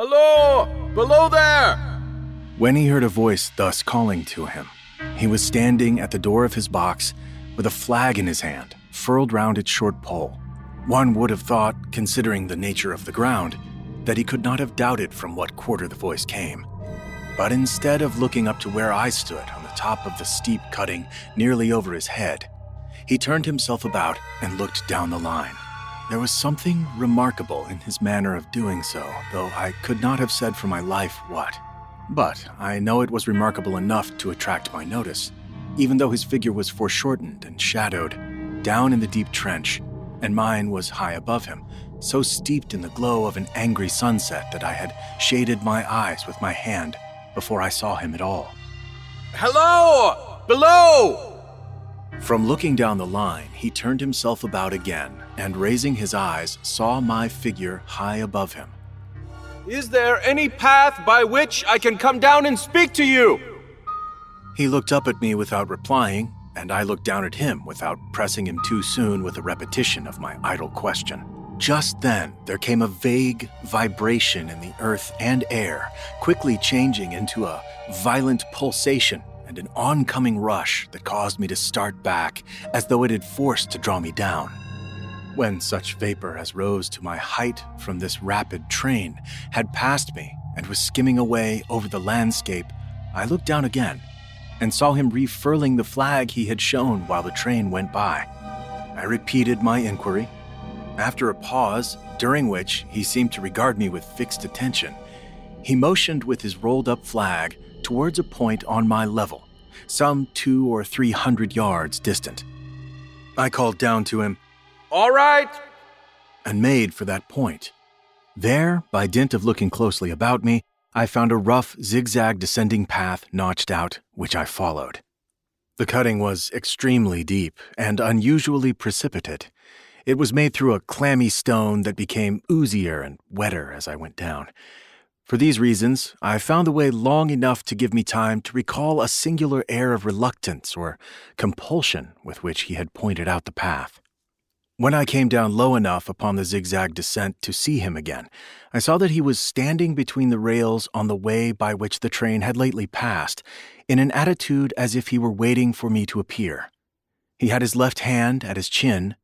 Hello! Below there! When he heard a voice thus calling to him, he was standing at the door of his box with a flag in his hand, furled round its short pole. One would have thought, considering the nature of the ground, that he could not have doubted from what quarter the voice came. But instead of looking up to where I stood on the top of the steep cutting nearly over his head, he turned himself about and looked down the line. There was something remarkable in his manner of doing so, though I could not have said for my life what. But I know it was remarkable enough to attract my notice, even though his figure was foreshortened and shadowed, down in the deep trench, and mine was high above him, so steeped in the glow of an angry sunset that I had shaded my eyes with my hand before I saw him at all. Hello! Below! From looking down the line, he turned himself about again and, raising his eyes, saw my figure high above him. Is there any path by which I can come down and speak to you? He looked up at me without replying, and I looked down at him without pressing him too soon with a repetition of my idle question. Just then, there came a vague vibration in the earth and air, quickly changing into a violent pulsation and an oncoming rush that caused me to start back as though it had forced to draw me down. When such vapor as rose to my height from this rapid train had passed me and was skimming away over the landscape, I looked down again and saw him refurling the flag he had shown while the train went by. I repeated my inquiry. After a pause, during which he seemed to regard me with fixed attention, he motioned with his rolled up flag towards a point on my level, some two or three hundred yards distant. I called down to him, All right! and made for that point. There, by dint of looking closely about me, I found a rough, zigzag descending path notched out, which I followed. The cutting was extremely deep and unusually precipitate. It was made through a clammy stone that became oozier and wetter as I went down. For these reasons, I found the way long enough to give me time to recall a singular air of reluctance or compulsion with which he had pointed out the path. When I came down low enough upon the zigzag descent to see him again, I saw that he was standing between the rails on the way by which the train had lately passed, in an attitude as if he were waiting for me to appear. He had his left hand at his chin,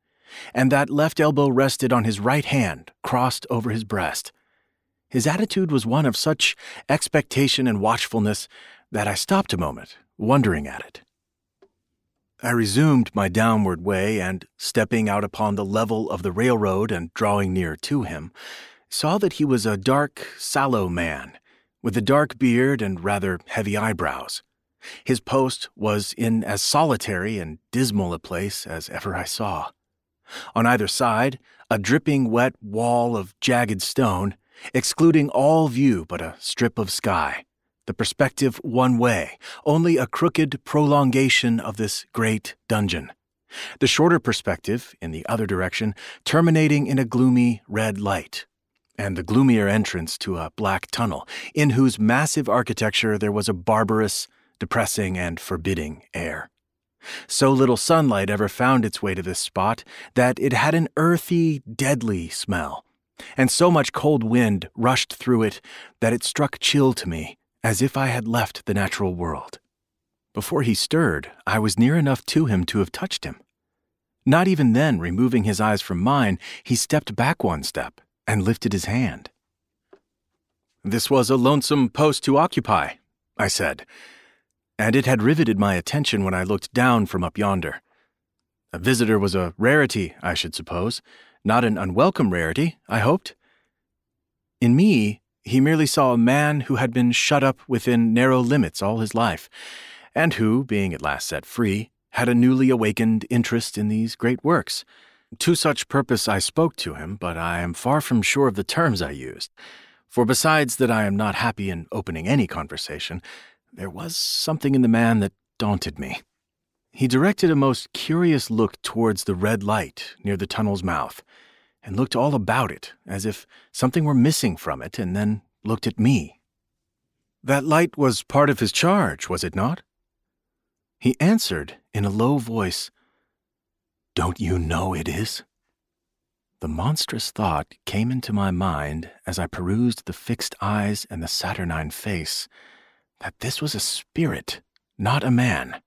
and that left elbow rested on his right hand, crossed over his breast. His attitude was one of such expectation and watchfulness that I stopped a moment, wondering at it. I resumed my downward way, and, stepping out upon the level of the railroad and drawing near to him, saw that he was a dark, sallow man, with a dark beard and rather heavy eyebrows. His post was in as solitary and dismal a place as ever I saw. On either side, a dripping wet wall of jagged stone, excluding all view but a strip of sky the perspective one way, only a crooked prolongation of this great dungeon. The shorter perspective, in the other direction, terminating in a gloomy red light, and the gloomier entrance to a black tunnel, in whose massive architecture there was a barbarous, depressing, and forbidding air. So little sunlight ever found its way to this spot that it had an earthy, deadly smell, and so much cold wind rushed through it that it struck chill to me as if I had left the natural world. Before he stirred, I was near enough to him to have touched him. Not even then, removing his eyes from mine, he stepped back one step and lifted his hand. This was a lonesome post to occupy, I said, and it had riveted my attention when I looked down from up yonder. A visitor was a rarity, I should suppose, not an unwelcome rarity, I hoped. In me, he merely saw a man who had been shut up within narrow limits all his life, and who, being at last set free, had a newly awakened interest in these great works. To such purpose I spoke to him, but I am far from sure of the terms I used. For besides that I am not happy in opening any conversation, there was something in the man that daunted me. He directed a most curious look towards the red light near the tunnel's mouth, and looked all about it as if something were missing from it, and then looked at me. That light was part of his charge, was it not? He answered in a low voice, Don't you know it is? the monstrous thought came into my mind as I perused the fixed eyes and the saturnine face that this was a spirit, not a man.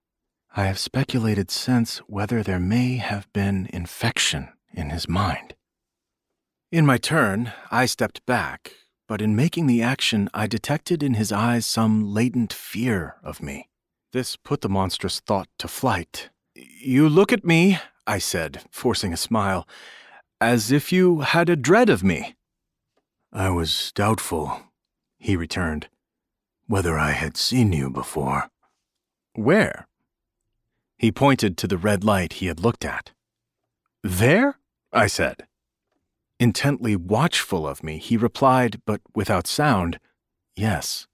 I have speculated since whether there may have been infection in his mind. In my turn, I stepped back, but in making the action, I detected in his eyes some latent fear of me. This put the monstrous thought to flight. You look at me, I said, forcing a smile, as if you had a dread of me. I was doubtful, he returned, whether I had seen you before. Where? He pointed to the red light he had looked at. There? I said. Intently watchful of me, he replied, but without sound, Yes.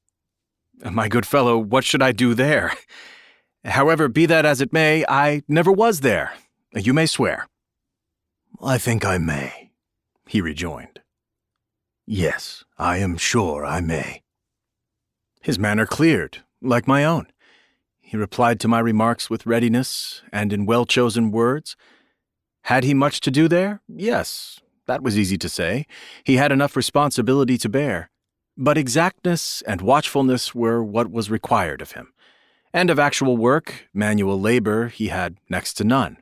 My good fellow, what should I do there? However, be that as it may, I never was there. You may swear. I think I may, he rejoined. Yes, I am sure I may. His manner cleared, like my own. He replied to my remarks with readiness and in well chosen words. Had he much to do there? Yes, that was easy to say. He had enough responsibility to bear. But exactness and watchfulness were what was required of him. And of actual work, manual labor, he had next to none.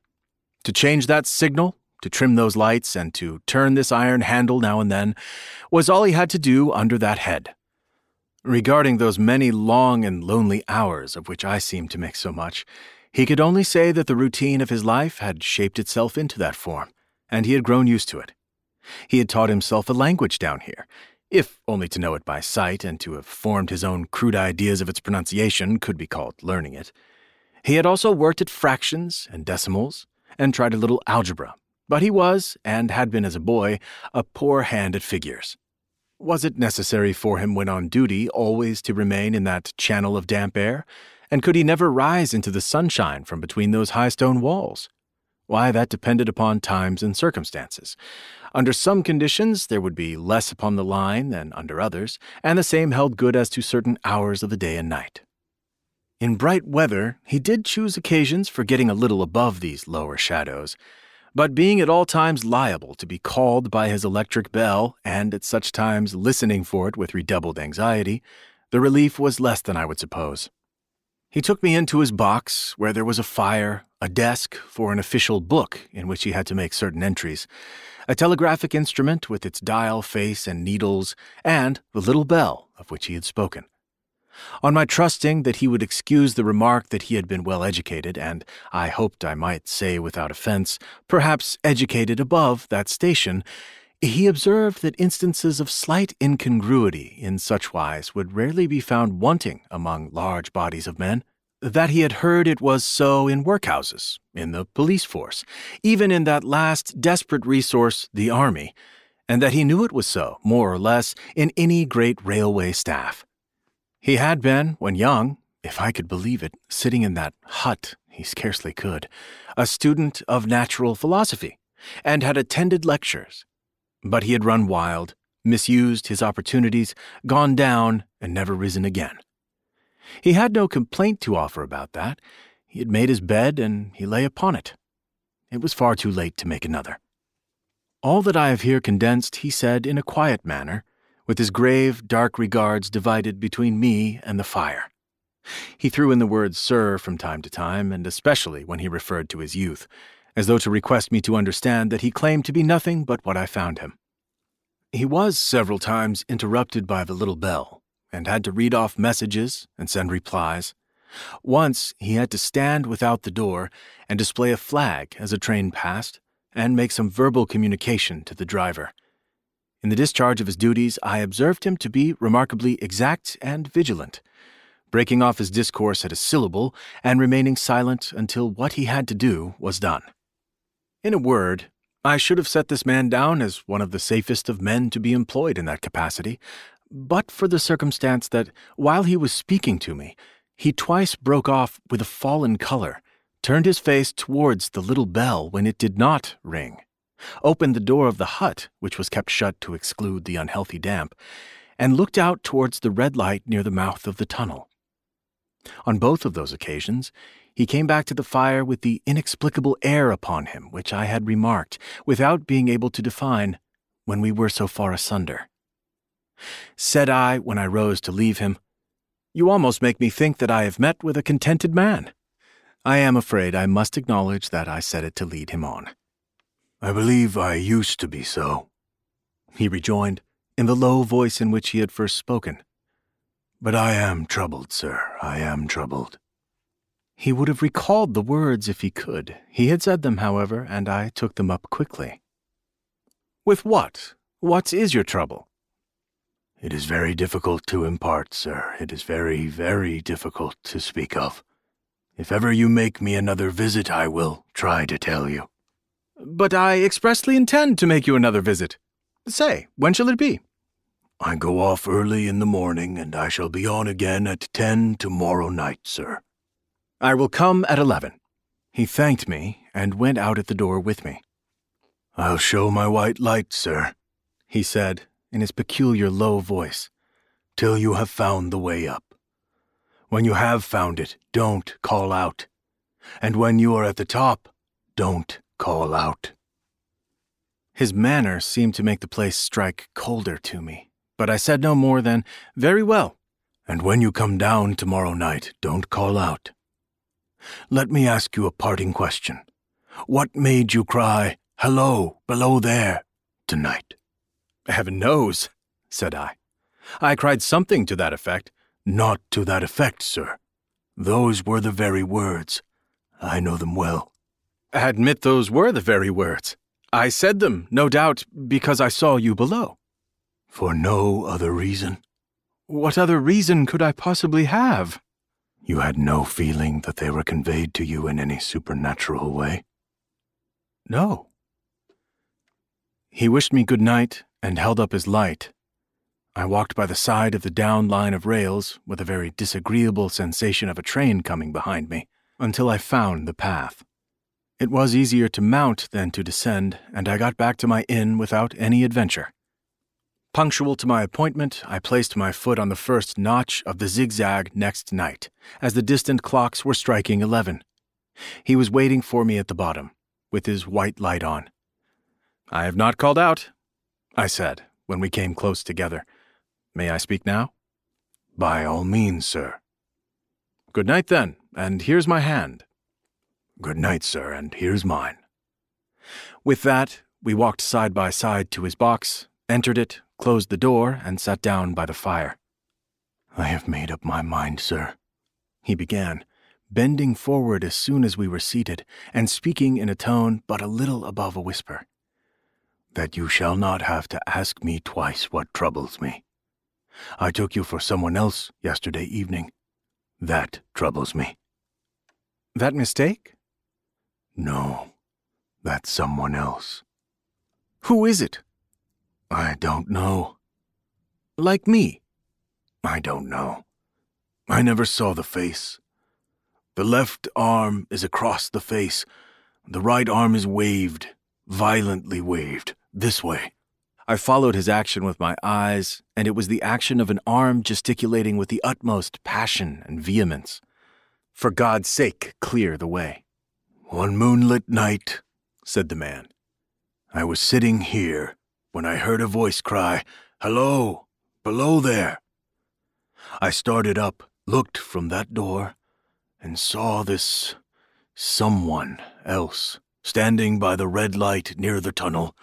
To change that signal, to trim those lights, and to turn this iron handle now and then, was all he had to do under that head. Regarding those many long and lonely hours of which I seemed to make so much, he could only say that the routine of his life had shaped itself into that form, and he had grown used to it. He had taught himself a language down here, if only to know it by sight and to have formed his own crude ideas of its pronunciation could be called learning it. He had also worked at fractions and decimals, and tried a little algebra, but he was, and had been as a boy, a poor hand at figures. Was it necessary for him when on duty always to remain in that channel of damp air? And could he never rise into the sunshine from between those high stone walls? Why, that depended upon times and circumstances. Under some conditions, there would be less upon the line than under others, and the same held good as to certain hours of the day and night. In bright weather, he did choose occasions for getting a little above these lower shadows, but being at all times liable to be called by his electric bell, and at such times listening for it with redoubled anxiety, the relief was less than I would suppose. He took me into his box, where there was a fire, a desk for an official book in which he had to make certain entries, a telegraphic instrument with its dial face and needles, and the little bell of which he had spoken. On my trusting that he would excuse the remark that he had been well educated, and I hoped I might say without offense, perhaps educated above that station, he observed that instances of slight incongruity in such wise would rarely be found wanting among large bodies of men, that he had heard it was so in workhouses, in the police force, even in that last desperate resource, the army, and that he knew it was so, more or less, in any great railway staff. He had been, when young, if I could believe it, sitting in that hut, he scarcely could, a student of natural philosophy, and had attended lectures but he had run wild, misused his opportunities, gone down, and never risen again. He had no complaint to offer about that. He had made his bed, and he lay upon it. It was far too late to make another. All that I have here condensed he said in a quiet manner, with his grave, dark regards divided between me and the fire. He threw in the word sir from time to time, and especially when he referred to his youth, as though to request me to understand that he claimed to be nothing but what I found him. He was several times interrupted by the little bell, and had to read off messages and send replies. Once he had to stand without the door and display a flag as a train passed, and make some verbal communication to the driver. In the discharge of his duties, I observed him to be remarkably exact and vigilant, breaking off his discourse at a syllable and remaining silent until what he had to do was done. In a word, I should have set this man down as one of the safest of men to be employed in that capacity, but for the circumstance that, while he was speaking to me, he twice broke off with a fallen color, turned his face towards the little bell when it did not ring, opened the door of the hut, which was kept shut to exclude the unhealthy damp, and looked out towards the red light near the mouth of the tunnel. On both of those occasions, he came back to the fire with the inexplicable air upon him which I had remarked, without being able to define, when we were so far asunder. Said I, when I rose to leave him, You almost make me think that I have met with a contented man. I am afraid I must acknowledge that I said it to lead him on. I believe I used to be so, he rejoined, in the low voice in which he had first spoken. But I am troubled, sir, I am troubled. He would have recalled the words if he could. He had said them, however, and I took them up quickly. With what? What is your trouble? It is very difficult to impart, sir. It is very, very difficult to speak of. If ever you make me another visit, I will try to tell you. But I expressly intend to make you another visit. Say, when shall it be? I go off early in the morning, and I shall be on again at ten tomorrow night, sir. I will come at eleven. He thanked me and went out at the door with me. I'll show my white light, sir, he said in his peculiar low voice, till you have found the way up. When you have found it, don't call out. And when you are at the top, don't call out. His manner seemed to make the place strike colder to me, but I said no more than, Very well. And when you come down tomorrow night, don't call out. Let me ask you a parting question. What made you cry, Hello, below there, tonight? Heaven knows, said I. I cried something to that effect. Not to that effect, sir. Those were the very words. I know them well. Admit those were the very words. I said them, no doubt, because I saw you below. For no other reason? What other reason could I possibly have? You had no feeling that they were conveyed to you in any supernatural way? No. He wished me good night and held up his light. I walked by the side of the down line of rails with a very disagreeable sensation of a train coming behind me until I found the path. It was easier to mount than to descend, and I got back to my inn without any adventure. Punctual to my appointment, I placed my foot on the first notch of the zigzag next night, as the distant clocks were striking eleven. He was waiting for me at the bottom, with his white light on. I have not called out, I said, when we came close together. May I speak now? By all means, sir. Good night, then, and here's my hand. Good night, sir, and here's mine. With that, we walked side by side to his box, entered it, closed the door, and sat down by the fire. I have made up my mind, sir, he began, bending forward as soon as we were seated, and speaking in a tone but a little above a whisper. That you shall not have to ask me twice what troubles me. I took you for someone else yesterday evening. That troubles me. That mistake? No, that's someone else. Who is it? I don't know. Like me? I don't know. I never saw the face. The left arm is across the face. The right arm is waved, violently waved, this way. I followed his action with my eyes, and it was the action of an arm gesticulating with the utmost passion and vehemence. For God's sake, clear the way. One moonlit night, said the man, I was sitting here when I heard a voice cry, Hello, below there. I started up, looked from that door, and saw this someone else standing by the red light near the tunnel,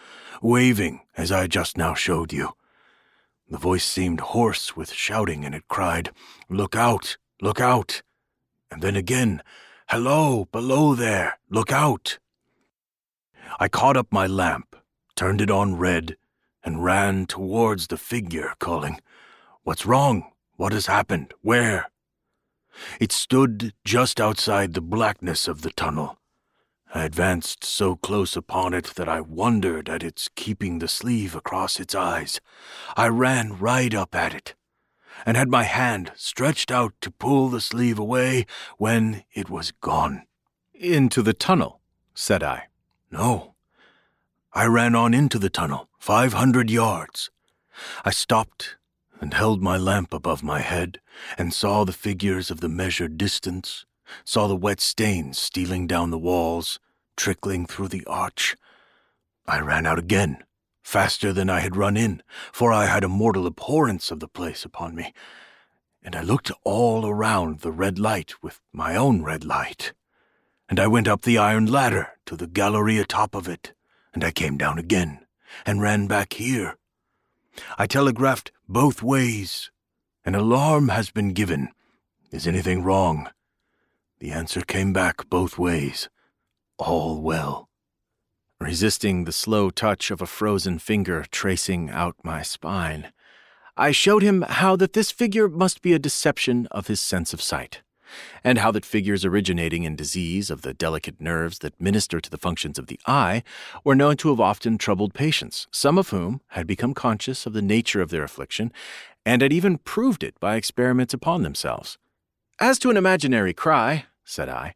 waving as I just now showed you. The voice seemed hoarse with shouting, and it cried, Look out! Look out! And then again, Hello, below there! Look out! I caught up my lamp turned it on red, and ran towards the figure, calling, What's wrong? What has happened? Where? It stood just outside the blackness of the tunnel. I advanced so close upon it that I wondered at its keeping the sleeve across its eyes. I ran right up at it, and had my hand stretched out to pull the sleeve away when it was gone. Into the tunnel, said I. No, I ran on into the tunnel, five hundred yards. I stopped and held my lamp above my head and saw the figures of the measured distance, saw the wet stains stealing down the walls, trickling through the arch. I ran out again, faster than I had run in, for I had a mortal abhorrence of the place upon me, and I looked all around the red light with my own red light. And I went up the iron ladder to the gallery atop of it, and I came down again, and ran back here. I telegraphed both ways. An alarm has been given. Is anything wrong? The answer came back both ways. All well. Resisting the slow touch of a frozen finger tracing out my spine, I showed him how that this figure must be a deception of his sense of sight, and how that figures originating in disease of the delicate nerves that minister to the functions of the eye were known to have often troubled patients, some of whom had become conscious of the nature of their affliction and had even proved it by experiments upon themselves. As to an imaginary cry, said I,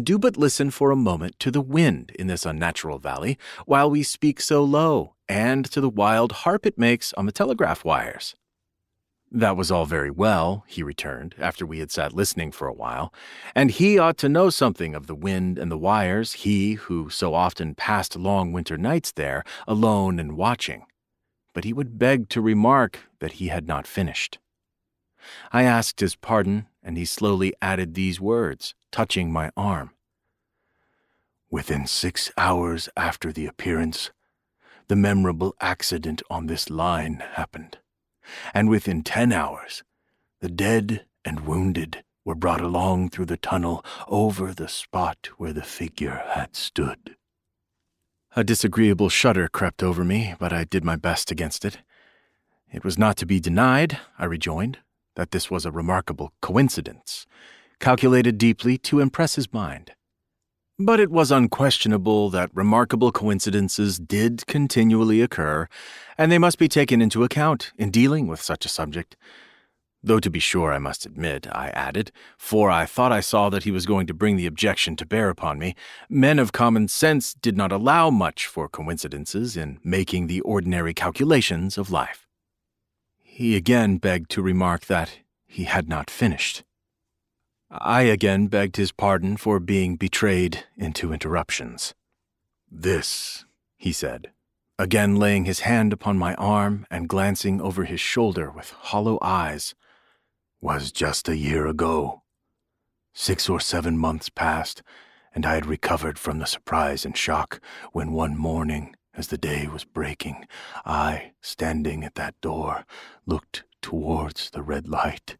do but listen for a moment to the wind in this unnatural valley while we speak so low, and to the wild harp it makes on the telegraph wires. That was all very well, he returned, after we had sat listening for a while, and he ought to know something of the wind and the wires, he who so often passed long winter nights there, alone and watching. But he would beg to remark that he had not finished. I asked his pardon, and he slowly added these words, touching my arm. Within six hours after the appearance, the memorable accident on this line happened, and within ten hours, the dead and wounded were brought along through the tunnel over the spot where the figure had stood. A disagreeable shudder crept over me, but I did my best against it. It was not to be denied, I rejoined, that this was a remarkable coincidence, calculated deeply to impress his mind. But it was unquestionable that remarkable coincidences did continually occur, and they must be taken into account in dealing with such a subject. Though to be sure, I must admit, I added, for I thought I saw that he was going to bring the objection to bear upon me, men of common sense did not allow much for coincidences in making the ordinary calculations of life. He again begged to remark that he had not finished. I again begged his pardon for being betrayed into interruptions. This, he said, again laying his hand upon my arm and glancing over his shoulder with hollow eyes, was just a year ago. Six or seven months passed, and I had recovered from the surprise and shock when one morning as the day was breaking, I, standing at that door, looked towards the red light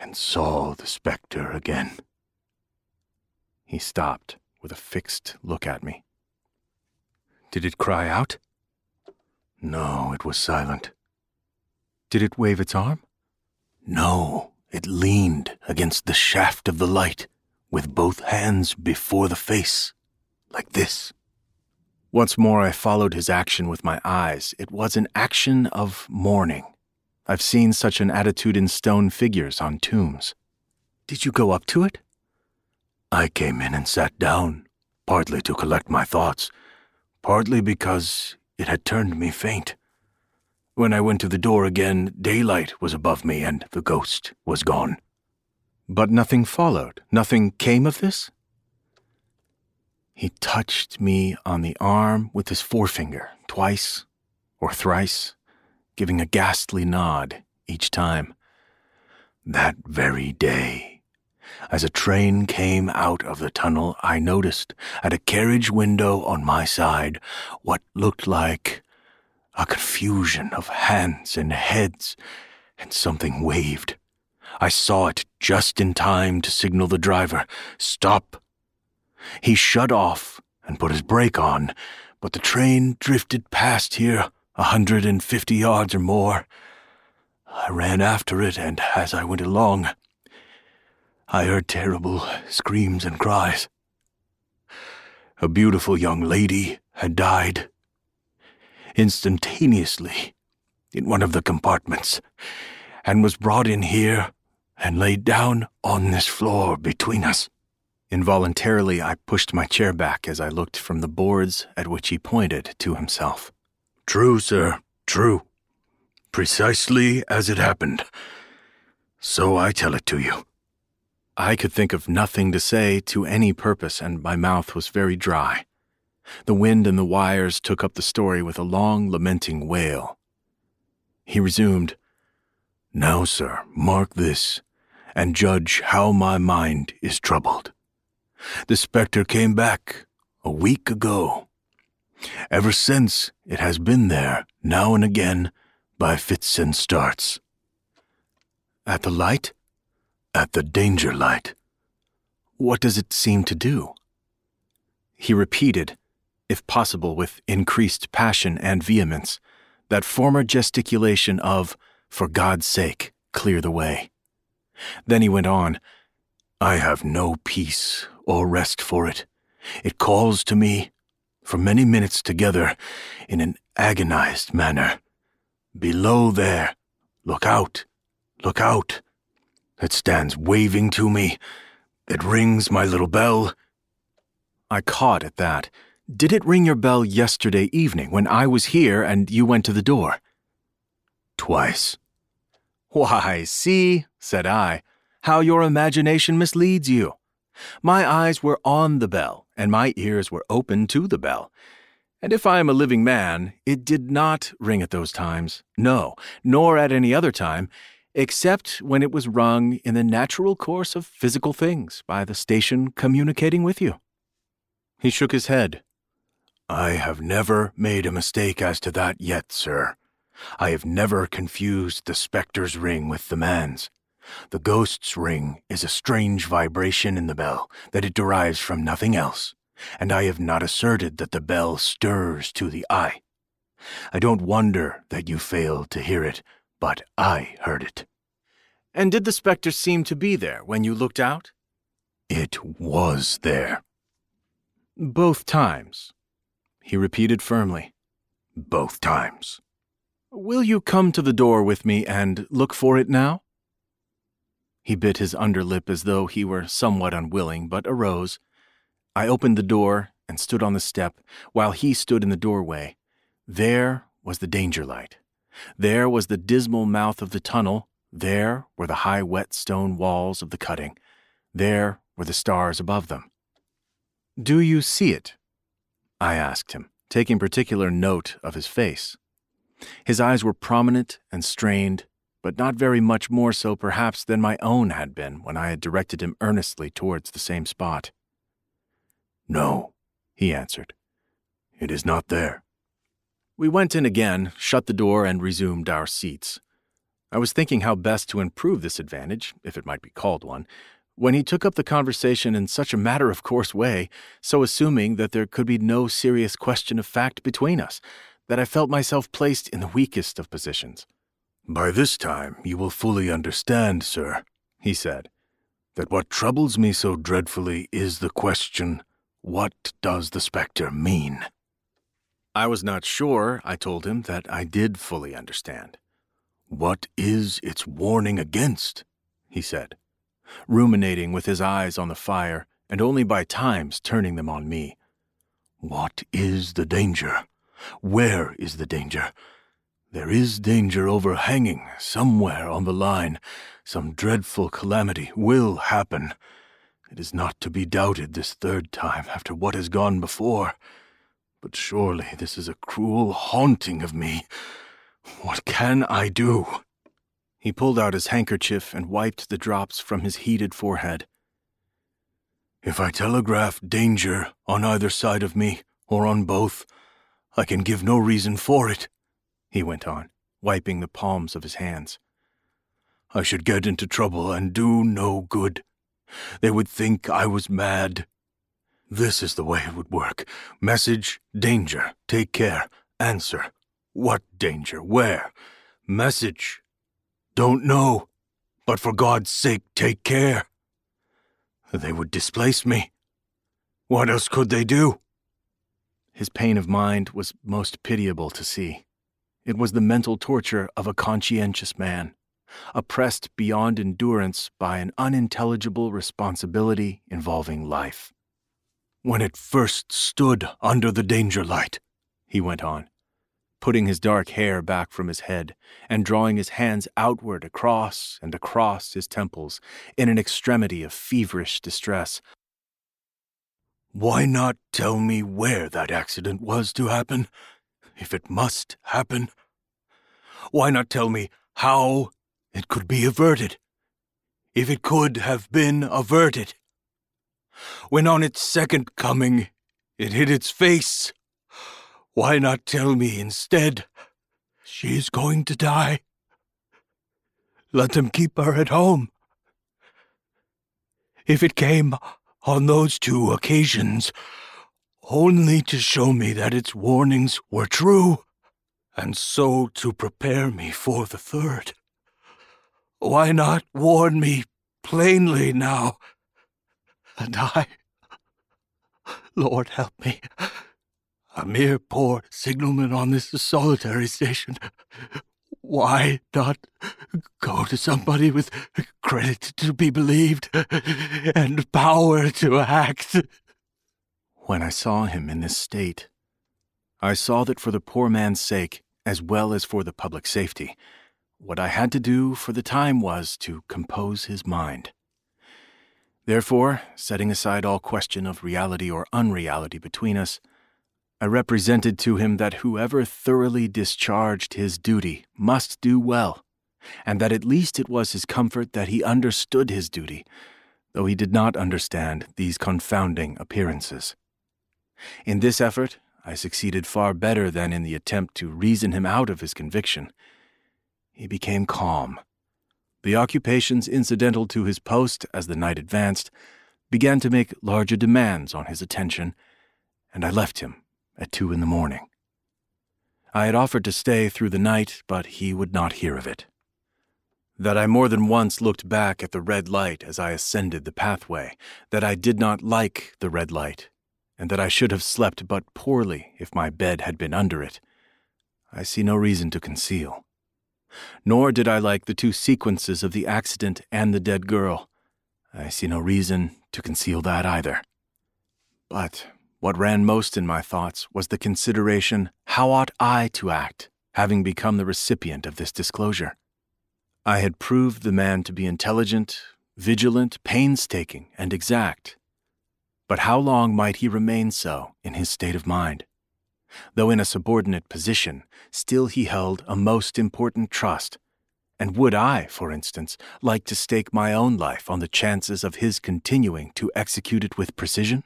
and saw the spectre again. He stopped with a fixed look at me. Did it cry out? No, it was silent. Did it wave its arm? No, it leaned against the shaft of the light with both hands before the face, like this. Once more I followed his action with my eyes. It was an action of mourning. I've seen such an attitude in stone figures on tombs. Did you go up to it? I came in and sat down, partly to collect my thoughts, partly because it had turned me faint. When I went to the door again, daylight was above me and the ghost was gone. But nothing followed. Nothing came of this? He touched me on the arm with his forefinger twice or thrice, giving a ghastly nod each time. That very day, as a train came out of the tunnel, I noticed at a carriage window on my side what looked like a confusion of hands and heads, and something waved. I saw it just in time to signal the driver, Stop! He shut off and put his brake on, but the train drifted past here a hundred and fifty yards or more. I ran after it, and as I went along, I heard terrible screams and cries. A beautiful young lady had died instantaneously in one of the compartments and was brought in here and laid down on this floor between us. Involuntarily, I pushed my chair back as I looked from the boards at which he pointed to himself. True, sir, true. Precisely as it happened. So I tell it to you. I could think of nothing to say to any purpose, and my mouth was very dry. The wind and the wires took up the story with a long, lamenting wail. He resumed, Now, sir, mark this, and judge how my mind is troubled. The spectre came back a week ago. Ever since, it has been there, now and again, by fits and starts. At the light? At the danger light. What does it seem to do? He repeated, if possible with increased passion and vehemence, that former gesticulation of, For God's sake, clear the way. Then he went on, I have no peace or rest for it. It calls to me, for many minutes together, in an agonized manner. Below there, look out, look out. It stands waving to me. It rings my little bell. I caught at that. Did it ring your bell yesterday evening when I was here and you went to the door? Twice. Why, see, said I, how your imagination misleads you. My eyes were on the bell, and my ears were open to the bell. And if I am a living man, it did not ring at those times, no, nor at any other time, except when it was rung in the natural course of physical things by the station communicating with you. He shook his head. I have never made a mistake as to that yet, sir. I have never confused the spectre's ring with the man's. The ghost's ring is a strange vibration in the bell that it derives from nothing else, and I have not asserted that the bell stirs to the eye. I don't wonder that you failed to hear it but I heard it. And did the spectre seem to be there when you looked out? It was there. Both times, he repeated firmly. Both times. Will you come to the door with me and look for it now? He bit his underlip as though he were somewhat unwilling, but arose. I opened the door and stood on the step, while he stood in the doorway. There was the danger light. There was the dismal mouth of the tunnel. There were the high wet stone walls of the cutting. There were the stars above them. Do you see it? I asked him, taking particular note of his face. His eyes were prominent and strained, but not very much more so perhaps than my own had been when I had directed him earnestly towards the same spot. No, he answered. It is not there. We went in again, shut the door, and resumed our seats. I was thinking how best to improve this advantage, if it might be called one, when he took up the conversation in such a matter of course way, so assuming that there could be no serious question of fact between us, that I felt myself placed in the weakest of positions. By this time you will fully understand, sir, he said, that what troubles me so dreadfully is the question, what does the spectre mean? I was not sure, I told him, that I did fully understand. What is its warning against? he said, ruminating with his eyes on the fire and only by times turning them on me. What is the danger? Where is the danger? There is danger overhanging somewhere on the line. Some dreadful calamity will happen. It is not to be doubted this third time after what has gone before. But surely this is a cruel haunting of me. What can I do? He pulled out his handkerchief and wiped the drops from his heated forehead. If I telegraph danger on either side of me, or on both, I can give no reason for it, he went on, wiping the palms of his hands. I should get into trouble and do no good. They would think I was mad. This is the way it would work. Message, danger, take care, answer. What danger? Where? Message. Don't know. But for God's sake, take care. They would displace me. What else could they do? His pain of mind was most pitiable to see. It was the mental torture of a conscientious man, oppressed beyond endurance by an unintelligible responsibility involving life. When it first stood under the danger light, he went on, putting his dark hair back from his head and drawing his hands outward across and across his temples in an extremity of feverish distress. Why not tell me where that accident was to happen, if it must happen? Why not tell me how it could be averted, if it could have been averted? When on its second coming it hid its face, why not tell me instead she is going to die? Let them keep her at home. If it came on those two occasions, only to show me that its warnings were true, and so to prepare me for the third. Why not warn me plainly now? And I, Lord help me, a mere poor signalman on this solitary station, why not go to somebody with credit to be believed and power to act? When I saw him in this state, I saw that for the poor man's sake, as well as for the public safety, what I had to do for the time was to compose his mind. Therefore, setting aside all question of reality or unreality between us, I represented to him that whoever thoroughly discharged his duty must do well, and that at least it was his comfort that he understood his duty, though he did not understand these confounding appearances. In this effort, I succeeded far better than in the attempt to reason him out of his conviction. He became calm. The occupations incidental to his post as the night advanced began to make larger demands on his attention, and I left him at two in the morning. I had offered to stay through the night, but he would not hear of it. That I more than once looked back at the red light as I ascended the pathway, that I did not like the red light, and that I should have slept but poorly if my bed had been under it, I see no reason to conceal. Nor did I like the two sequences of the accident and the dead girl. I see no reason to conceal that either. But what ran most in my thoughts was the consideration how ought I to act, having become the recipient of this disclosure? I had proved the man to be intelligent, vigilant, painstaking, and exact. But how long might he remain so in his state of mind? Though in a subordinate position, still he held a most important trust. And would I, for instance, like to stake my own life on the chances of his continuing to execute it with precision?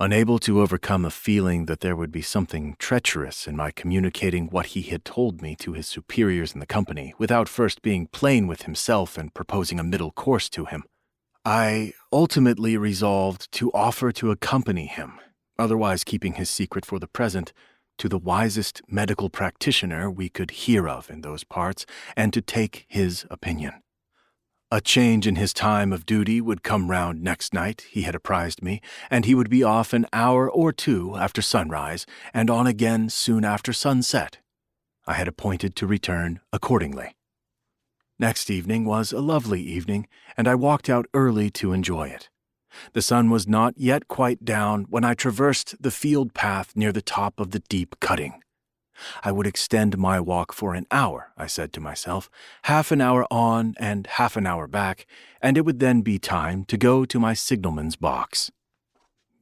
Unable to overcome a feeling that there would be something treacherous in my communicating what he had told me to his superiors in the company without first being plain with himself and proposing a middle course to him, I ultimately resolved to offer to accompany him, otherwise keeping his secret for the present, to the wisest medical practitioner we could hear of in those parts and to take his opinion. A change in his time of duty would come round next night, he had apprised me, and he would be off an hour or two after sunrise, and on again soon after sunset. I had appointed to return accordingly. Next evening was a lovely evening, and I walked out early to enjoy it. The sun was not yet quite down when I traversed the field path near the top of the deep cutting. I would extend my walk for an hour, I said to myself, half an hour on and half an hour back, and it would then be time to go to my signalman's box.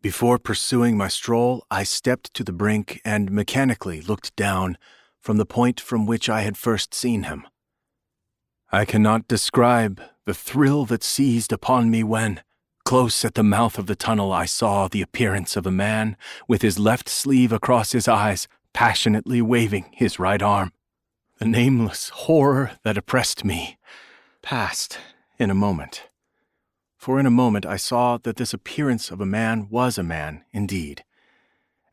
Before pursuing my stroll, I stepped to the brink and mechanically looked down from the point from which I had first seen him. I cannot describe the thrill that seized upon me when, close at the mouth of the tunnel, I saw the appearance of a man with his left sleeve across his eyes passionately waving his right arm. The nameless horror that oppressed me passed in a moment. For in a moment I saw that this appearance of a man was a man indeed,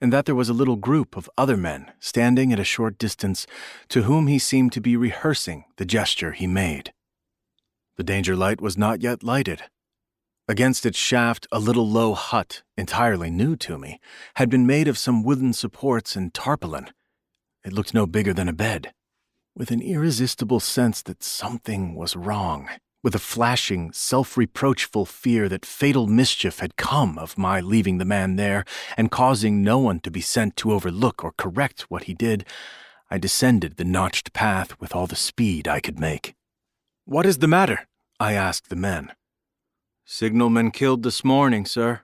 and that there was a little group of other men standing at a short distance to whom he seemed to be rehearsing the gesture he made. The danger light was not yet lighted. Against its shaft, a little low hut, entirely new to me, had been made of some wooden supports and tarpaulin. It looked no bigger than a bed. With an irresistible sense that something was wrong, with a flashing, self reproachful fear that fatal mischief had come of my leaving the man there and causing no one to be sent to overlook or correct what he did, I descended the notched path with all the speed I could make. What is the matter? I asked the men. Signalman killed this morning, sir.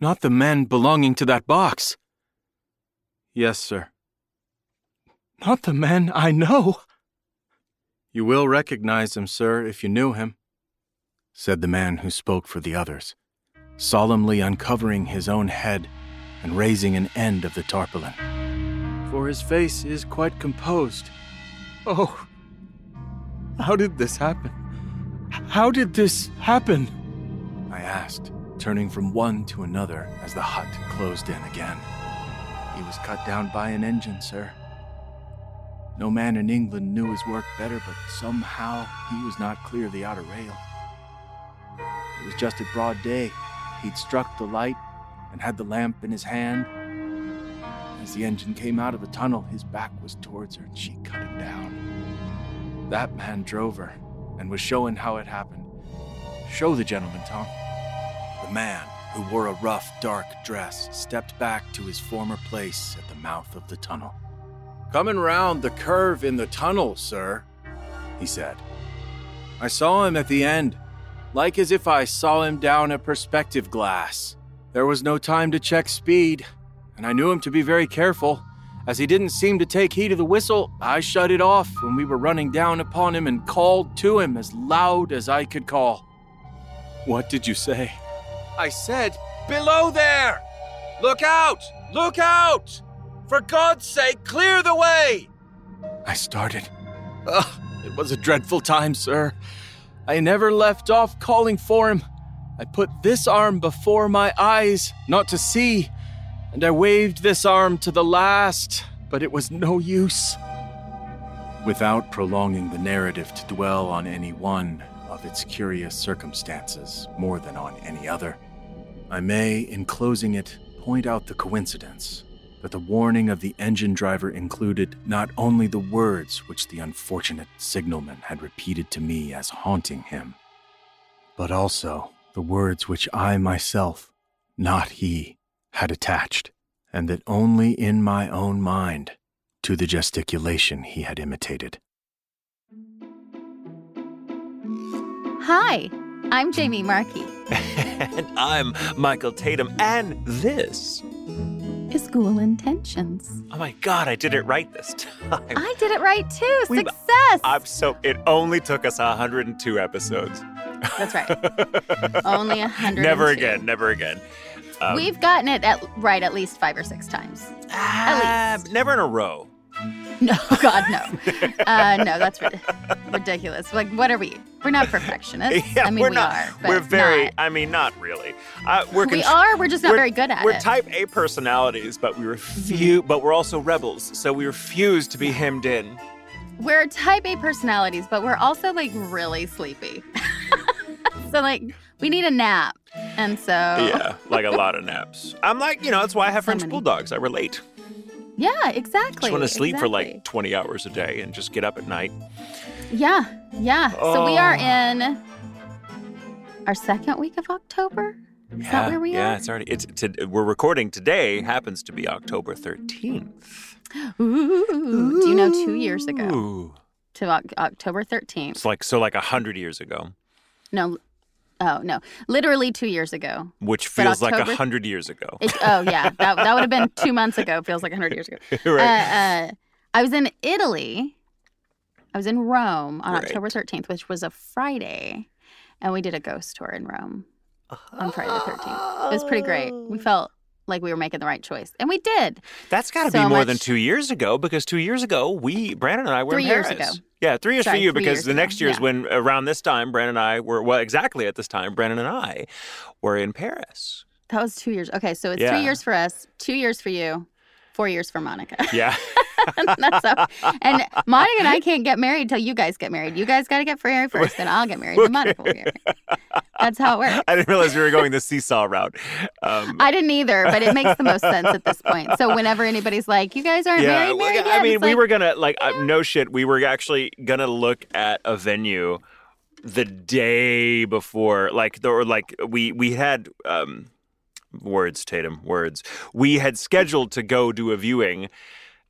Not the men belonging to that box. Yes, sir. Not the men I know. You will recognize him, sir, if you knew him, said the man who spoke for the others, solemnly uncovering his own head and raising an end of the tarpaulin. For his face is quite composed. Oh, how did this happen? How did this happen? I asked, turning from one to another as the hut closed in again. He was cut down by an engine, sir. No man in England knew his work better, but somehow he was not clear of the outer rail. It was just at broad day. He'd struck the light and had the lamp in his hand. As the engine came out of the tunnel, his back was towards her and she cut him down. That man drove her and was showing how it happened. Show the gentleman, Tom. The man, who wore a rough, dark dress, stepped back to his former place at the mouth of the tunnel. Coming round the curve in the tunnel, sir, he said. I saw him at the end, like as if I saw him down a perspective glass. There was no time to check speed, and I knew him to be very careful. As he didn't seem to take heed of the whistle, I shut it off when we were running down upon him and called to him as loud as I could call. What did you say? I said, Below there! Look out! Look out! For God's sake, clear the way! I started. Ugh, it was a dreadful time, sir. I never left off calling for him. I put this arm before my eyes, not to see, and I waved this arm to the last, but it was no use. Without prolonging the narrative to dwell on any one of its curious circumstances more than on any other, I may, in closing it, point out the coincidence that the warning of the engine driver included not only the words which the unfortunate signalman had repeated to me as haunting him, but also the words which I myself, not he, had attached, and that only in my own mind, to the gesticulation he had imitated. Hi, I'm Jamie Marchi. and I'm Michael Tatum, and this is Ghoul Intentions. Oh my god, I did it right this time. I did it right too. We've, Success. I'm so it only took us 102 episodes. That's right. only 100. Never again, never again. Um, We've gotten it at, right at least five or six times. Uh, at least. Never in a row. No, God, no. Uh, no, that's ridiculous. Like, what are we? We're not perfectionists. Yeah, I mean, we're we not, are. we're very. Not. I mean, not really. Uh, we're we are. We're just not we're, very good at we're it. We're type A personalities, but we refuse. But we're also rebels, so we refuse to be hemmed in. We're type A personalities, but we're also like really sleepy. so like, we need a nap, and so yeah, like a lot of naps. I'm like, you know, that's why I have so French many. bulldogs. I relate. Yeah, exactly. Just want to sleep exactly. for like 20 hours a day and just get up at night. Yeah, yeah. Oh. So we are oh. in our second week of October. Is yeah, that where we yeah, are? Yeah, it's already. It's to, we're recording today. Happens to be October 13th. Ooh, do you know two years ago? Ooh. To October 13th. It's like so, like a hundred years ago. No, Oh no, literally two years ago. Which feels October, like a hundred years ago. It, oh yeah, that that would have been two months ago. Feels like a hundred years ago. right. Uh, uh, I was in Italy. I was in Rome on right. October thirteenth, which was a Friday, and we did a ghost tour in Rome on Friday the thirteenth. It was pretty great. We felt like we were making the right choice, and we did. That's got to so be more much... than two years ago, because two years ago we Brandon and I were three in years Paris. ago. Yeah, three years Sorry, for you because the ago. next year is yeah. when around this time Brandon and I were well exactly at this time Brandon and I were in Paris. That was two years. Okay, so it's Yeah. three years for us, two years for you, four years for Monica. Yeah. That's how, and Monica and I can't get married till you guys get married. You guys got to get married first, then I'll get married. Then Monica will get married. That's how it works. I didn't realize we were going the seesaw route. Um, I didn't either, but it makes the most sense at this point. So whenever anybody's like, "You guys aren't yeah, married, married I yet," mean, we like, were gonna like uh, no shit. We were actually gonna look at a venue the day before, like or like we we had um, words, Tatum, words. We had scheduled to go do a viewing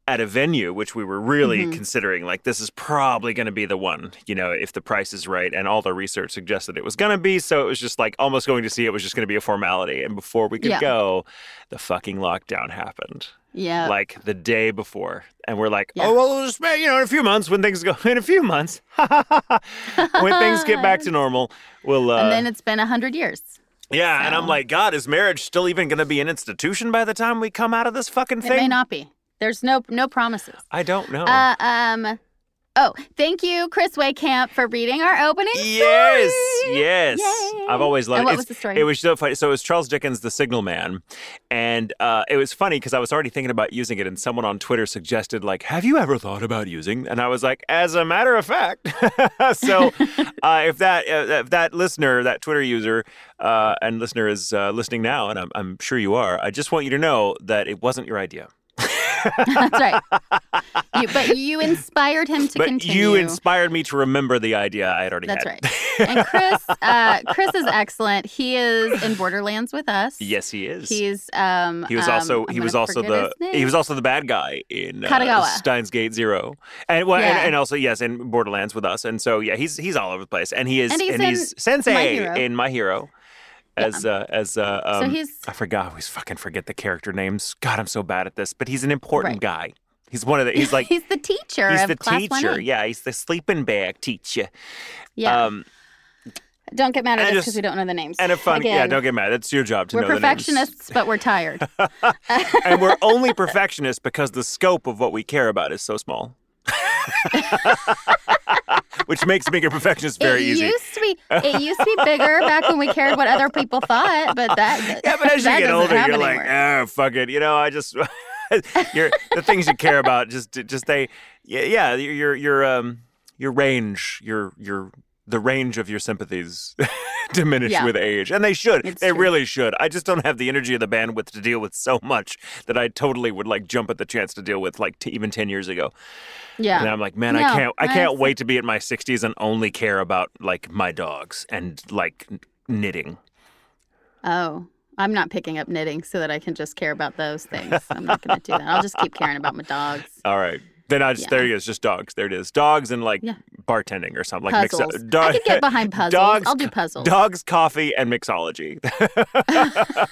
at a venue, which we were really Mhm. considering. Like, this is probably going to be the one, you know, if the price is right. And all the research suggested it was going to be. So it was just like almost going to see it was just going to be a formality. And before we could Yeah. go, the fucking lockdown happened. Yeah. Like the day before. And we're like, Yeah. oh, well, we'll just, you know, in a few months when things go, in a few months, when things get back to normal, we'll. Uh, and then it's been a hundred years. yeah. And I'm like, God, is marriage still even going to be an institution by the time we come out of this fucking thing? It may not be. There's no no promises. I don't know. Uh, um. Oh, thank you, Chris Wehkamp, for reading our opening Yes, story. yes. Yay. I've always loved And what it. was the story? It was so funny. So it was Charles Dickens' The Signal Man, and uh, it was funny because I was already thinking about using it, and someone on Twitter suggested, like, "Have you ever thought about using?" And I was like, "As a matter of fact." so uh, if that uh, if that listener, that Twitter user, uh, and listener is uh, listening now, and I'm, I'm sure you are, I just want you to know that it wasn't your idea. That's right. You, but you inspired him to but continue. you inspired me to remember the idea I had already That's had. right. And Chris, uh, Chris is excellent. He is in Borderlands with us. yes, he is. He's um. He was um, also I'm he was also the he was also the bad guy in uh, Steins Gate Zero, and well, Yeah. and, and also yes, in Borderlands with us, and so yeah, he's he's all over the place, and he is And he's in My Sensei Hero. in My Hero, as uh, as uh, um, So he's- I forgot I always fucking forget the character names. God, I'm so bad at this, but he's an important Right. guy. He's one of the he's like he's the teacher he's the teacher. 1A. Yeah, he's the sleeping bag teacher. Yeah. Um, don't get mad at us because we don't know the names. and a fun yeah, don't get mad. It's your job to We're know the names. perfectionists, but we're tired. and we're only perfectionists because the scope of what we care about is so small. Which makes being a perfectionist very it easy. used to be it used to be bigger back when we cared what other people thought, but that yeah, but as you get older, you're like, anymore. oh, fuck it. You know, I just, you're, the things you care about, just, just they, yeah, yeah, your, your, um, your range, your, your, the range of your sympathies diminish Yeah. with age, and they should. It's they true. really should. I just don't have the energy or the bandwidth to deal with so much that I totally would like jump at the chance to deal with, like t- even ten years ago. Yeah. And I'm like, man, I can't, I can't wait to be in my 60s and only care about like my dogs and like knitting. Oh, I'm not picking up knitting so that I can just care about those things. I'm not going to do that. I'll just keep caring about my dogs. All right. Then I just Yeah. there it is, just dogs. There it is, dogs and like Yeah. Bartending or something like Puzzles. mix dog, I could get behind puzzles. Dogs, I'll do puzzles. Dogs, coffee, and mixology.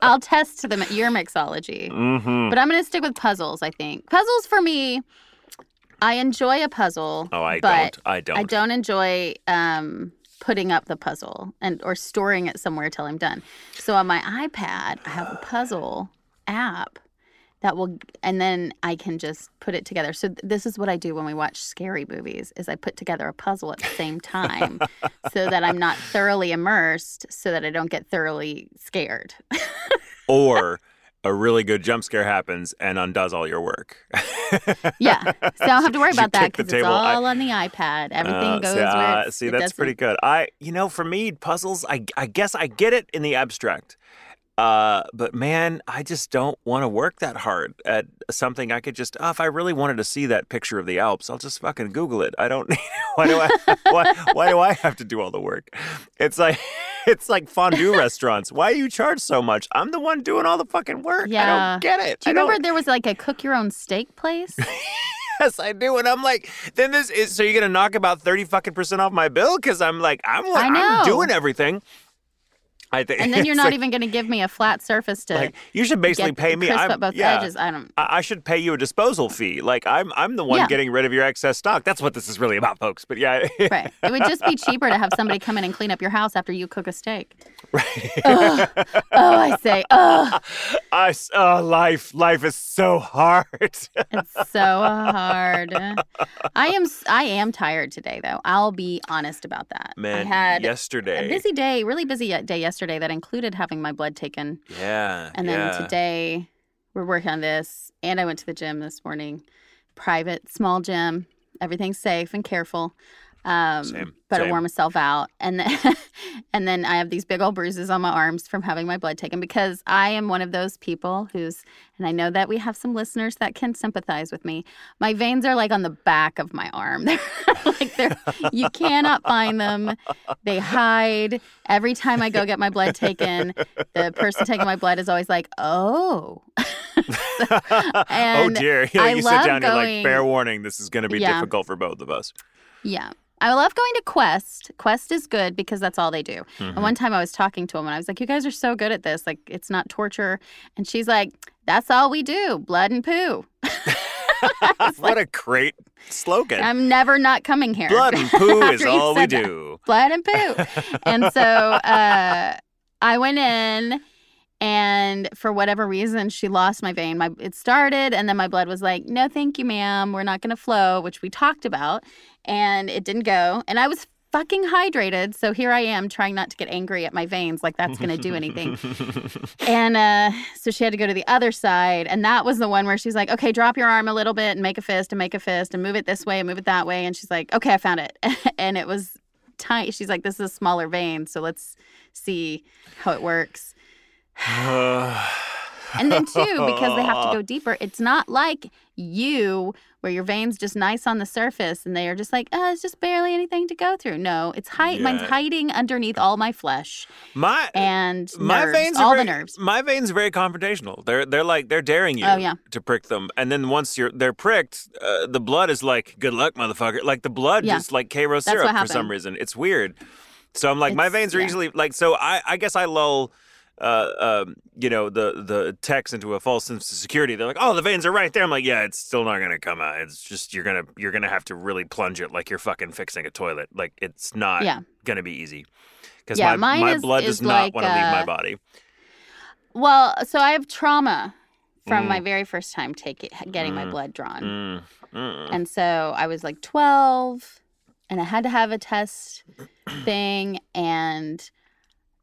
I'll test them at your mixology. hmm But I'm going to stick with puzzles, I think. Puzzles for me, I enjoy a puzzle. Oh, I but don't. I don't. I don't enjoy um, putting up the puzzle and or storing it somewhere till I'm done. So on my iPad, I have a puzzle app that will, and then I can just put it together. So th- this is what I do when we watch scary movies: is I put together a puzzle at the same time, so that I'm not thoroughly immersed, so that I don't get thoroughly scared. Or a really good jump scare happens and undoes all your work. yeah, so I don't have to worry about that because it's table. I- all on the iPad. Everything Uh, goes see, uh, see that's doesn't- pretty good. I, you know, for me, puzzles. I, I guess I get it in the abstract. Uh, but man, I just don't want to work that hard at something. I could just, oh, if I really wanted to see that picture of the Alps, I'll just fucking Google it. I don't. need. why do I? why, why do I have to do all the work? It's like, it's like fondue restaurants. Why do you charge so much? I'm the one doing all the fucking work. I Yeah. don't get it. Do you I don't- remember there was like a cook your own steak place? Yes, I do. And I'm like, then this is so you're gonna knock about thirty fucking percent off my bill because I'm like, I'm I I'm doing everything. I think, and then you're not like- even going to give me a flat surface to like you should basically pay me. crisp I'm, at both yeah, edges. I don't. I, I should pay you a disposal fee. Like I'm I'm the one Yeah. getting rid of your excess stock. That's what this is really about, folks. But yeah, Right. It would just be cheaper to have somebody come in and clean up your house after you cook a steak. right. Ugh. oh, I say, oh, I oh, life life is so hard. it's so hard. I am. I am tired today, though. I'll be honest about that. Man, I had yesterday. a busy day, really busy uh, day yesterday that included having my blood taken, Yeah. and then yeah. today we're working on this. And I went to the gym this morning, private, small gym. Everything's safe and careful. Um, Same, but same. wore myself out, and then and then I have these big old bruises on my arms from having my blood taken because I am one of those people who's, and I know that we have some listeners that can sympathize with me. My veins are like on the back of my arm. They're like they're you cannot find them. They hide. Every time I go get my blood taken, the person taking my blood is always like, "Oh." oh dear. You, know, I you love sit down, you're like, going- fair warning, this is going to be Yeah. difficult for both of us. Yeah. I love going to Quest. Quest is good because that's all they do. Mm-hmm. And one time I was talking to him and I was like, You guys are so good at this. Like, it's not torture. And she's like, That's all we do blood and poo. what a great slogan. I'm never not coming here. Blood and poo is all we that. do. blood and poo. and so uh, I went in, and for whatever reason, she lost my vein. My it started, and then my blood was like, "No, thank you, ma'am. We're not going to flow," which we talked about, and it didn't go. And I was fucking hydrated, so here I am trying not to get angry at my veins, like that's going to do anything. and uh, so she had to go to the other side, and that was the one where she's like, "Okay, drop your arm a little bit and make a fist and make a fist and move it this way and move it that way." And she's like, "Okay, I found it," and it was tight. She's like, "This is a smaller vein, so let's see how it works." And then too, because they have to go deeper, it's not like you where your veins just nice on the surface and they are just like, oh, it's just barely anything to go through. No, it's hide mine's hiding underneath all my flesh my and my nerves, veins are all very, the nerves. My veins are very confrontational. They're they're like they're daring you Oh, yeah. to prick them, and then once you're they're pricked, uh, the blood is like good luck, motherfucker. Like the blood Yeah. just like Karo syrup for some reason. It's weird. So I'm like my veins are yeah. easily like so. I I guess I lull. Uh, um, you know the the techs into a false sense of security. They're like, "Oh, the veins are right there." I'm like, "Yeah, it's still not gonna come out. It's just you're gonna you're gonna have to really plunge it like you're fucking fixing a toilet. Like it's not Yeah. gonna be easy because Yeah, my my is- blood is does not want to leave my uh, body. Well, so I have trauma from Mm. my very first time taking getting my Mm. blood drawn. Mm, mm. And so I was like 12 and I had to have a test thing and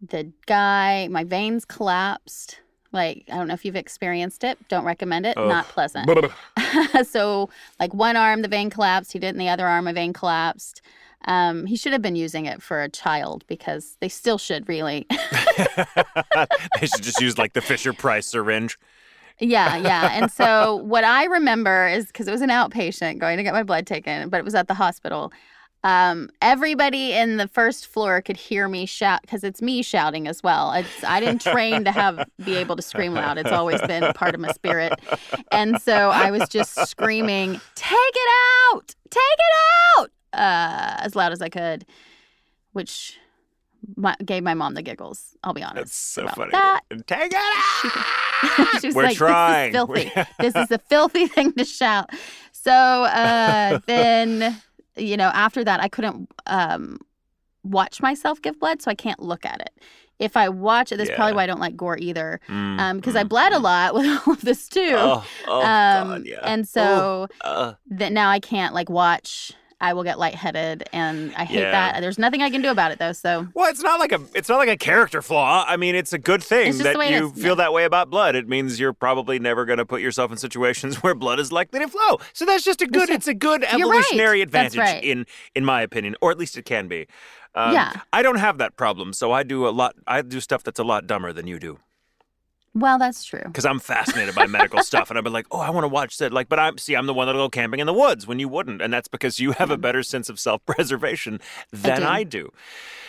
the guy my veins collapsed. Like I don't know if you've experienced it. Don't recommend it. Not pleasant. so like one arm the vein collapsed, he did in the other arm a vein collapsed. Um, he should have been using it for a child because they still should really. they should just use like the Fisher Price syringe. Yeah, yeah. And so what I remember is because it was an outpatient going to get my blood taken, but it was at the hospital. Um, everybody in the first floor could hear me shout because it's me shouting as well. It's, I didn't train to have be able to scream loud. It's always been part of my spirit, and so I was just screaming, "Take it out! Take it out!" Uh, as loud as I could, which my, gave my mom the giggles. I'll be honest. That's so funny. That Take it out! she We're like, trying. This is filthy. this is a filthy thing to shout. So uh, then, you know, after that, I couldn't um, watch myself give blood, so I can't look at it. If I watch it, that's probably why I don't like gore either, Mm, because I mm, bled a mm. lot with all of this too. Oh, oh um, God, yeah. And so Uh, that now I can't like watch. I will get lightheaded, and I hate Yeah. that. There's nothing I can do about it though. So well, it's not like a it's not like a character flaw. I mean, it's a good thing that the way it you feel yeah. that way about blood. It means you're probably never going to put yourself in situations where blood is likely to flow. So that's just a good. It's a good You're right. evolutionary advantage right. in in my opinion, or at least it can be. Um, Yeah. I don't have that problem, so I do a lot. I do stuff that's a lot dumber than you do. Well, that's true. because I'm fascinated by medical stuff, and I've been like, oh, I want to watch that. Like, but I'm see, I'm the one that'll go camping in the woods when you wouldn't, and that's because you have a better sense of self-preservation than do. I do.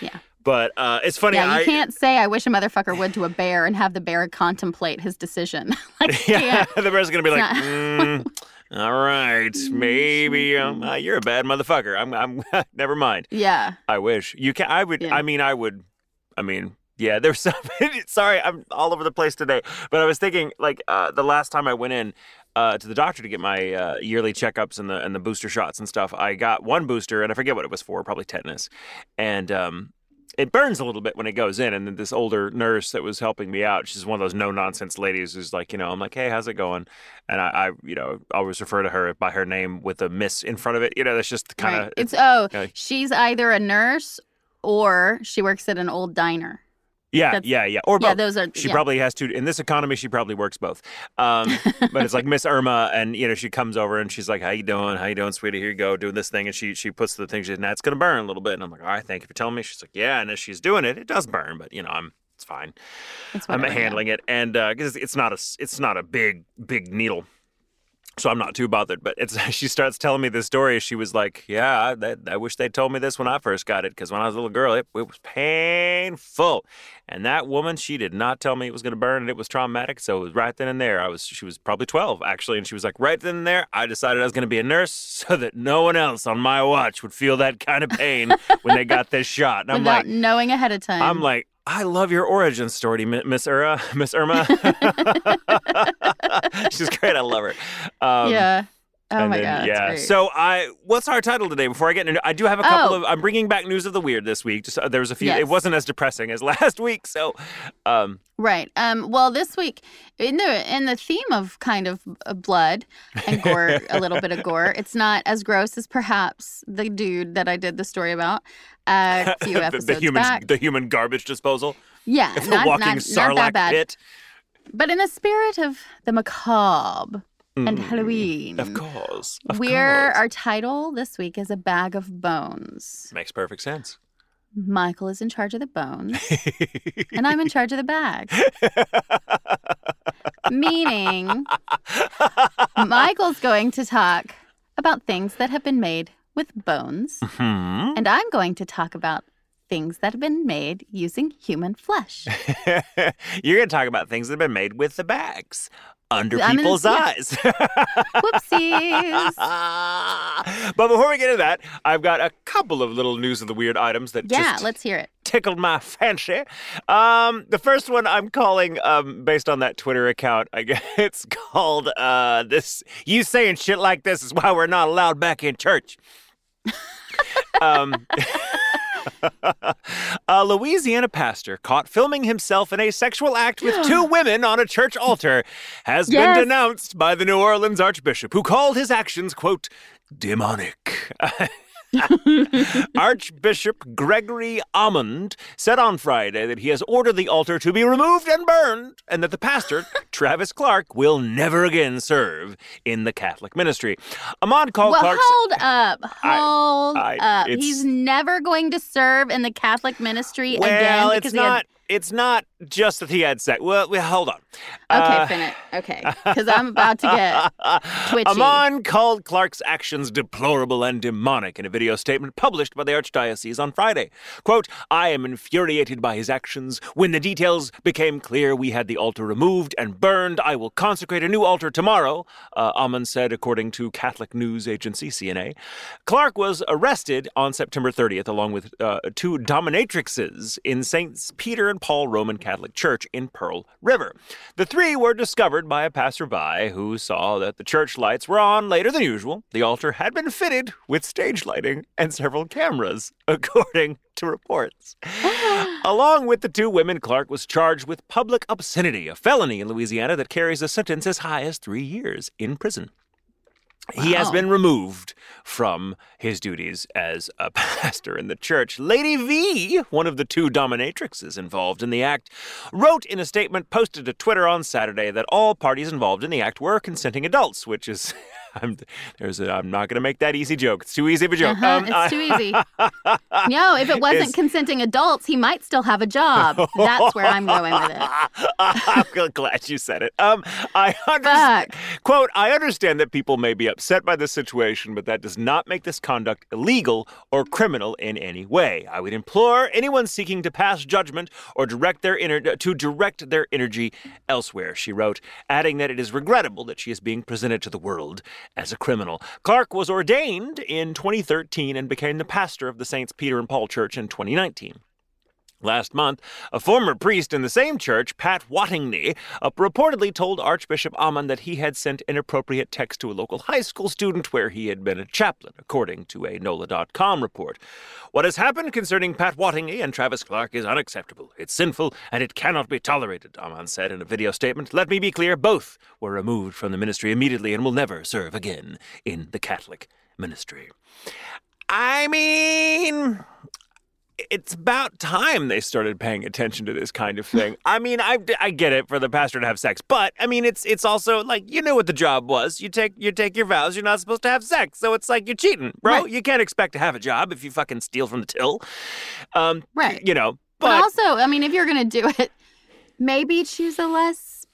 Yeah. But uh, it's funny. Yeah, you I, can't say I wish a motherfucker would to a bear and have the bear contemplate his decision. like, Yeah, the bear's gonna be like, mm, all right, maybe um, uh, you're a bad motherfucker. I'm, I'm. never mind. Yeah. I wish you can. I would. Yeah. I mean, I would. I mean, yeah. There's some. sorry, I'm all over the place today. But I was thinking, like, uh, the last time I went in uh, to the doctor to get my uh, yearly checkups and the and the booster shots and stuff, I got one booster, and I forget what it was for, probably tetanus, and um. It burns a little bit when it goes in, and then this older nurse that was helping me out, she's one of those no nonsense ladies who's like, you know, I'm like, hey, how's it going? And I, I you know, always refer to her by her name with a miss in front of it. You know, that's just kind of right. It's oh, okay. she's either a nurse or she works at an old diner. Yeah, That's- yeah, yeah. Or both. yeah, those are. She yeah. probably has to. In this economy, she probably works both. Um, but it's like Miss Irma, and you know, she comes over and she's like, "How you doing? How you doing, sweetie? Here you go, doing this thing." And she she puts the thing. She's, "That's gonna burn a little bit." And I'm like, "All right, thank you for telling me." She's like, "Yeah." And as she's doing it, it does burn, but you know, I'm it's fine. It's I'm whatever, yeah. handling it, and because it's not a it's not a big big needle, so I'm not too bothered. But it's she starts telling me this story. She was like, "Yeah, I, I wish they told me this when I first got it, because when I was a little girl, it, it was painful." And that woman, she did not tell me it was going to burn, and it was traumatic. So it was right then and there. I was she was probably 12 actually, and she was like, right then and there, I decided I was going to be a nurse so that no one else on my watch would feel that kind of pain when they got this shot. And I'm Without like. knowing ahead of time. I'm like, I love your origin story, Miss Ura, Miss Irma. She's great. I love her. Um, yeah. Oh and my then, god. Yeah. So I, what's our title today? Before I get into, I do have a couple Oh. of. I'm bringing back news of the weird this week. Just uh, there was a few. Yes. It wasn't as depressing as last week. So, um, Right. Um, well, this week, in the in the theme of kind of uh, blood and gore, a little bit of gore. It's not as gross as perhaps the dude that I did the story about uh, a few the, episodes the human, back. the human garbage disposal, yeah, the not, walking not, not that bad. pit. But in the spirit of the macabre and Mm, Halloween, Of course. Of we're course. our title this week is a bag of bones. Makes perfect sense. Michael is in charge of the bones, and I'm in charge of the bag. Meaning, Michael's going to talk about things that have been made with bones, Hmm. and I'm going to talk about things that have been made using human flesh. You're going to talk about things that have been made with the bags under I'm people's yeah. eyes. Whoopsies. but before we get into that, I've got a couple of little news of the weird items that Yeah, just let's hear it. tickled my fancy. Um, the first one I'm calling, um, based on that Twitter account, I guess it's called uh, "This." You saying shit like this is why we're not allowed back in church. um, a Louisiana pastor caught filming himself in a sexual act with two women on a church altar has Yes. been denounced by the New Orleans Archbishop, who called his actions, quote, demonic. Archbishop Gregory Aymond said on Friday that he has ordered the altar to be removed and burned, and that the pastor, Travis Clark, will never again serve in the Catholic ministry. Aymond called well, Clark. hold up. Hold I- up. He's never going to serve in the Catholic ministry well, again it's because he had not. It's not just that he had sex. Well, well hold on. Okay, Uh, finish. Okay, because I'm about to get twitchy. Aymond called Clark's actions deplorable and demonic in a video statement published by the Archdiocese on Friday. Quote, I am infuriated by his actions. When the details became clear, we had the altar removed and burned. I will consecrate a new altar tomorrow, uh, Aymond said, according to Catholic news agency CNA. Clark was arrested on September 30th, along with uh, two dominatrixes in St. Peter and Paul Roman Catholic Church in Pearl River. The three were discovered by a passerby who saw that the church lights were on later than usual. The altar had been fitted with stage lighting and several cameras, according to reports. Along with the two women, Clark was charged with public obscenity, a felony in Louisiana that carries a sentence as high as three years in prison. He has been removed from his duties as a pastor in the church. Lady V, one of the two dominatrixes involved in the act, wrote in a statement posted to Twitter on Saturday that all parties involved in the act were consenting adults, which is. I'm, there's a, I'm not going to make that easy joke. It's too easy of a joke. Uh-huh, Um, it's I- too easy. no, if it wasn't consenting adults, he might still have a job. That's where I'm going with it. I'm glad you said it. Um, I understand. Fuck. Quote, I understand that people may be upset by this situation, but that does not make this conduct illegal or criminal in any way. I would implore anyone seeking to pass judgment or direct their ener- to direct their energy elsewhere, she wrote, adding that it is regrettable that she is being presented to the world as a criminal. Clark was ordained in 2013 and became the pastor of the Saints Peter and Paul Church in 2019. Last month, a former priest in the same church, Pat Wattigny, uh, reportedly told Archbishop Aymond that he had sent inappropriate text to a local high school student where he had been a chaplain, according to a NOLA.com report. What has happened concerning Pat Wattigny and Travis Clark is unacceptable. It's sinful and it cannot be tolerated, Aymond said in a video statement. Let me be clear, both were removed from the ministry immediately and will never serve again in the Catholic ministry. I mean, it's about time they started paying attention to this kind of thing. I mean, I, I get it for the pastor to have sex, but I mean, it's it's also like you knew what the job was. You take you take your vows. You're not supposed to have sex, so it's like you're cheating, bro. Right. You can't expect to have a job if you fucking steal from the till. Um, Right. You know, But, but, also, I mean, if you're going to do it, maybe choose a less.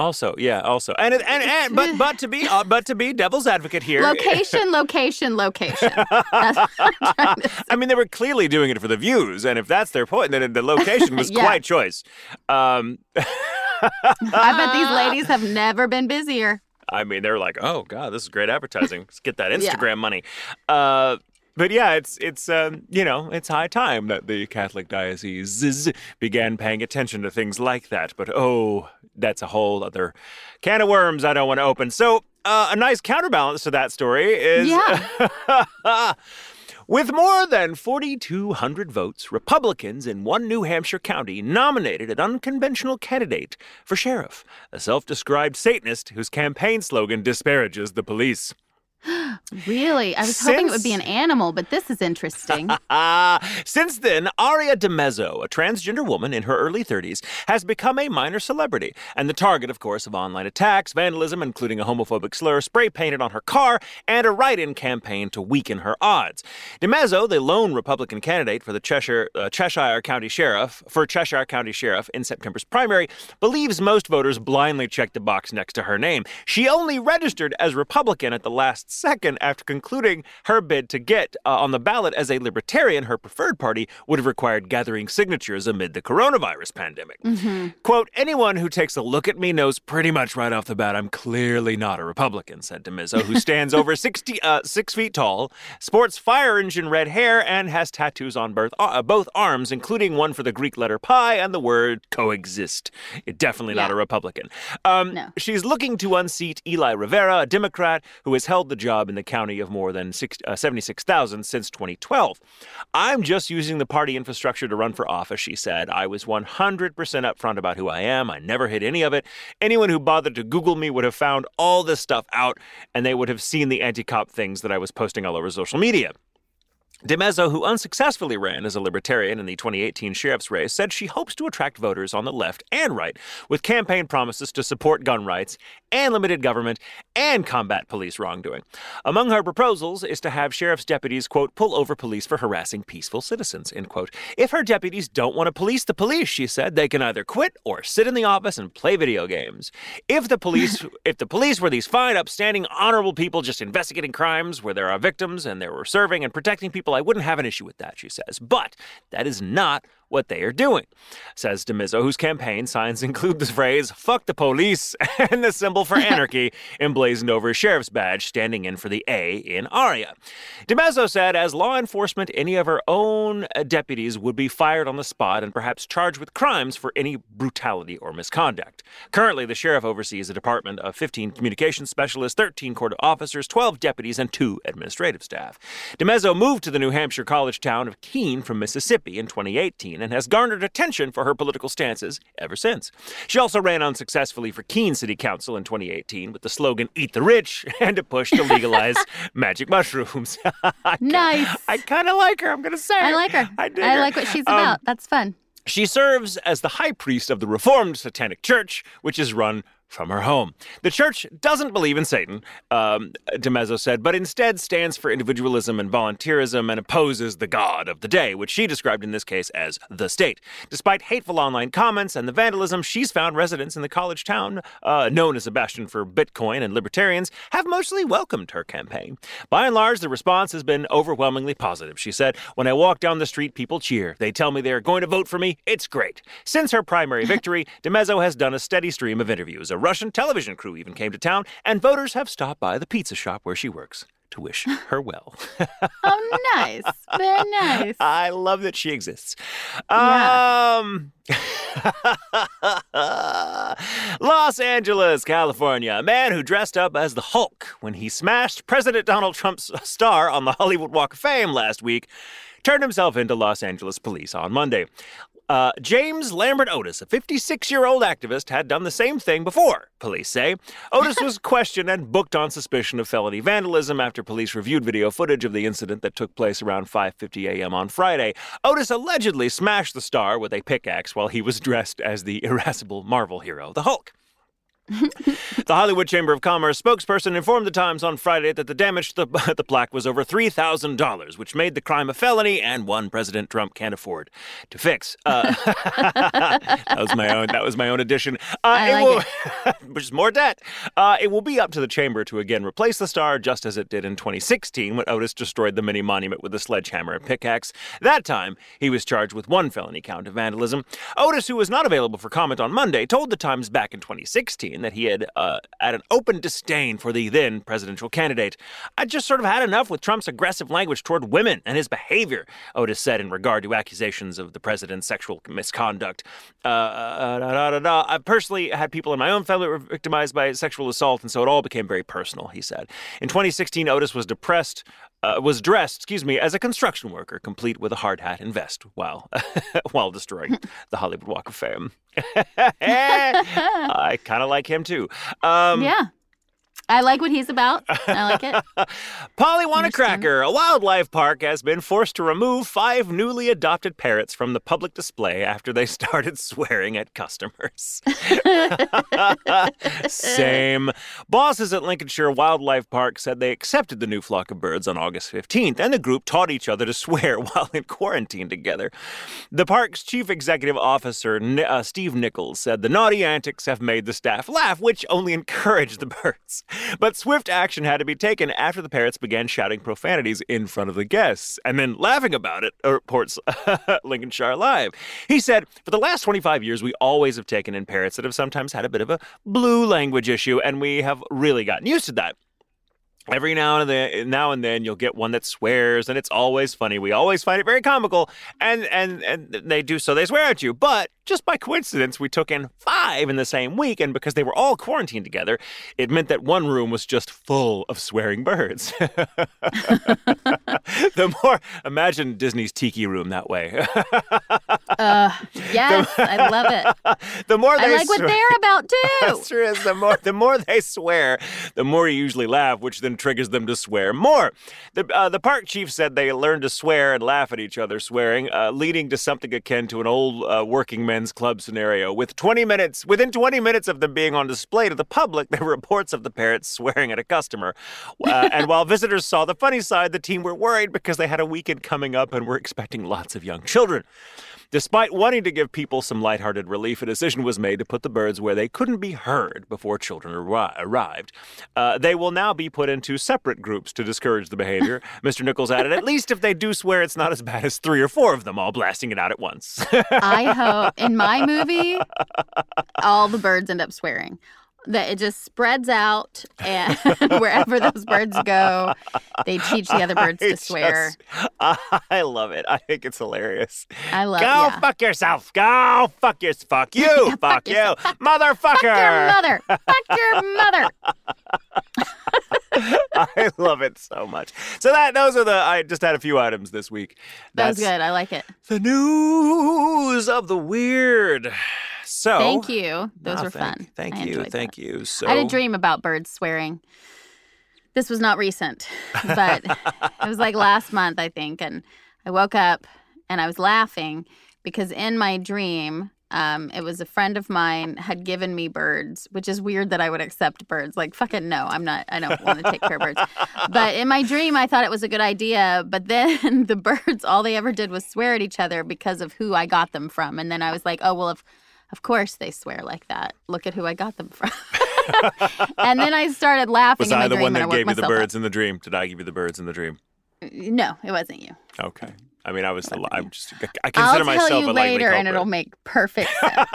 Also, yeah, also, and it- and, and but but to be uh, but to be devil's advocate here, Location, location, location. That's what I'm to say. I mean, they were clearly doing it for the views, and if that's their point, then the location was Yeah. quite choice. Um, I bet these ladies have never been busier. I mean, they're like, "Oh God, this is great advertising. Let's get that Yeah. Instagram money." Uh, but yeah, it's it's um, you know it's high time that the Catholic diocese began paying attention to things like that. But oh, that's a whole other can of worms I don't want to open. So uh, a nice counterbalance to that story is Yeah. With more than 4,200 votes, Republicans in one New Hampshire county nominated an unconventional candidate for sheriff, a self described Satanist whose campaign slogan disparages the police. Really? I was hoping it would be an animal, but this is interesting. Since then, Aria DiMezzo, a transgender woman in her early 30s, has become a minor celebrity and the target, of course, of online attacks, vandalism, including a homophobic slur spray painted on her car, and a write in campaign to weaken her odds. DiMezzo, the lone Republican candidate for the Cheshire, uh, Cheshire County Sheriff, for Cheshire County Sheriff in September's primary, believes most voters blindly checked the box next to her name. She only registered as Republican at the last second after concluding her bid to get uh, on the ballot as a libertarian, her preferred party, would have required gathering signatures amid the coronavirus pandemic. Quote, anyone who takes a look at me knows pretty much right off the bat I'm clearly not a Republican, said DiMezzo, who stands over 60, uh, six feet tall, sports fire engine red hair, and has tattoos on both, uh, both arms, including one for the Greek letter pi and the word coexist. Definitely not a Republican. Um, No. She's looking to unseat Eli Rivera, a Democrat who has held the job in the county of more than uh, 76,000 since 2012. I'm just using the party infrastructure to run for office, she said. I was 100% upfront about who I am. I never hid any of it. Anyone who bothered to Google me would have found all this stuff out, and they would have seen the anti cop things that I was posting all over social media. DiMezzo, who unsuccessfully ran as a libertarian in the 2018 sheriff's race, said she hopes to attract voters on the left and right with campaign promises to support gun rights and limited government and combat police wrongdoing. Among her proposals is to have sheriff's deputies, quote, pull over police for harassing peaceful citizens, end quote. If her deputies don't want to police the police, she said, they can either quit or sit in the office and play video games. If the police if the police were these fine, upstanding, honorable people just investigating crimes where there are victims and they were serving and protecting people, I wouldn't have an issue with that, she says. But that is not what they are doing, says DiMezzo, whose campaign signs include the phrase, fuck the police, and the symbol for anarchy emblazoned over his sheriff's badge, standing in for the A in ARIA. DiMezzo said, as law enforcement, any of her own uh, deputies would be fired on the spot and perhaps charged with crimes for any brutality or misconduct. Currently, the sheriff oversees a department of 15 communications specialists, 13 court officers, 12 deputies, and two administrative staff. DiMezzo moved to the New Hampshire college town of Keene from Mississippi in 2018 and has garnered attention for her political stances ever since. She also ran unsuccessfully for Keene City Council in 2018 with the slogan Eat the Rich and a push to legalize magic mushrooms. I Nice. I kind of like her, I'm going to say. I like her. I, I her. like what she's Um, about. That's fun. she serves as the high priest of the Reformed Satanic Church, which is run from her home. The church doesn't believe in Satan, um, DiMezzo said, but instead stands for individualism and volunteerism and opposes the God of the day, which she described in this case as the state. Despite hateful online comments and the vandalism, she's found residents in the college town, uh, known as a bastion for Bitcoin and libertarians, have mostly welcomed her campaign. By and large, the response has been overwhelmingly positive, she said. When I walk down the street, people cheer. They tell me they're going to vote for me. It's great. Since her primary victory, DiMezzo has done a steady stream of interviews. Russian television crew even came to town, and voters have stopped by the pizza shop where she works to wish her well. Oh, nice. Very nice. I love that she exists. Yeah. Um Los Angeles, California. A man who dressed up as the Hulk when he smashed President Donald Trump's star on the Hollywood Walk of Fame last week turned himself into Los Angeles police on Monday. Uh, James Lambert Otis, a 56 year old activist, had done the same thing before, police say. Otis was questioned and booked on suspicion of felony vandalism after police reviewed video footage of the incident that took place around 5:50 a.m. on Friday. Otis allegedly smashed the star with a pickaxe while he was dressed as the irascible Marvel hero, the Hulk the Hollywood Chamber of Commerce spokesperson informed the Times on Friday that the damage to the, the plaque was over $3,000, which made the crime a felony and one President Trump can't afford to fix. Uh, that was my own. That was my own addition. Uh, I like will, it. which is more debt. Uh, it will be up to the chamber to again replace the star, just as it did in 2016 when Otis destroyed the mini monument with a sledgehammer and pickaxe. That time, he was charged with one felony count of vandalism. Otis, who was not available for comment on Monday, told the Times back in 2016 that he had uh, had an open disdain for the then presidential candidate. I just sort of had enough with Trump's aggressive language toward women and his behavior, Otis said in regard to accusations of the president's sexual misconduct. Uh, uh, da, da, da, I personally had people in my own family were victimized by sexual assault, and so it all became very personal, he said. In 2016, Otis was depressed uh, was dressed, excuse me, as a construction worker, complete with a hard hat and vest, while while destroying the Hollywood Walk of Fame. I kind of like him too. Um, yeah. I like what he's about. I like it. Polly Cracker, a wildlife park, has been forced to remove five newly adopted parrots from the public display after they started swearing at customers. Same. Bosses at Lincolnshire Wildlife Park said they accepted the new flock of birds on August 15th, and the group taught each other to swear while in quarantine together. The park's chief executive officer, uh, Steve Nichols, said the naughty antics have made the staff laugh, which only encouraged the birds. But swift action had to be taken after the parrots began shouting profanities in front of the guests and then laughing about it, reports Lincolnshire Live. He said, For the last 25 years, we always have taken in parrots that have sometimes had a bit of a blue language issue, and we have really gotten used to that. Every now and then, now and then, you'll get one that swears, and it's always funny. We always find it very comical, and and and they do so. They swear at you, but just by coincidence, we took in five in the same week, and because they were all quarantined together, it meant that one room was just full of swearing birds. the more imagine Disney's tiki room that way. uh, yes, the, I love it. The more they I like swear, what they're about too. That's true. The more the more they swear, the more you usually laugh, which then triggers them to swear more. The, uh, the park chief said they learned to swear and laugh at each other swearing, uh, leading to something akin to an old uh, working men's club scenario. With 20 minutes, within 20 minutes of them being on display to the public, there were reports of the parrots swearing at a customer. Uh, and while visitors saw the funny side, the team were worried because they had a weekend coming up and were expecting lots of young children. Despite wanting to give people some lighthearted relief, a decision was made to put the birds where they couldn't be heard before children arri- arrived. Uh, they will now be put into separate groups to discourage the behavior. Mr. Nichols added, at least if they do swear, it's not as bad as three or four of them all blasting it out at once. I hope in my movie, all the birds end up swearing that it just spreads out and wherever those birds go they teach the other birds to swear just, i love it. I think it's hilarious. I love it. go yeah. fuck yourself. Go fuck your fuck you yeah, fuck, fuck, you fuck, motherfucker. fuck your mother. Fuck your mother I love it so much. So that those are the I just had a few items this week. That's that was good. I like it. The news of the weird. So thank you. Those no, were thank, fun. Thank I you. Thank that. you. So I had a dream about birds swearing. This was not recent, but it was like last month, I think. And I woke up and I was laughing because in my dream, um, it was a friend of mine had given me birds, which is weird that I would accept birds. Like, fucking no, I'm not, I don't want to take care of birds. But in my dream, I thought it was a good idea. But then the birds, all they ever did was swear at each other because of who I got them from. And then I was like, oh, well, if of course they swear like that. Look at who I got them from. and then I started laughing. Was I the one that gave you the birds up. in the dream? Did I give you the birds in the dream? No, it wasn't you. Okay. I mean, I was the. I'm just. I consider I'll myself tell you a later, and it'll make perfect sense.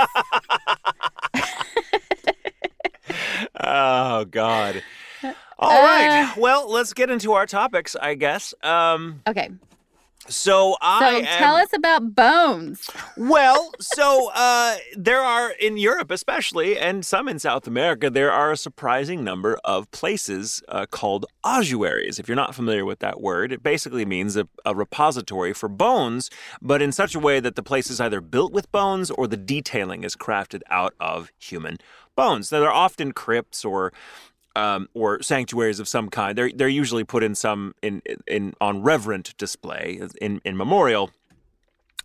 oh God. All uh, right. Well, let's get into our topics, I guess. Um, okay. So I So am- tell us about bones. Well, so uh, there are in Europe, especially, and some in South America, there are a surprising number of places uh, called ossuaries. If you're not familiar with that word, it basically means a, a repository for bones, but in such a way that the place is either built with bones or the detailing is crafted out of human bones. Now, they're often crypts or um, or sanctuaries of some kind. They're they're usually put in some in in on reverent display in in memorial.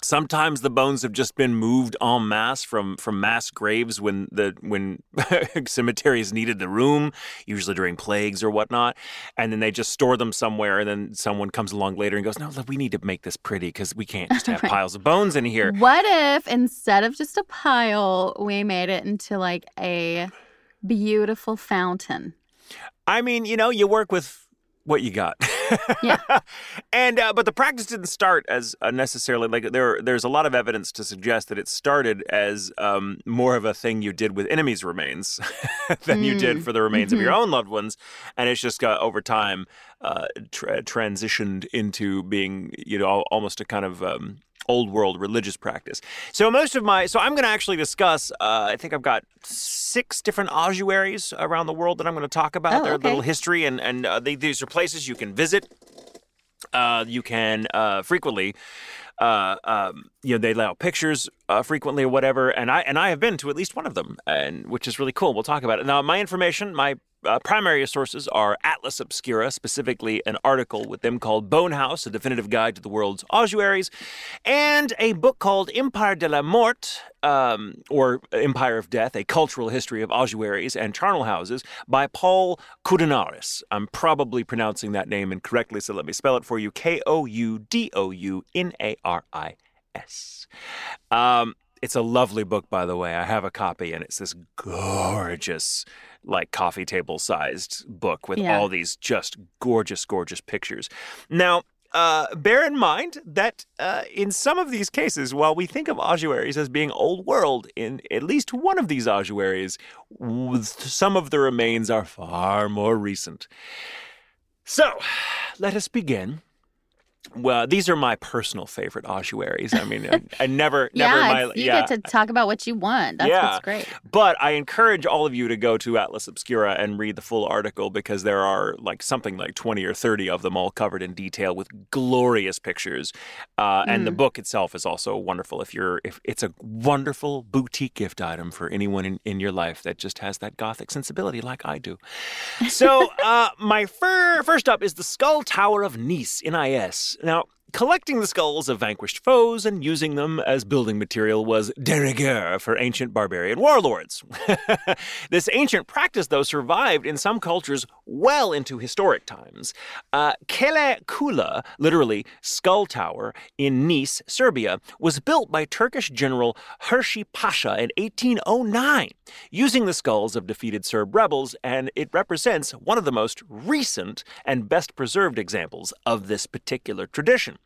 Sometimes the bones have just been moved en masse from from mass graves when the when cemeteries needed the room, usually during plagues or whatnot, and then they just store them somewhere. And then someone comes along later and goes, "No, look, we need to make this pretty because we can't just have Right. piles of bones in here." What if instead of just a pile, we made it into like a beautiful fountain? I mean, you know, you work with what you got. Yeah. and uh, but the practice didn't start as uh, necessarily like there. There's a lot of evidence to suggest that it started as um, more of a thing you did with enemies' remains than you did Mm. for the remains of your own loved ones, and it's just got over time uh, tra- transitioned into being you know almost a kind of um, old world religious practice. So most of my so I'm going to actually discuss. Uh, I think I've got six different ossuaries around the world that I'm going to talk about. Oh, Their okay. little history and and uh, they, these are places you can visit. Uh, you can uh, frequently. Uh, um, you know they lay out pictures uh, frequently or whatever, and I and I have been to at least one of them, and which is really cool. We'll talk about it now. My information, my uh, primary sources are Atlas Obscura, specifically an article with them called Bone House, a definitive guide to the world's ossuaries, and a book called Empire de la Mort, um, or Empire of Death, a cultural history of ossuaries and charnel houses by Paul Koudounaris. I'm probably pronouncing that name incorrectly, so let me spell it for you K O U D O U N A R I S. Um, it's a lovely book, by the way. I have a copy, and it's this gorgeous, like coffee table sized book with Yeah. all these just gorgeous, gorgeous pictures. Now, uh, bear in mind that uh, in some of these cases, while we think of ossuaries as being old world, in at least one of these ossuaries, some of the remains are far more recent. So, let us begin. Well, these are my personal favorite ossuaries. I mean, I, I never, never in yeah, my you yeah. get to talk about what you want. That's Yeah. what's great. But I encourage all of you to go to Atlas Obscura and read the full article because there are like something like 20 or 30 of them all covered in detail with glorious pictures. Uh, and the book itself is also wonderful. If you're, if it's a wonderful boutique gift item for anyone in, in your life that just has that gothic sensibility like I do. So, uh, my fir- first up is the Skull Tower of Nice, NIS. Now, collecting the skulls of vanquished foes and using them as building material was de rigueur for ancient barbarian warlords. this ancient practice, though, survived in some cultures well into historic times. Uh, Kele Kula, literally skull tower, in Nice, Serbia, was built by Turkish general Hurshid Pasha in 1809, using the skulls of defeated Serb rebels, and it represents one of the most recent and best preserved examples of this particular tradition.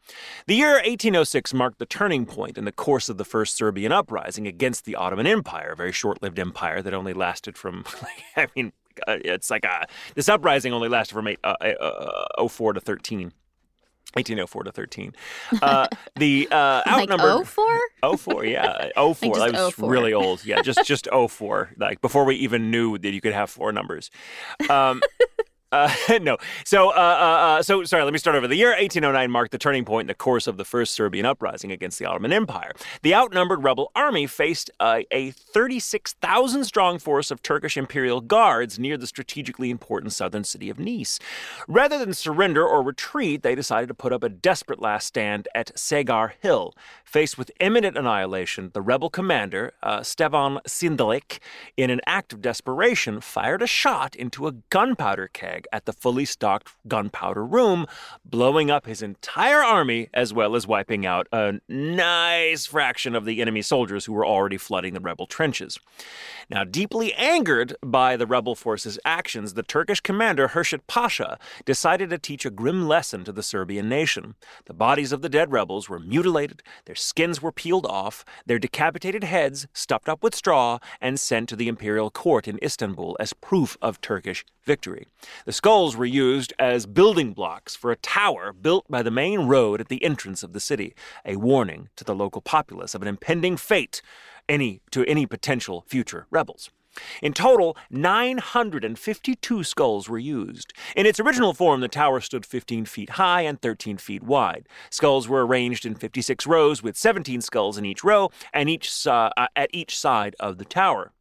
The year 1806 marked the turning point in the course of the First Serbian uprising against the Ottoman Empire, a very short lived empire that only lasted from, like, I mean, uh, it's like a, this uprising only lasted from eight, uh, uh, 04 to 13. 1804 to 13. Uh, the uh, Like outnumbered. 04? 04, yeah. 04. just that was 04. really old. Yeah, just just 04. Like before we even knew that you could have four numbers. Um, uh, no. So, uh, uh, uh, so sorry. Let me start over. The year 1809 marked the turning point in the course of the first Serbian uprising against the Ottoman Empire. The outnumbered rebel army faced uh, a 36,000 strong force of Turkish imperial guards near the strategically important southern city of Nice. Rather than surrender or retreat, they decided to put up a desperate last stand at Segar Hill. Faced with imminent annihilation, the rebel commander, Stevan Sindalik, in an act of desperation, fired a shot into a gunpowder keg at the fully stocked gunpowder room, blowing up his entire army as well as wiping out a nice fraction of the enemy soldiers who were already flooding the rebel trenches. Now, deeply angered by the rebel force's actions, the Turkish commander Hurshid Pasha decided to teach a grim lesson to the Serbian nation. The bodies of the dead rebels were mutilated, their skins were peeled off, their decapitated heads stuffed up with straw, and sent to the imperial court in Istanbul as proof of Turkish victory. The skulls were used as building blocks for a tower built by the main road at the entrance of the city, a warning to the local populace of an impending fate any to any potential future rebels. In total, 952 skulls were used. In its original form, the tower stood 15 feet high and 13 feet wide. Skulls were arranged in 56 rows with 17 skulls in each row and each uh, at each side of the tower.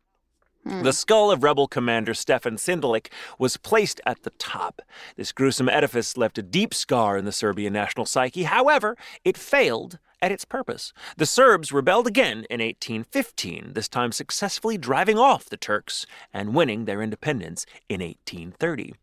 The skull of rebel commander Stefan Sindelik was placed at the top. This gruesome edifice left a deep scar in the Serbian national psyche. However, it failed at its purpose. The Serbs rebelled again in 1815, this time successfully driving off the Turks and winning their independence in 1830.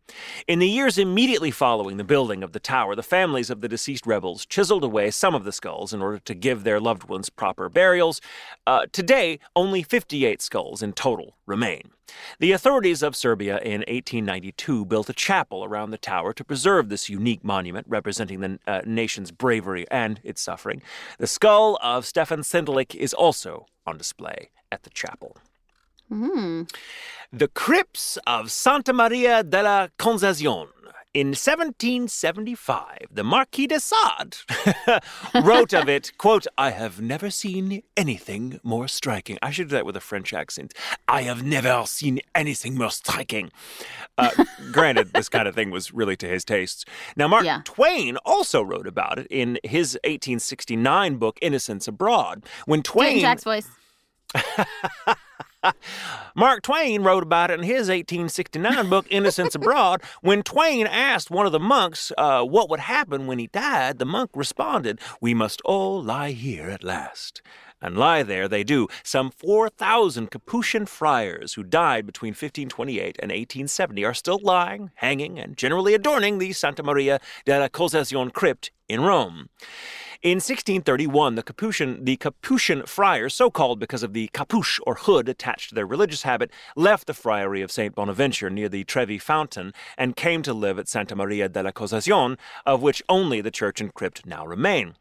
In the years immediately following the building of the tower, the families of the deceased rebels chiseled away some of the skulls in order to give their loved ones proper burials. Uh, today, only 58 skulls in total remain. The authorities of Serbia in 1892 built a chapel around the tower to preserve this unique monument representing the uh, nation's bravery and its suffering. The skull of Stefan Sindelik is also on display at the chapel. Hmm. The crypts of Santa Maria della Concezione. In 1775, the Marquis de Sade wrote of it, quote, I have never seen anything more striking. I should do that with a French accent. I have never seen anything more striking. Uh, granted, this kind of thing was really to his tastes. Now, Mark Yeah. Twain also wrote about it in his 1869 book, Innocents Abroad. When Twain. Jack's voice. Mark Twain wrote about it in his 1869 book, Innocents Abroad. When Twain asked one of the monks uh, what would happen when he died, the monk responded, We must all lie here at last. And lie there they do. Some 4,000 Capuchin friars who died between 1528 and 1870 are still lying, hanging, and generally adorning the Santa Maria della Concezione crypt in Rome. In 1631, the Capuchin, the Capuchin friars, so called because of the capuche or hood attached to their religious habit, left the friary of St. Bonaventure near the Trevi fountain and came to live at Santa Maria della Concezione, of which only the church and crypt now remain.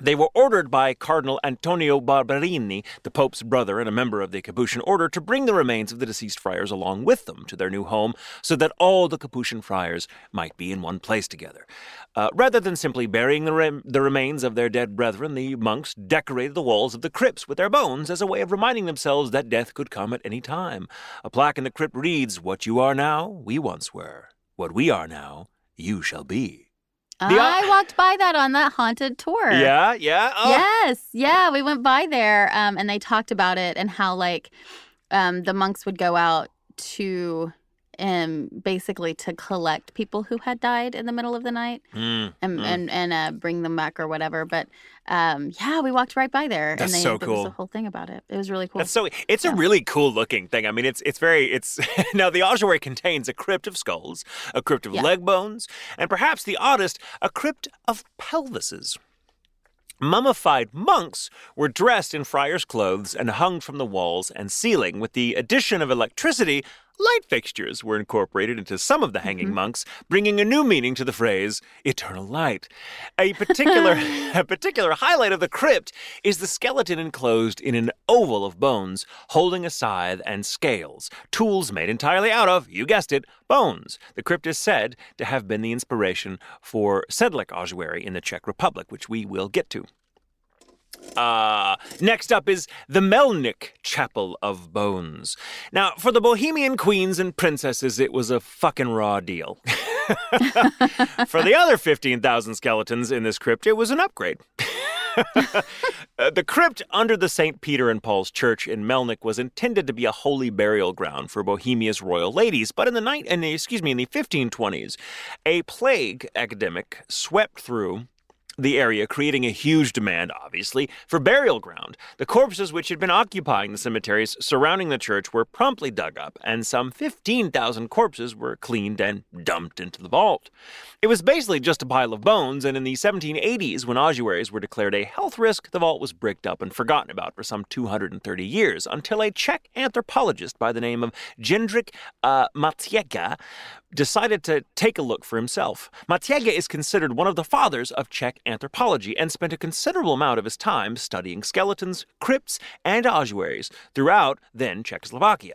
They were ordered by Cardinal Antonio Barberini, the Pope's brother and a member of the Capuchin order, to bring the remains of the deceased friars along with them to their new home so that all the Capuchin friars might be in one place together. Uh, rather than simply burying the, rem- the remains of their dead brethren, the monks decorated the walls of the crypts with their bones as a way of reminding themselves that death could come at any time. A plaque in the crypt reads, What you are now, we once were. What we are now, you shall be. I walked by that on that haunted tour. Yeah, yeah. Oh. Yes, yeah, we went by there, um, and they talked about it and how like um, the monks would go out to um, basically to collect people who had died in the middle of the night Mm, and mm. and, and uh, bring them back or whatever. But um, yeah, we walked right by there, That's and they, so there was cool. a whole thing about it. It was really cool. That's so. It's a really cool looking thing. I mean, it's it's very. It's now the ossuary contains a crypt of skulls, a crypt of Yeah. leg bones, and perhaps the oddest, a crypt of pelvises. Mummified monks were dressed in friars' clothes and hung from the walls and ceiling. With the addition of electricity, light fixtures were incorporated into some of the hanging mm-hmm. monks, bringing a new meaning to the phrase eternal light. A particular a particular highlight of the crypt is the skeleton enclosed in an oval of bones, holding a scythe and scales, tools made entirely out of, you guessed it, bones. The crypt is said to have been the inspiration for Sedlec ossuary in the Czech Republic, which we will get to. Uh, next up is the Melnik Chapel of Bones. Now, for the Bohemian queens and princesses, it was a fucking raw deal. for the other 15,000 skeletons in this crypt, it was an upgrade. Uh, the crypt under the St. Peter and Paul's Church in Melnik was intended to be a holy burial ground for Bohemia's royal ladies, but in the night, excuse me, in the 1520s, a plague epidemic swept through the area, creating a huge demand, obviously, for burial ground. The corpses which had been occupying the cemeteries surrounding the church were promptly dug up, and some 15,000 corpses were cleaned and dumped into the vault. It was basically just a pile of bones, and in the 1780s, when ossuaries were declared a health risk, the vault was bricked up and forgotten about for some 230 years, until a Czech anthropologist by the name of Jędrek uh, decided to take a look for himself. Matiegka is considered one of the fathers of Czech anthropology and spent a considerable amount of his time studying skeletons, crypts, and ossuaries throughout then Czechoslovakia.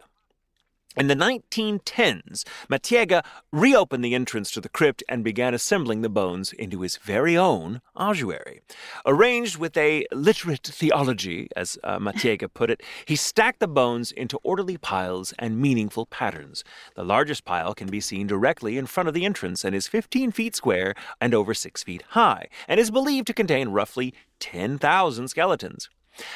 In the 1910s, Matiegka reopened the entrance to the crypt and began assembling the bones into his very own ossuary. Arranged with a literate theology, as uh, Matiegka put it, he stacked the bones into orderly piles and meaningful patterns. The largest pile can be seen directly in front of the entrance and is 15 feet square and over 6 feet high, and is believed to contain roughly 10,000 skeletons.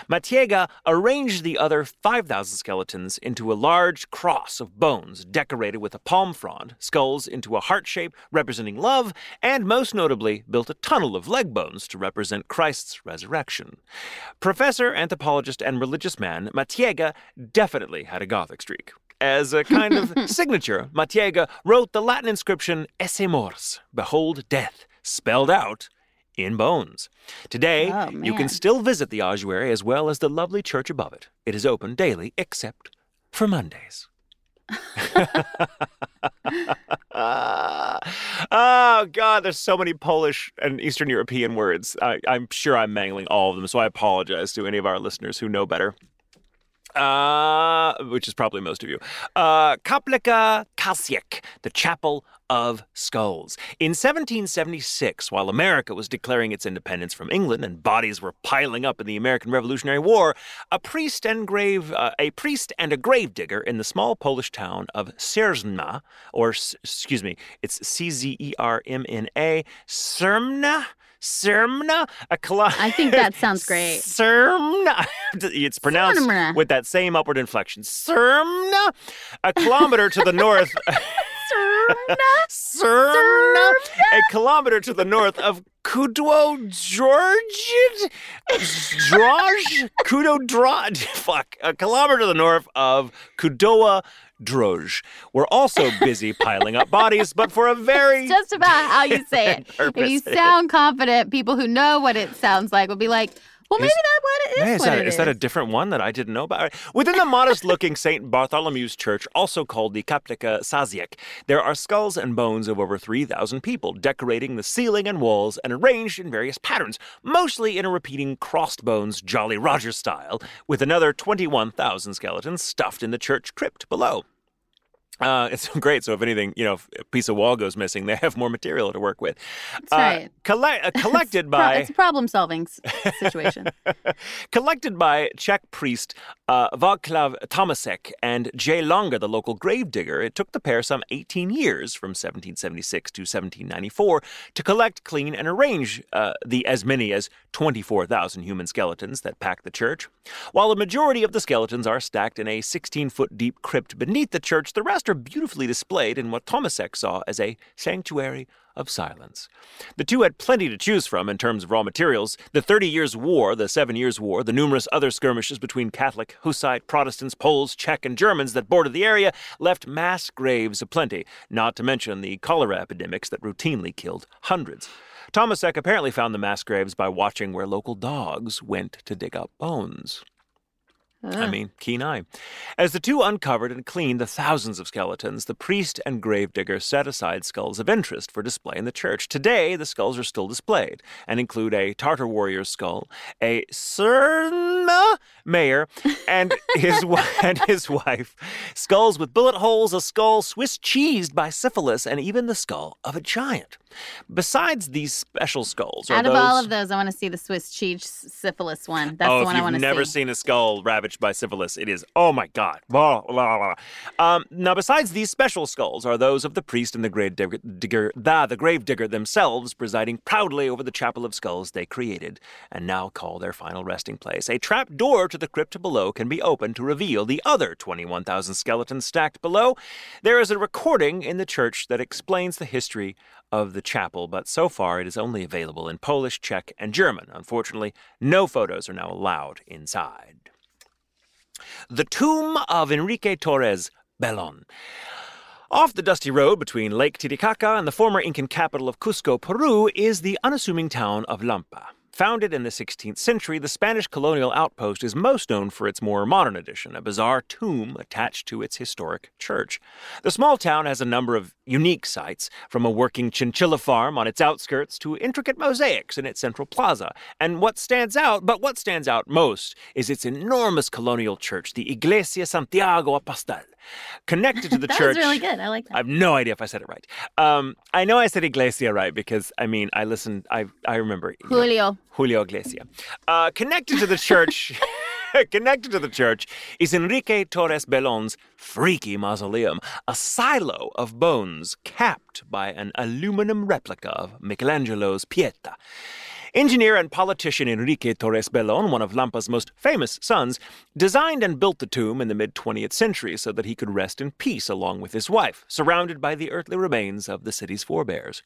Matiegka arranged the other 5,000 skeletons into a large cross of bones decorated with a palm frond, skulls into a heart shape representing love, and most notably built a tunnel of leg bones to represent Christ's resurrection. Professor, anthropologist, and religious man, Matiegka definitely had a Gothic streak. As a kind of signature, Matiegka wrote the Latin inscription Esse Mors, Behold Death, spelled out in bones. Today, Oh, you can still visit the ossuary as well as the lovely church above it. It is open daily except for Mondays. oh God, there's so many Polish and Eastern European words. I, I'm sure I'm mangling all of them, so I apologize to any of our listeners who know better. Uh, which is probably most of you. Uh, Kaplika Kasiek, the Chapel of Skulls. In 1776, while America was declaring its independence from England and bodies were piling up in the American Revolutionary War, a priest and grave, uh, a priest and a grave digger in the small Polish town of Sierzna, or excuse me, it's C-Z-E-R-M-N-A, Sermna. Sermna, a kilo- I think that sounds great. Sermna. It's pronounced Sermna. with that same upward inflection. Sermna, a kilometer to the north. Sermna, a kilometer to the north of Kudwo George, Droj, Kudo Droj. Fuck, a kilometer to the north of Kudowa Droj. We're also busy piling up bodies, but for a very Just about how you say it. if you sound confident, people who know what it sounds like will be like, well, maybe Is- that's what it is. Is, what that, it is that a different one that I didn't know about? Within the modest looking St. Bartholomew's Church, also called the Kaplika Saziek, there are skulls and bones of over 3,000 people decorating the ceiling and walls and arranged in various patterns, mostly in a repeating crossed bones Jolly Roger style, with another 21,000 skeletons stuffed in the church crypt below. Uh, it's great. So if anything, you know, if a piece of wall goes missing, they have more material to work with. That's Uh, right. colle- uh, collected by it's a problem solving situation. collected by Czech priest uh, Václav Tomasek and J. Longer, the local gravedigger. It took the pair some 18 years, from 1776 to 1794, to collect, clean, and arrange uh, the as many as 24,000 human skeletons that pack the church. While a majority of the skeletons are stacked in a 16 foot deep crypt beneath the church, the rest are beautifully displayed in what Tomasek saw as a sanctuary of silence. The two had plenty to choose from in terms of raw materials. The Thirty Years' War, the Seven Years' War, the numerous other skirmishes between Catholic, Hussite, Protestants, Poles, Czech, and Germans that bordered the area left mass graves aplenty, not to mention the cholera epidemics that routinely killed hundreds. Tomasek apparently found the mass graves by watching where local dogs went to dig up bones. I ah. mean, keen eye. As the two uncovered and cleaned the thousands of skeletons, the priest and gravedigger set aside skulls of interest for display in the church. Today, the skulls are still displayed and include a Tartar warrior's skull, a Surma mayor, and his and his wife, skulls with bullet holes, a skull Swiss cheesed by syphilis, and even the skull of a giant. Besides these special skulls, Out of all of those, I want to see the Swiss cheese syphilis one. That's oh, the one I want you've never seen a skull ravaged by syphilis, it is oh my god. Blah, blah, blah. Um, now, besides these special skulls, are those of the priest and the grave digger, digger the, the grave digger themselves, presiding proudly over the chapel of skulls they created and now call their final resting place. A trap door to the crypt below can be opened to reveal the other 21,000 skeletons stacked below. There is a recording in the church that explains the history of the chapel, but so far it is only available in Polish, Czech, and German. Unfortunately, no photos are now allowed inside. The tomb of Enrique Torres Belon. Off the dusty road between Lake Titicaca and the former Incan capital of Cusco, Peru, is the unassuming town of Lampa. Founded in the 16th century, the Spanish colonial outpost is most known for its more modern addition, a bizarre tomb attached to its historic church. The small town has a number of unique sites, from a working chinchilla farm on its outskirts to intricate mosaics in its central plaza. And what stands out, but what stands out most, is its enormous colonial church, the Iglesia Santiago Apostol. Connected to the that church. was really good. I like that. I have no idea if I said it right. Um, I know I said Iglesia right because I mean I listened. I I remember Julio. know, Julio. Julio Iglesia. Uh, connected to the church. connected to the church is Enrique Torres Belon's freaky mausoleum, a silo of bones capped by an aluminum replica of Michelangelo's Pieta. Engineer and politician Enrique Torres Belon, one of Lampa's most famous sons, designed and built the tomb in the mid 20th century so that he could rest in peace along with his wife, surrounded by the earthly remains of the city's forebears.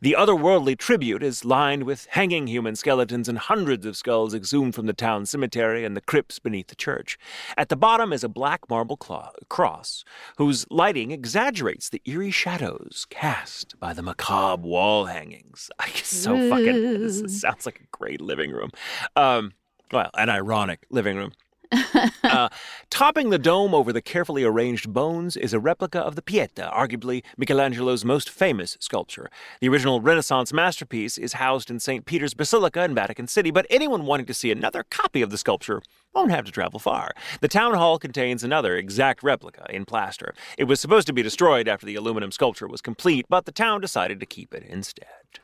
The otherworldly tribute is lined with hanging human skeletons and hundreds of skulls exhumed from the town cemetery and the crypts beneath the church. At the bottom is a black marble cross, whose lighting exaggerates the eerie shadows cast by the macabre wall hangings. I so fucking. This is- sounds like a great living room. Um, well, an ironic living room. uh, topping the dome over the carefully arranged bones is a replica of the Pieta, arguably Michelangelo's most famous sculpture. The original Renaissance masterpiece is housed in St. Peter's Basilica in Vatican City, but anyone wanting to see another copy of the sculpture won't have to travel far. The town hall contains another exact replica in plaster. It was supposed to be destroyed after the aluminum sculpture was complete, but the town decided to keep it instead.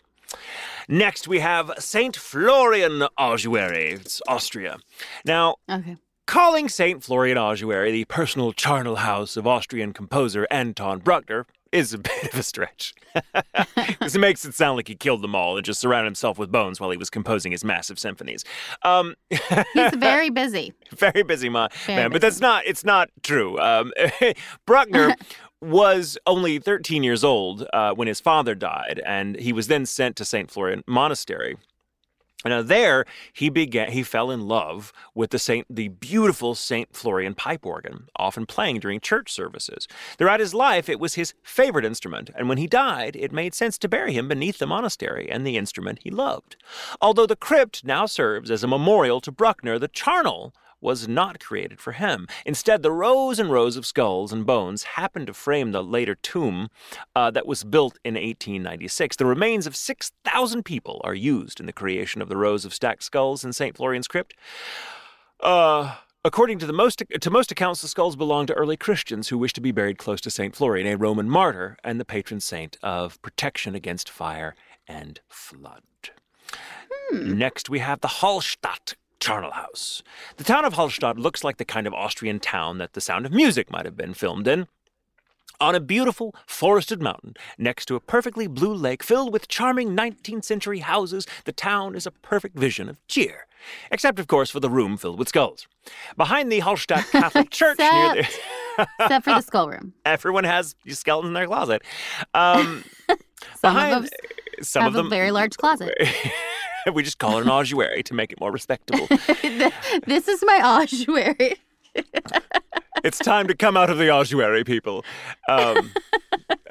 Next, we have St. Florian Ossuary. It's Austria. Now, Okay. calling St. Florian Ossuary the personal charnel house of Austrian composer Anton Bruckner is a bit of a stretch. Because it makes it sound like he killed them all and just surrounded himself with bones while he was composing his massive symphonies. Um, He's very busy. very busy ma- Very man, but that's not, it's not true. Um, Bruckner was only 13 years old uh, when his father died, and he was then sent to St. Florian Monastery. Now there he began he fell in love with the Saint the beautiful Saint Florian pipe organ, often playing during church services. Throughout his life it was his favorite instrument, and when he died, it made sense to bury him beneath the monastery and the instrument he loved. Although the crypt now serves as a memorial to Bruckner, the charnel was not created for him. Instead, the rows and rows of skulls and bones happened to frame the later tomb uh, that was built in 1896. The remains of 6,000 people are used in the creation of the rows of stacked skulls in St. Florian's crypt. Uh, According to the most to most accounts, the skulls belong to early Christians who wished to be buried close to Saint Florian, a Roman martyr and the patron saint of protection against fire and flood. Next, we have the Hallstatt charnel house. The town of Hallstatt looks like the kind of Austrian town that The Sound of Music might have been filmed in. On a beautiful forested mountain next to a perfectly blue lake filled with charming 19th century houses, the town is a perfect vision of cheer. Except, of course, for the room filled with skulls. Behind the Hallstatt Catholic Church near the. Except for the skull room. Everyone has skeletons in their closet. Um, Some behind, of them some have of them, a very large closet. we just call it an ossuary to make it more respectable. this is my ossuary. it's time to come out of the ossuary, people. Um,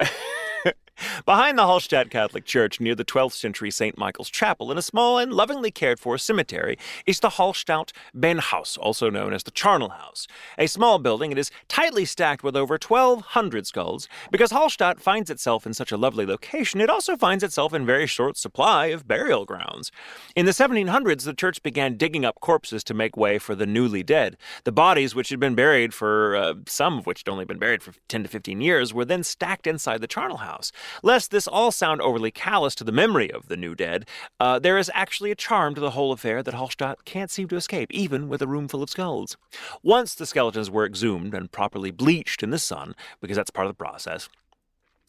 behind the Hallstatt Catholic Church, near the 12th century St. Michael's Chapel, in a small and lovingly cared for cemetery, is the Hallstatt Beinhaus, also known as the Charnel House. A small building, it is tightly stacked with over 1,200 skulls. Because Hallstatt finds itself in such a lovely location, it also finds itself in very short supply of burial grounds. In the 1700s, the church began digging up corpses to make way for the newly dead. The bodies, which had been buried for uh, some of which had only been buried for 10 to 15 years, were then stacked inside the charnel house. Lest this all sound overly callous to the memory of the new dead, uh, there is actually a charm to the whole affair that Hallstatt can't seem to escape, even with a room full of skulls. Once the skeletons were exhumed and properly bleached in the sun, because that's part of the process,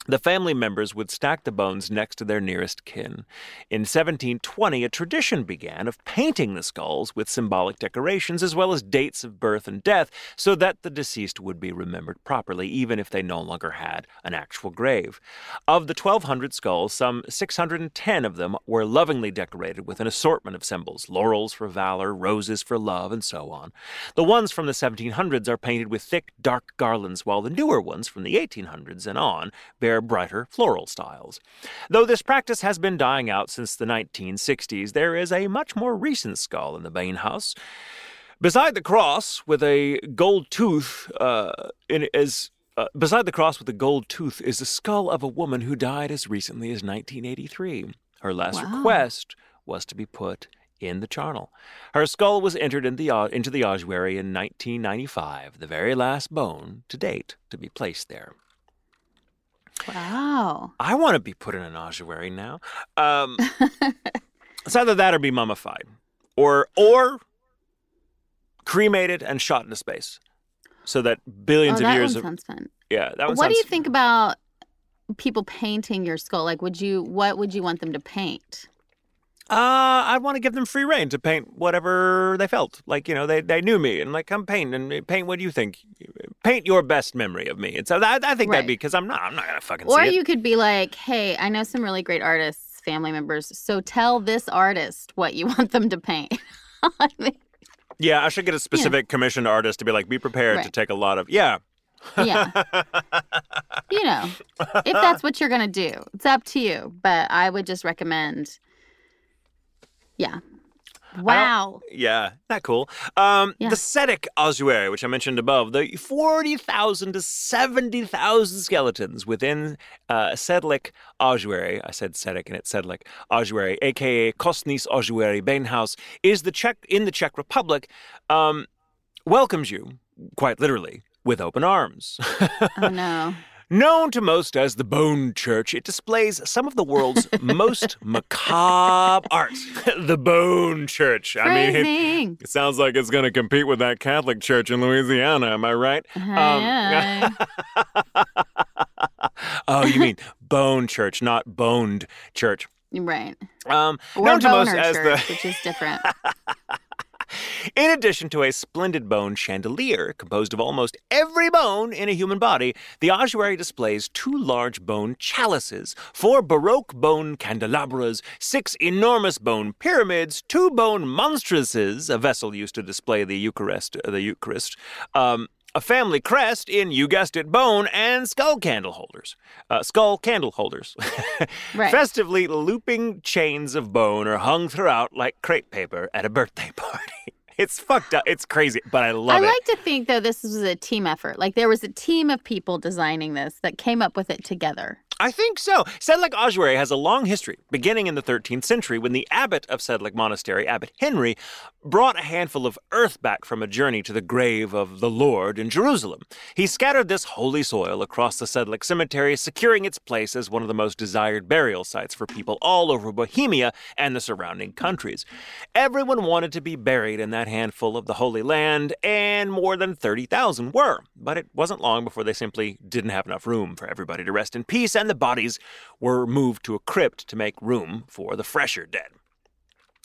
the family members would stack the bones next to their nearest kin. In 1720, a tradition began of painting the skulls with symbolic decorations as well as dates of birth and death so that the deceased would be remembered properly, even if they no longer had an actual grave. Of the 1,200 skulls, some 610 of them were lovingly decorated with an assortment of symbols laurels for valor, roses for love, and so on. The ones from the 1700s are painted with thick, dark garlands, while the newer ones from the 1800s and on bear brighter floral styles. Though this practice has been dying out since the 1960s, there is a much more recent skull in the Bain House. Beside the cross, with a gold tooth, uh, in, is uh, beside the cross with a gold tooth is the skull of a woman who died as recently as 1983. Her last Wow. request was to be put in the charnel. Her skull was entered in the, into the ossuary in 1995, the very last bone to date to be placed there. Wow. I want to be put in an ossuary now. Um, it's either that or be mummified, or or cremated and shot into space, so that billions oh, of that years one of sounds fun. yeah. That one What do you think about people painting your skull? Like, would you? What would you want them to paint? Uh, I want to give them free reign to paint whatever they felt. Like, you know, they, they knew me and like, come paint and paint what you think. Paint your best memory of me. And so I, I think that'd be because I'm not, I'm not going to fucking Or you could be like, "Hey, I know some really great artists, family members. So tell this artist what you want them to paint." I mean, Yeah, I should get a specific commissioned artist to be like, be prepared to take a lot of, yeah. yeah. you know, if that's what you're gonna do, it's up to you. But I would just recommend. Yeah. Wow. Yeah, not cool. Um, Yeah. The Sedek ossuary, which I mentioned above, the 40,000 to 70,000 skeletons within uh, Sedlik ossuary, I said Sedek and it's Sedlik ossuary, aka Kostnis ossuary Beinhaus, is the Czech in the Czech Republic, um, welcomes you, quite literally, with open arms. Oh no. Known to most as the Bone Church, it displays some of the world's most macabre art. the Bone Church. I mean, it, it sounds like it's going to compete with that Catholic church in Louisiana. Am I right? Aye, oh, you mean Bone Church, not Boned Church. right. Um, Or known to most as church, the. which is different. In addition to a splendid bone chandelier composed of almost every bone in a human body, the ossuary displays two large bone chalices, four baroque bone candelabras, six enormous bone pyramids, two bone monstrances, a vessel used to display the Eucharist, the Eucharist, um, a family crest in, you guessed it, bone, and skull candle holders. Uh, skull candle holders. Right. Festively looping chains of bone are hung throughout like crepe paper at a birthday party. It's fucked up. It's crazy, but I love I it. I like to think though this was a team effort. Like there was a team of people designing this that came up with it together. I think so. Sedlec Ossuary has a long history, beginning in the 13th century when the abbot of Sedlec Monastery, Abbot Henry, brought a handful of earth back from a journey to the grave of the Lord in Jerusalem. He scattered this holy soil across the Sedlec cemetery, securing its place as one of the most desired burial sites for people all over Bohemia and the surrounding countries. Everyone wanted to be buried in that handful of the Holy Land, and more than 30,000 were. But it wasn't long before they simply didn't have enough room for everybody to rest in peace, and the bodies were moved to a crypt to make room for the fresher dead.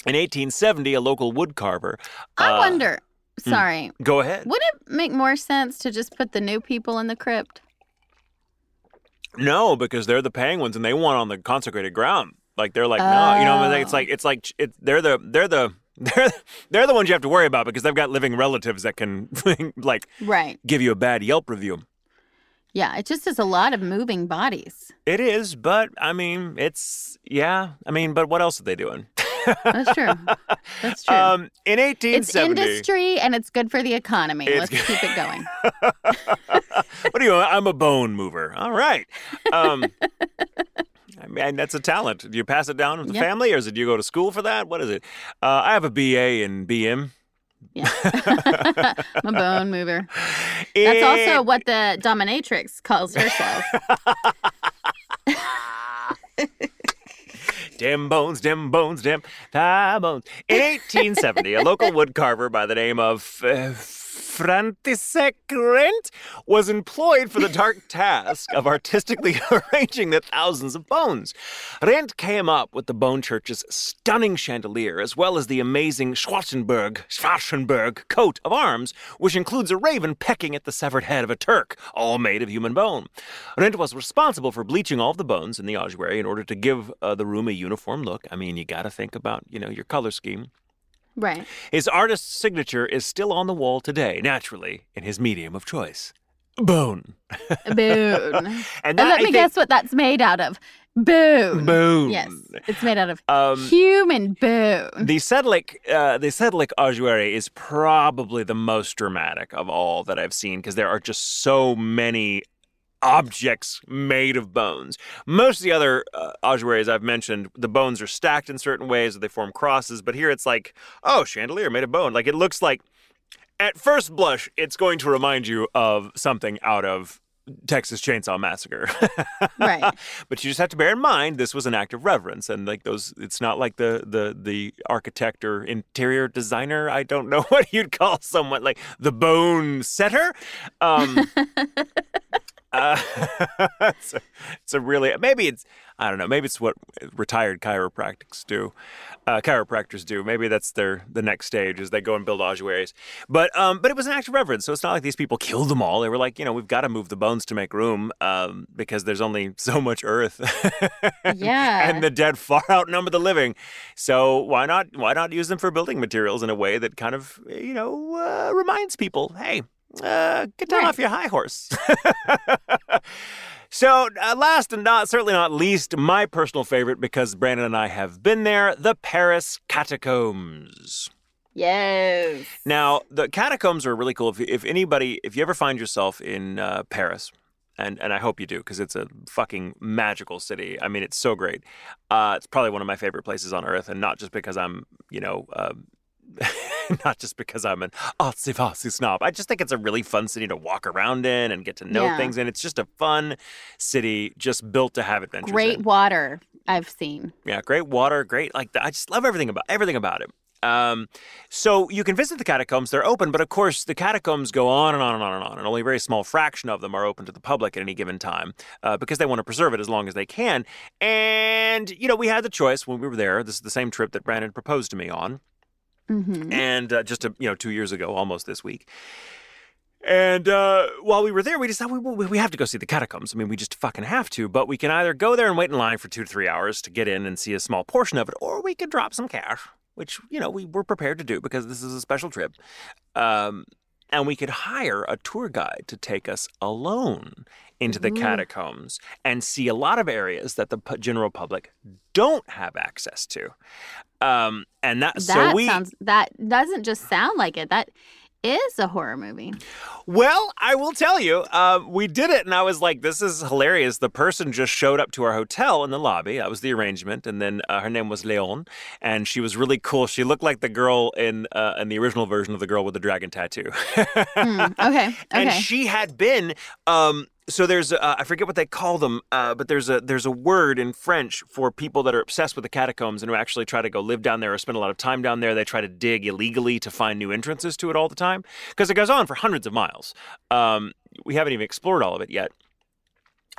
In 1870, a local woodcarver. I uh, wonder. Sorry. Go ahead. Would it make more sense to just put the new people in the crypt? No, because they're the penguins and they want on the consecrated ground. Like they're like no, you know, it's Oh. like it's like it, they're the they're the they're they're the ones you have to worry about because they've got living relatives that can like Right. give you a bad Yelp review. Yeah, it just is a lot of moving bodies. It is, but I mean, it's yeah. I mean, but what else are they doing? That's true. That's true. Um, in it's industry and it's good for the economy. Let's keep it going. what do you? I'm a bone mover. All right. Um, I mean, that's a talent. Do you pass it down to the Yep. family, or is it do you go to school for that? What is it? Uh, I have a BA in BM. Yeah. I'm a bone mover. That's also what the dominatrix calls herself. Dim bones, dim bones, dim thigh bones. In 1870, a local woodcarver by the name of uh, František Rent was employed for the dark task of artistically arranging the thousands of bones. Rent came up with the Bone Church's stunning chandelier, as well as the amazing Schwarzenberg, Schwarzenberg coat of arms, which includes a raven pecking at the severed head of a Turk, all made of human bone. Rent was responsible for bleaching all of the bones in the ossuary in order to give uh, the room a uniform look. I mean, you got to think about, you know, your color scheme. Right. His artist's signature is still on the wall today, naturally, in his medium of choice. Bone. Bone. And And let I me think- guess what that's made out of. Bone. Bone. Yes. It's made out of Um, human bone. The Sedlic, uh, the Sedlic ossuary is probably the most dramatic of all that I've seen because there are just so many objects made of bones. Most of the other uh, ossuaries I've mentioned, the bones are stacked in certain ways, or they form crosses. But here it's like, oh, chandelier made of bone. Like it looks like, at first blush, it's going to remind you of something out of Texas Chainsaw Massacre. Right. but you just have to bear in mind this was an act of reverence and like those it's not like the the the architect or interior designer, I don't know what you'd call someone like the bone setter. Um uh, it's, a, it's a really maybe it's I don't know maybe it's what retired chiropractics do, uh, chiropractors do. Maybe that's their the next stage is they go and build ossuaries. But um, but it was an act of reverence, so it's not like these people killed them all. They were like, you know, we've got to move the bones to make room um, because there's only so much earth. Yeah. and the dead far outnumber the living. So why not why not use them for building materials in a way that kind of you know uh, reminds people, hey, uh, get down Right. off your high horse. so, uh, last and not certainly not least, my personal favorite because Brandon and I have been there, the Paris catacombs. yes. Now, the catacombs are really cool. If, if anybody, if you ever find yourself in uh, Paris, and, and I hope you do because it's a fucking magical city. I mean, it's so great. Uh, it's probably one of my favorite places on earth, and not just because I'm, you know, um, not just because I'm an artsy fartsy snob. I just think it's a really fun city to walk around in and get to know Yeah. things, and it's just a fun city, just built to have adventures. Great in. water I've seen. Yeah, great water, great like I just love everything about everything about it. Um, so you can visit the catacombs; they're open, but of course the catacombs go on and on and on and on, and only a very small fraction of them are open to the public at any given time uh, because they want to preserve it as long as they can. And you know, we had the choice when we were there. This is the same trip that Brandon proposed to me on hmm and uh, just a, you know two years ago, almost this week. And uh, while we were there, we decided we, we, we have to go see the catacombs. I mean, we just fucking have to. But we can either go there and wait in line for two to three hours to get in and see a small portion of it, or we could drop some cash, which you know we were prepared to do because this is a special trip. Um, and we could hire a tour guide to take us alone into the Ooh. catacombs and see a lot of areas that the general public don't have access to. Um, and that, That so we sounds that doesn't just sound like it. That is a horror movie. Well, I will tell you, uh, we did it, and I was like, "This is hilarious." The person just showed up to our hotel in the lobby. That was the arrangement, and then uh, her name was Leon, and she was really cool. She looked like the girl in uh, in the original version of the girl with the dragon tattoo. Hmm, okay. and she had been um so there's uh, I forget what they call them, uh, but there's a there's a word in French for people that are obsessed with the catacombs and who actually try to go live down there or spend a lot of time down there. They try to dig illegally to find new entrances to it all the time because it goes on for hundreds of miles. Um, we haven't even explored all of it yet.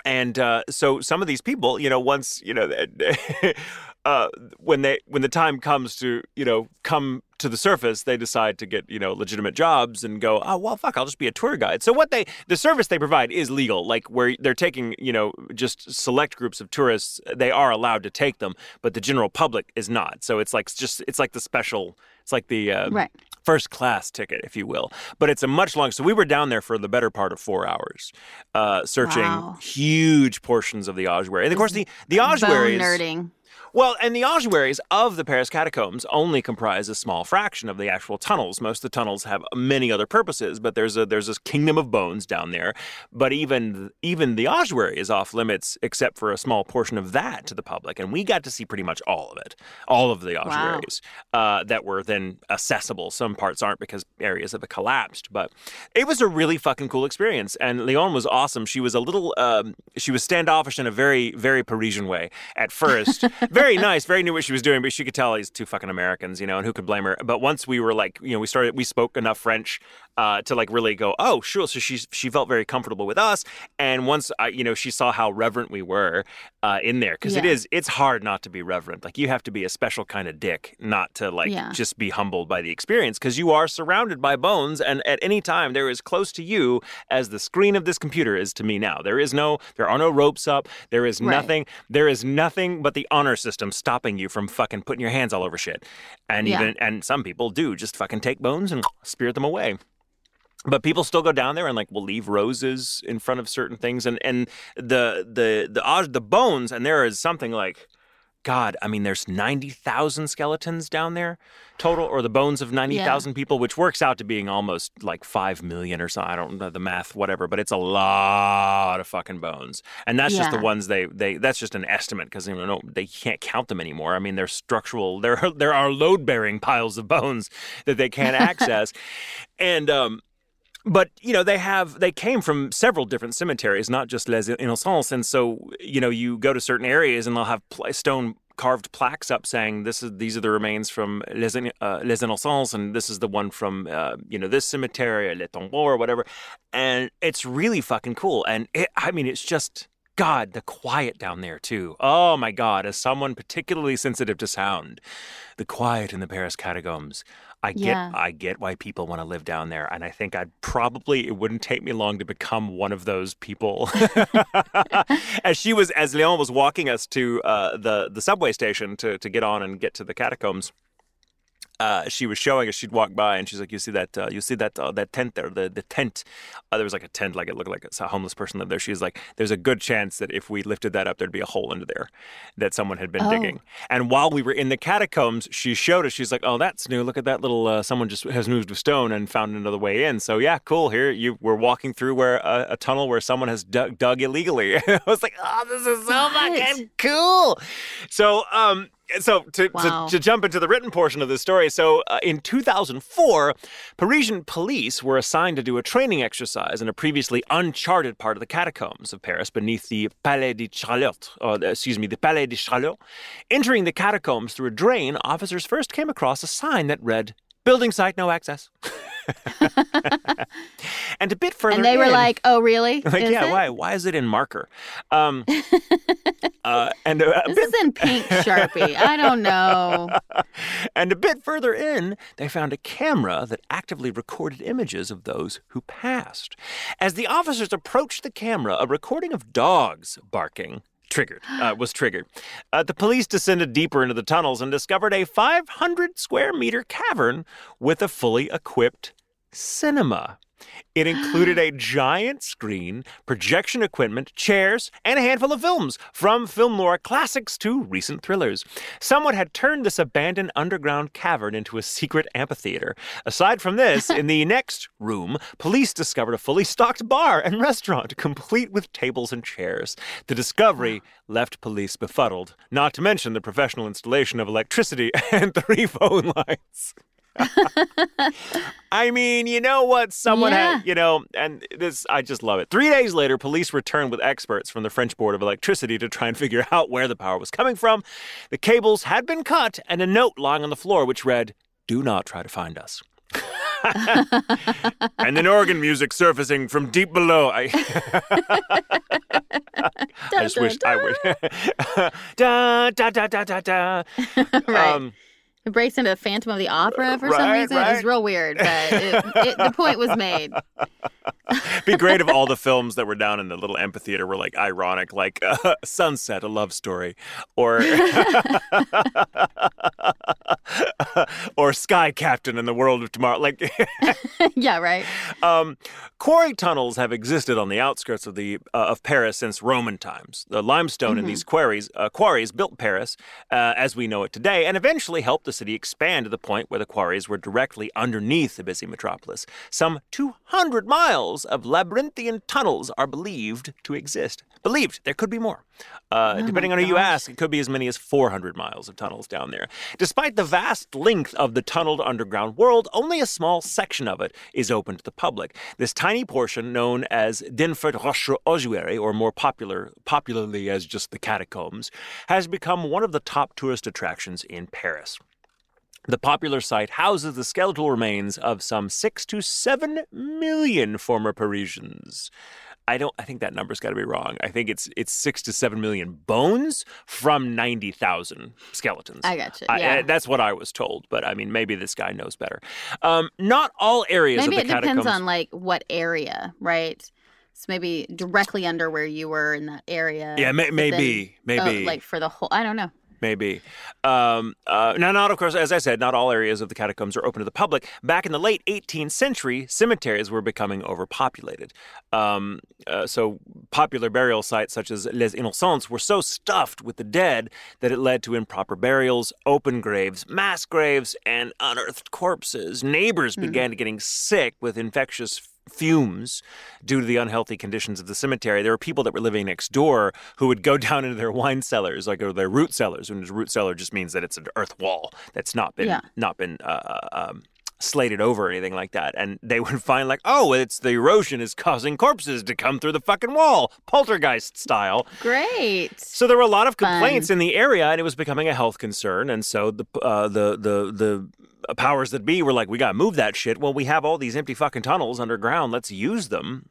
And uh, so some of these people, you know, once you know, uh, when they when the time comes to you know come to the surface, they decide to get you know legitimate jobs and go, oh well, fuck, I'll just be a tour guide. So what they the service they provide is legal, like where they're taking you know just select groups of tourists, they are allowed to take them, but the general public is not. So it's like just it's like the special, it's like the uh, Right. first class ticket, if you will. But it's a much longer. So we were down there for the better part of four hours, uh, searching Wow. huge portions of the ossuary. And of course, the the Bone ossuaries. nerding. Well, and the ossuaries of the Paris catacombs only comprise a small fraction of the actual tunnels. Most of the tunnels have many other purposes, but there's a there's this kingdom of bones down there. But even even the ossuary is off limits, except for a small portion of that to the public. And we got to see pretty much all of it, all of the ossuaries uh, that were then accessible. Some parts aren't because areas have collapsed, but it was a really fucking cool experience. And Leon was awesome. She was a little, um, she was standoffish in a very, very Parisian way at first. very nice, very knew what she was doing, but she could tell these two fucking Americans, you know, and who could blame her? But once we were like, you know, we started, we spoke enough French uh, to like really go, oh, sure. So she she felt very comfortable with us. And once I, you know, she saw how reverent we were uh, in there because it Yeah. is, it's hard not to be reverent. Like you have to be a special kind of dick not to like Yeah. just be humbled by the experience because you are surrounded by bones and at any time they're as close to you as the screen of this computer is to me now there is no there are no ropes up there is Right. nothing there is nothing but the honor system stopping you from fucking putting your hands all over shit and Yeah. even and some people do just fucking take bones and spirit them away but people still go down there and like will leave roses in front of certain things and and the the the the bones and there is something like God, I mean, there's 90,000 skeletons down there total, or the bones of 90,000 yeah. people, which works out to being almost like 5 million or so. I don't know the math, whatever, but it's a lot of fucking bones. And that's yeah. just the ones they, they, that's just an estimate because you know, they can't count them anymore. I mean, they're structural, there, there are load bearing piles of bones that they can't access. and, um, but you know they have they came from several different cemeteries not just les innocents and so you know you go to certain areas and they'll have stone carved plaques up saying this is these are the remains from Les, uh, Les Innocents and this is the one from uh, you know this cemetery or Les Tombeaux or whatever, and it's really fucking cool. And it, I mean, it's just God, the quiet down there too. Oh my God, as someone particularly sensitive to sound, the quiet in the Paris catacombs. I get yeah. I get why people want to live down there and I think I'd probably it wouldn't take me long to become one of those people. as she was as Leon was walking us to uh, the the subway station to to get on and get to the catacombs uh, she was showing us. She'd walk by and she's like, "You see that? Uh, you see that? Uh, that tent there? The the tent. Uh, there was like a tent, like it looked like a homeless person lived there." She's like, "There's a good chance that if we lifted that up, there'd be a hole into there that someone had been oh. digging." And while we were in the catacombs, she showed us. She's like, "Oh, that's new. Look at that little. Uh, someone just has moved a stone and found another way in. So yeah, cool. Here you we're walking through where a, a tunnel where someone has dug, dug illegally." I was like, "Oh, this is so what? fucking cool." So um so to, wow. to, to, jump into the written portion of the story so uh, in 2004 parisian police were assigned to do a training exercise in a previously uncharted part of the catacombs of paris beneath the palais de charlotte or uh, excuse me the palais de charlotte entering the catacombs through a drain officers first came across a sign that read building site no access and a bit further, and they in, were like, "Oh, really? Like, is yeah, it? why? Why is it in marker?" Um, uh, and uh, this bit, is in pink sharpie. I don't know. and a bit further in, they found a camera that actively recorded images of those who passed. As the officers approached the camera, a recording of dogs barking triggered uh, was triggered. Uh, the police descended deeper into the tunnels and discovered a 500 square meter cavern with a fully equipped cinema. It included a giant screen, projection equipment, chairs, and a handful of films, from film noir classics to recent thrillers. Someone had turned this abandoned underground cavern into a secret amphitheater. Aside from this, in the next room, police discovered a fully stocked bar and restaurant, complete with tables and chairs. The discovery left police befuddled, not to mention the professional installation of electricity and three phone lines. I mean, you know what? Someone yeah. had, you know, and this, I just love it. Three days later, police returned with experts from the French Board of Electricity to try and figure out where the power was coming from. The cables had been cut, and a note lying on the floor which read, Do not try to find us. and then organ music surfacing from deep below. I, I just wish I would. da da da da da da. right. Um, it breaks into Phantom of the Opera for right, some reason. Right. It's real weird, but it, it, the point was made. Be great if all the films that were down in the little amphitheater were like ironic, like uh, Sunset, a love story, or or Sky Captain in the World of Tomorrow. Like, yeah, right. Um, quarry tunnels have existed on the outskirts of the uh, of Paris since Roman times. The limestone mm-hmm. in these quarries uh, quarries built Paris uh, as we know it today, and eventually helped the city expand to the point where the quarries were directly underneath the busy metropolis. Some 200 miles of labyrinthian tunnels are believed to exist. Believed. There could be more. Uh, oh depending on who you ask, it could be as many as 400 miles of tunnels down there. Despite the vast length of the tunneled underground world, only a small section of it is open to the public. This tiny portion, known as Denfert Roche Ossuary, or more popular, popularly as just the catacombs, has become one of the top tourist attractions in Paris. The popular site houses the skeletal remains of some six to seven million former Parisians. I don't. I think that number's got to be wrong. I think it's it's six to seven million bones from ninety thousand skeletons. I got you. Yeah. I, that's what I was told, but I mean, maybe this guy knows better. Um, not all areas. Maybe of the it depends on like what area, right? So maybe directly under where you were in that area. Yeah, may, maybe, then, maybe. Oh, like for the whole. I don't know. Maybe. Um, uh, now, not of course, as I said, not all areas of the catacombs are open to the public. Back in the late 18th century, cemeteries were becoming overpopulated. Um, uh, so, popular burial sites such as Les Innocents were so stuffed with the dead that it led to improper burials, open graves, mass graves, and unearthed corpses. Neighbors mm. began getting sick with infectious fumes due to the unhealthy conditions of the cemetery. There were people that were living next door who would go down into their wine cellars, like or their root cellars. And a root cellar just means that it's an earth wall that's not been yeah. not been uh, uh, slated over or anything like that. And they would find like, oh, it's the erosion is causing corpses to come through the fucking wall, poltergeist style. Great. So there were a lot of complaints Fun. in the area, and it was becoming a health concern. And so the uh, the the the powers that be were like, we got to move that shit. Well, we have all these empty fucking tunnels underground. Let's use them.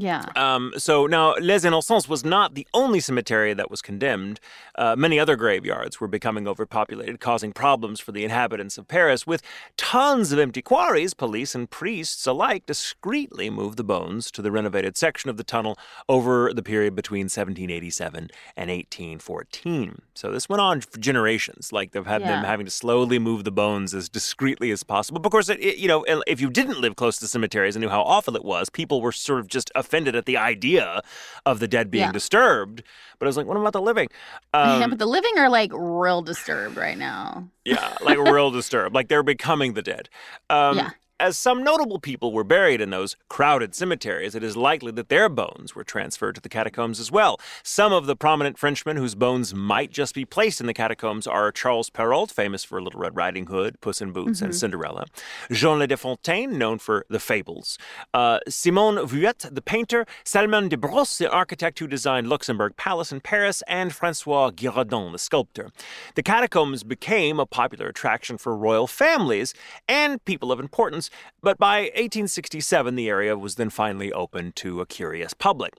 Yeah. Um, so now, Les Innocents was not the only cemetery that was condemned. Uh, many other graveyards were becoming overpopulated, causing problems for the inhabitants of Paris. With tons of empty quarries, police and priests alike discreetly moved the bones to the renovated section of the tunnel over the period between 1787 and 1814. So this went on for generations. Like they've had yeah. them having to slowly move the bones as discreetly as possible. But of course, it, it, you know, if you didn't live close to cemeteries and knew how awful it was, people were sort of just offended at the idea of the dead being yeah. disturbed. But I was like, what about the living? Um, yeah, but the living are like real disturbed right now. yeah, like real disturbed. Like they're becoming the dead. Um, yeah. As some notable people were buried in those crowded cemeteries, it is likely that their bones were transferred to the catacombs as well. Some of the prominent Frenchmen whose bones might just be placed in the catacombs are Charles Perrault, famous for Little Red Riding Hood, Puss in Boots, mm-hmm. and Cinderella, Jean Le Desfontaines, known for The Fables, uh, Simon Vouet, the painter, Salmon de Brosse, the architect who designed Luxembourg Palace in Paris, and Francois Girardon, the sculptor. The catacombs became a popular attraction for royal families and people of importance but by 1867 the area was then finally open to a curious public.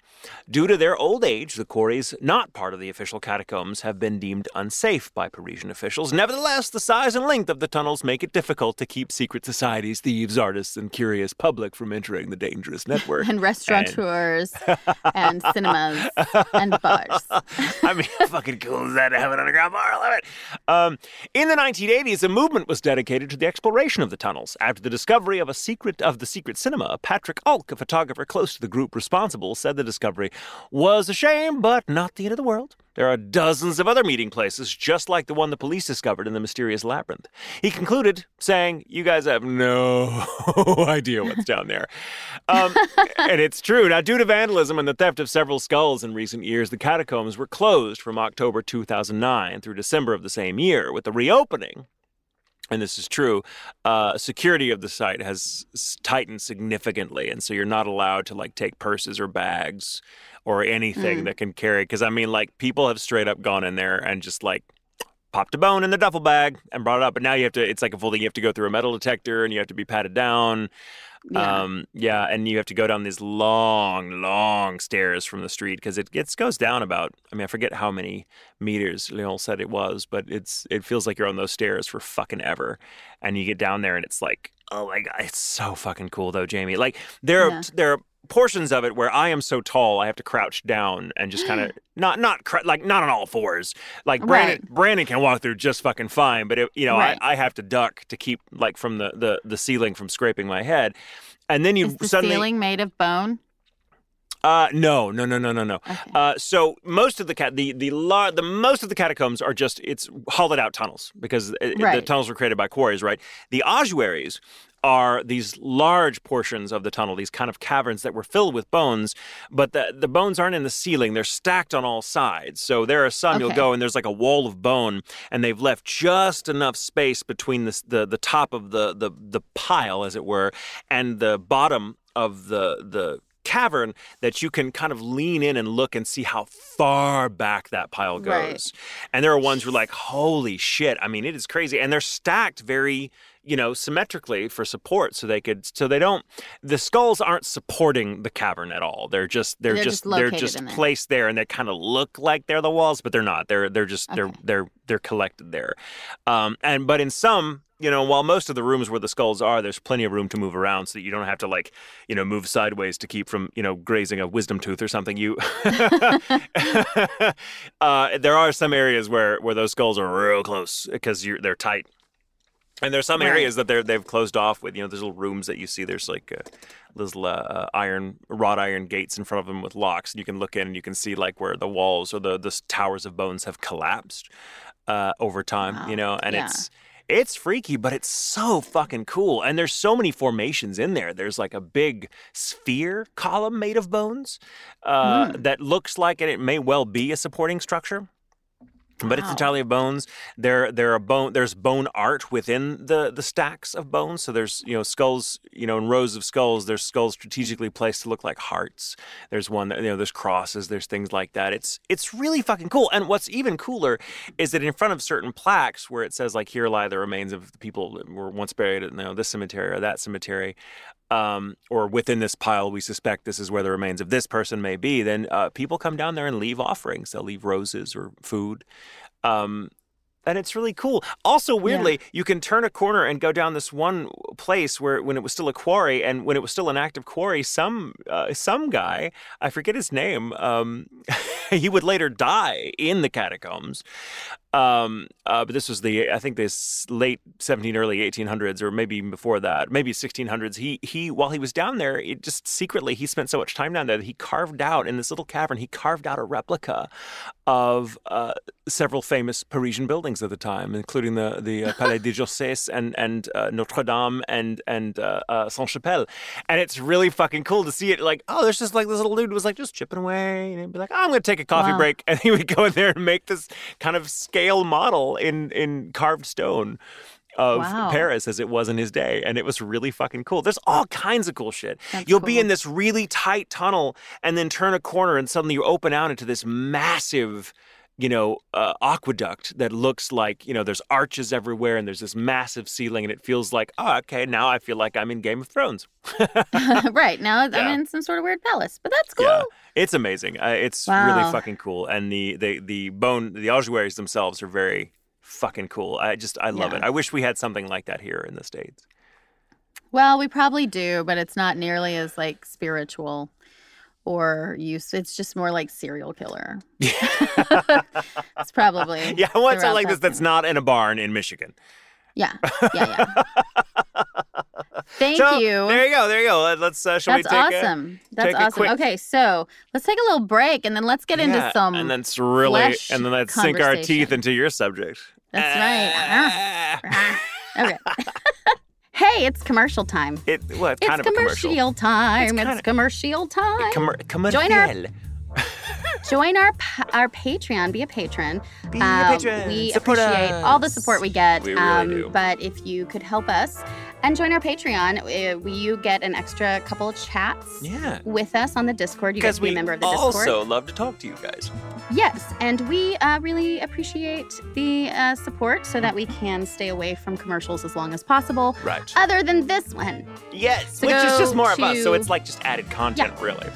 Due to their old age, the quarries not part of the official catacombs have been deemed unsafe by Parisian officials. Nevertheless, the size and length of the tunnels make it difficult to keep secret societies, thieves, artists, and curious public from entering the dangerous network. and restaurateurs and, and cinemas and bars. I mean, how fucking cool is that to have an underground bar? I love it. Um, in the 1980s, a movement was dedicated to the exploration of the tunnels after the discovery discovery of a secret of the secret cinema, Patrick Alk, a photographer close to the group responsible, said the discovery was a shame, but not the end of the world. There are dozens of other meeting places just like the one the police discovered in the mysterious labyrinth. He concluded, saying, You guys have no idea what's down there. Um, and it's true. Now, due to vandalism and the theft of several skulls in recent years, the catacombs were closed from October 2009 through December of the same year. With the reopening, and this is true, uh, security of the site has tightened significantly, and so you're not allowed to like take purses or bags or anything mm. that can carry. Because I mean, like people have straight up gone in there and just like popped a bone in the duffel bag and brought it up, but now you have to. It's like a full thing. You have to go through a metal detector and you have to be patted down. Yeah. Um, yeah, and you have to go down these long, long stairs from the street because it gets goes down about. I mean, I forget how many meters Leon said it was, but it's it feels like you're on those stairs for fucking ever, and you get down there and it's like, oh my god, it's so fucking cool though, Jamie. Like there, yeah. there are portions of it where I am so tall I have to crouch down and just kind of not not cr- like not on all fours. Like Brandon right. Brandon can walk through just fucking fine, but it, you know right. I, I have to duck to keep like from the, the the ceiling from scraping my head. And then you Is the suddenly ceiling made of bone. Uh, no, no, no, no, no, no. Okay. Uh, so most of the cat, the the lar- the most of the catacombs are just it's hollowed out tunnels because it, right. the tunnels were created by quarries, right? The ossuaries are these large portions of the tunnel, these kind of caverns that were filled with bones, but the, the bones aren't in the ceiling. They're stacked on all sides. So there are some okay. you'll go and there's like a wall of bone, and they've left just enough space between the, the, the top of the, the, the pile, as it were, and the bottom of the, the cavern that you can kind of lean in and look and see how far back that pile goes. Right. And there are ones where like, holy shit. I mean, it is crazy. And they're stacked very you know, symmetrically for support so they could so they don't the skulls aren't supporting the cavern at all. They're just they're, they're just, just they're just placed there and they kind of look like they're the walls, but they're not. They're they're just okay. they're they're they're collected there. Um and but in some you know, while most of the rooms where the skulls are, there's plenty of room to move around so that you don't have to like, you know, move sideways to keep from, you know, grazing a wisdom tooth or something. You, uh, there are some areas where where those skulls are real close because you're they're tight. And there's some Right. areas that they're they've closed off with, you know, there's little rooms that you see. There's like uh, little uh, iron, wrought iron gates in front of them with locks, and you can look in and you can see like where the walls or the the towers of bones have collapsed uh, over time, Wow. you know, and Yeah. it's it's freaky, but it's so fucking cool. And there's so many formations in there. There's like a big sphere column made of bones uh, Hmm. that looks like, and it may well be a supporting structure. But it's Wow. entirely of bones. There, there are bone. There's bone art within the the stacks of bones. So there's you know skulls. You know in rows of skulls. There's skulls strategically placed to look like hearts. There's one that you know there's crosses. There's things like that. It's it's really fucking cool. And what's even cooler is that in front of certain plaques where it says like here lie the remains of the people that were once buried at you know this cemetery or that cemetery, um, or within this pile we suspect this is where the remains of this person may be. Then uh, people come down there and leave offerings. They'll leave roses or food. Um, and it's really cool. Also, weirdly, you can turn a corner and go down this one place where, when it was still a quarry, and when it was still an active quarry, some uh, some guy, I forget his name, um, he would later die in the catacombs. Um, uh, but this was the, I think, this late 17, early 1800s, or maybe even before that, maybe 1600s. He he, while he was down there, it just secretly he spent so much time down there that he carved out in this little cavern. He carved out a replica of uh, several famous Parisian buildings at the time, including the the uh, Palais de Justice and and uh, Notre Dame and and uh, uh, Saint Chapelle, and it's really fucking cool to see it. Like, oh, there's just like this little dude was like just chipping away, and he'd be like, oh, I'm gonna take a coffee Wow. break, and he would go in there and make this kind of scale model in in carved stone. Of Wow. Paris as it was in his day, and it was really fucking cool. There's all kinds of cool shit. That's You'll be in this really tight tunnel, and then turn a corner, and suddenly you open out into this massive you know, uh, aqueduct that looks like, you know, there's arches everywhere and there's this massive ceiling and it feels like, oh, okay, now I feel like I'm in Game of Thrones. right now, Yeah. I'm in some sort of weird palace, but that's cool. Yeah, it's amazing. Uh, it's Wow. really fucking cool. And the, the, the bone, the ossuaries themselves are very fucking cool. I just, I love Yeah. it. I wish we had something like that here in the States. Well, we probably do, but it's not nearly as like spiritual or use. It's just more like serial killer. it's probably Yeah, I want something like this that's that's not in a barn in Michigan. Yeah, yeah, yeah. Thank so, you. There you go. There you go. Let- Let's, uh, shall That's we take a- awesome. That's take awesome. quick- Okay, so let's take a little break and then let's get into some. and then it's really and then let's sink our teeth into your subject. That's right. Okay. Hey, it's commercial time. It well, it's It's kind of commercial. commercial time. It's, kinda- commercial time. Commer- Join our- Join our our Patreon. Be a patron. Be a Um, patron. We Support appreciate us. all the support we get. We really um, do. But if you could help us and join our Patreon, uh, we, you get an extra couple of chats Yeah. with us on the Discord. You to be we a member of the Discord. also love to talk to you guys. Yes, and we uh, really appreciate the uh, support so that we can stay away from commercials as long as possible. Right. Other than this one. yes. to Which is just more of us. So it's like just added content, really.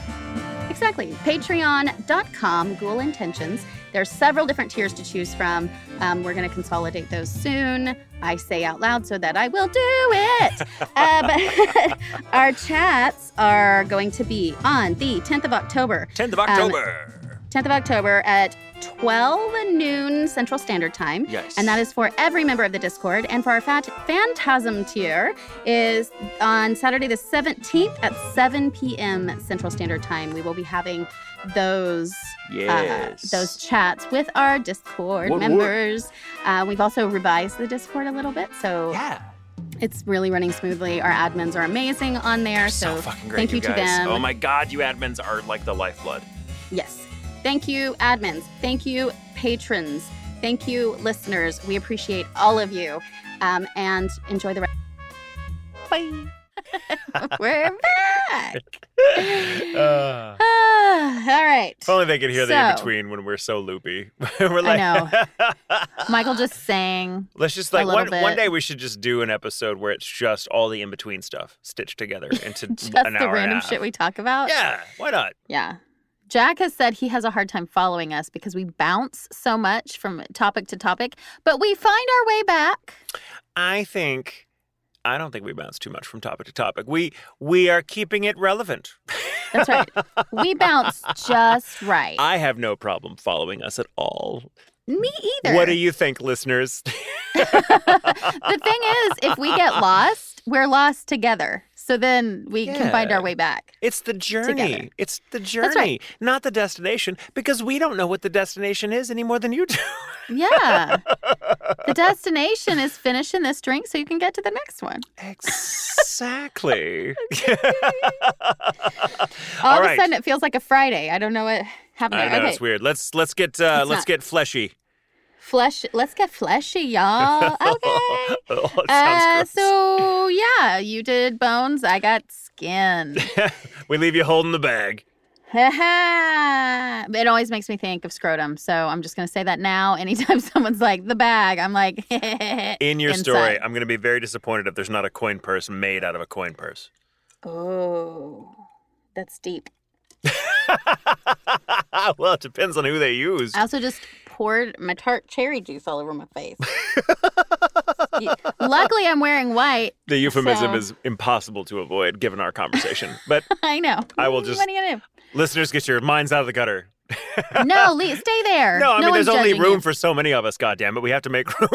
Exactly. Patreon.com, Ghoul Intentions. There's several different tiers to choose from. Um, we're going to consolidate those soon. I say out loud so that I will do it. uh, but our chats are going to be on the 10th of October. 10th of Um, October. 10th of October at 12 noon Central Standard Time. yes. And that is for every member of the Discord. And for our fat Phantasm tier is on Saturday the 17th at 7 p.m. Central Standard Time. We will be having those yes. uh, those chats with our Discord What- what? members. Uh, we've also revised the Discord a little bit, so Yeah. it's really running smoothly. Our admins are amazing on there, so, so fucking great, thank you, you to them. Oh my god, you admins are like the lifeblood. Yes. Thank you, admins. Thank you, patrons. Thank you, listeners. We appreciate all of you. Um, and enjoy the rest. Bye. We're back. Uh, all right. if only they could hear the in between when we're so loopy. we're like, know. Michael just sang. Let's just like little one, one day we should just do an episode where it's just all the in between stuff stitched together into Just an the hour and a random half. shit we talk about. Yeah, why not? Yeah. Jack has said he has a hard time following us because we bounce so much from topic to topic, but we find our way back. I think I don't think we bounce too much from topic to topic. We we are keeping it relevant. That's right. we bounce just right. I have no problem following us at all. Me either. What do you think, listeners? the thing is, if we get lost, we're lost together. So then we can find our way back. It's the journey. Together. It's the journey, right. not the destination, because we don't know what the destination is any more than you do. Yeah. the destination is finishing this drink so you can get to the next one. exactly. All, All of a sudden, it feels like a Friday. I don't know what happened I know okay. it's weird. Let's let's get uh, let's not. get fleshy. Flesh. Let's get fleshy, y'all. Okay. oh, Uh, so yeah, you did bones. I got skin. we leave you holding the bag. it always makes me think of scrotum. So I'm just gonna say that now. Anytime someone's like the bag, I'm like In your story. I'm going to be very disappointed if there's not a coin purse made out of a coin purse. Oh, that's deep. well, it depends on who they use. I also just poured my tart cherry juice all over my face. Luckily, I'm wearing white. The euphemism So- is impossible to avoid given our conversation. But I know. I will just- What are you gonna listeners, get your minds out of the gutter. No, Lee, stay there. No, I mean, there's only room you. for so many of us. goddamn it, we have to make room.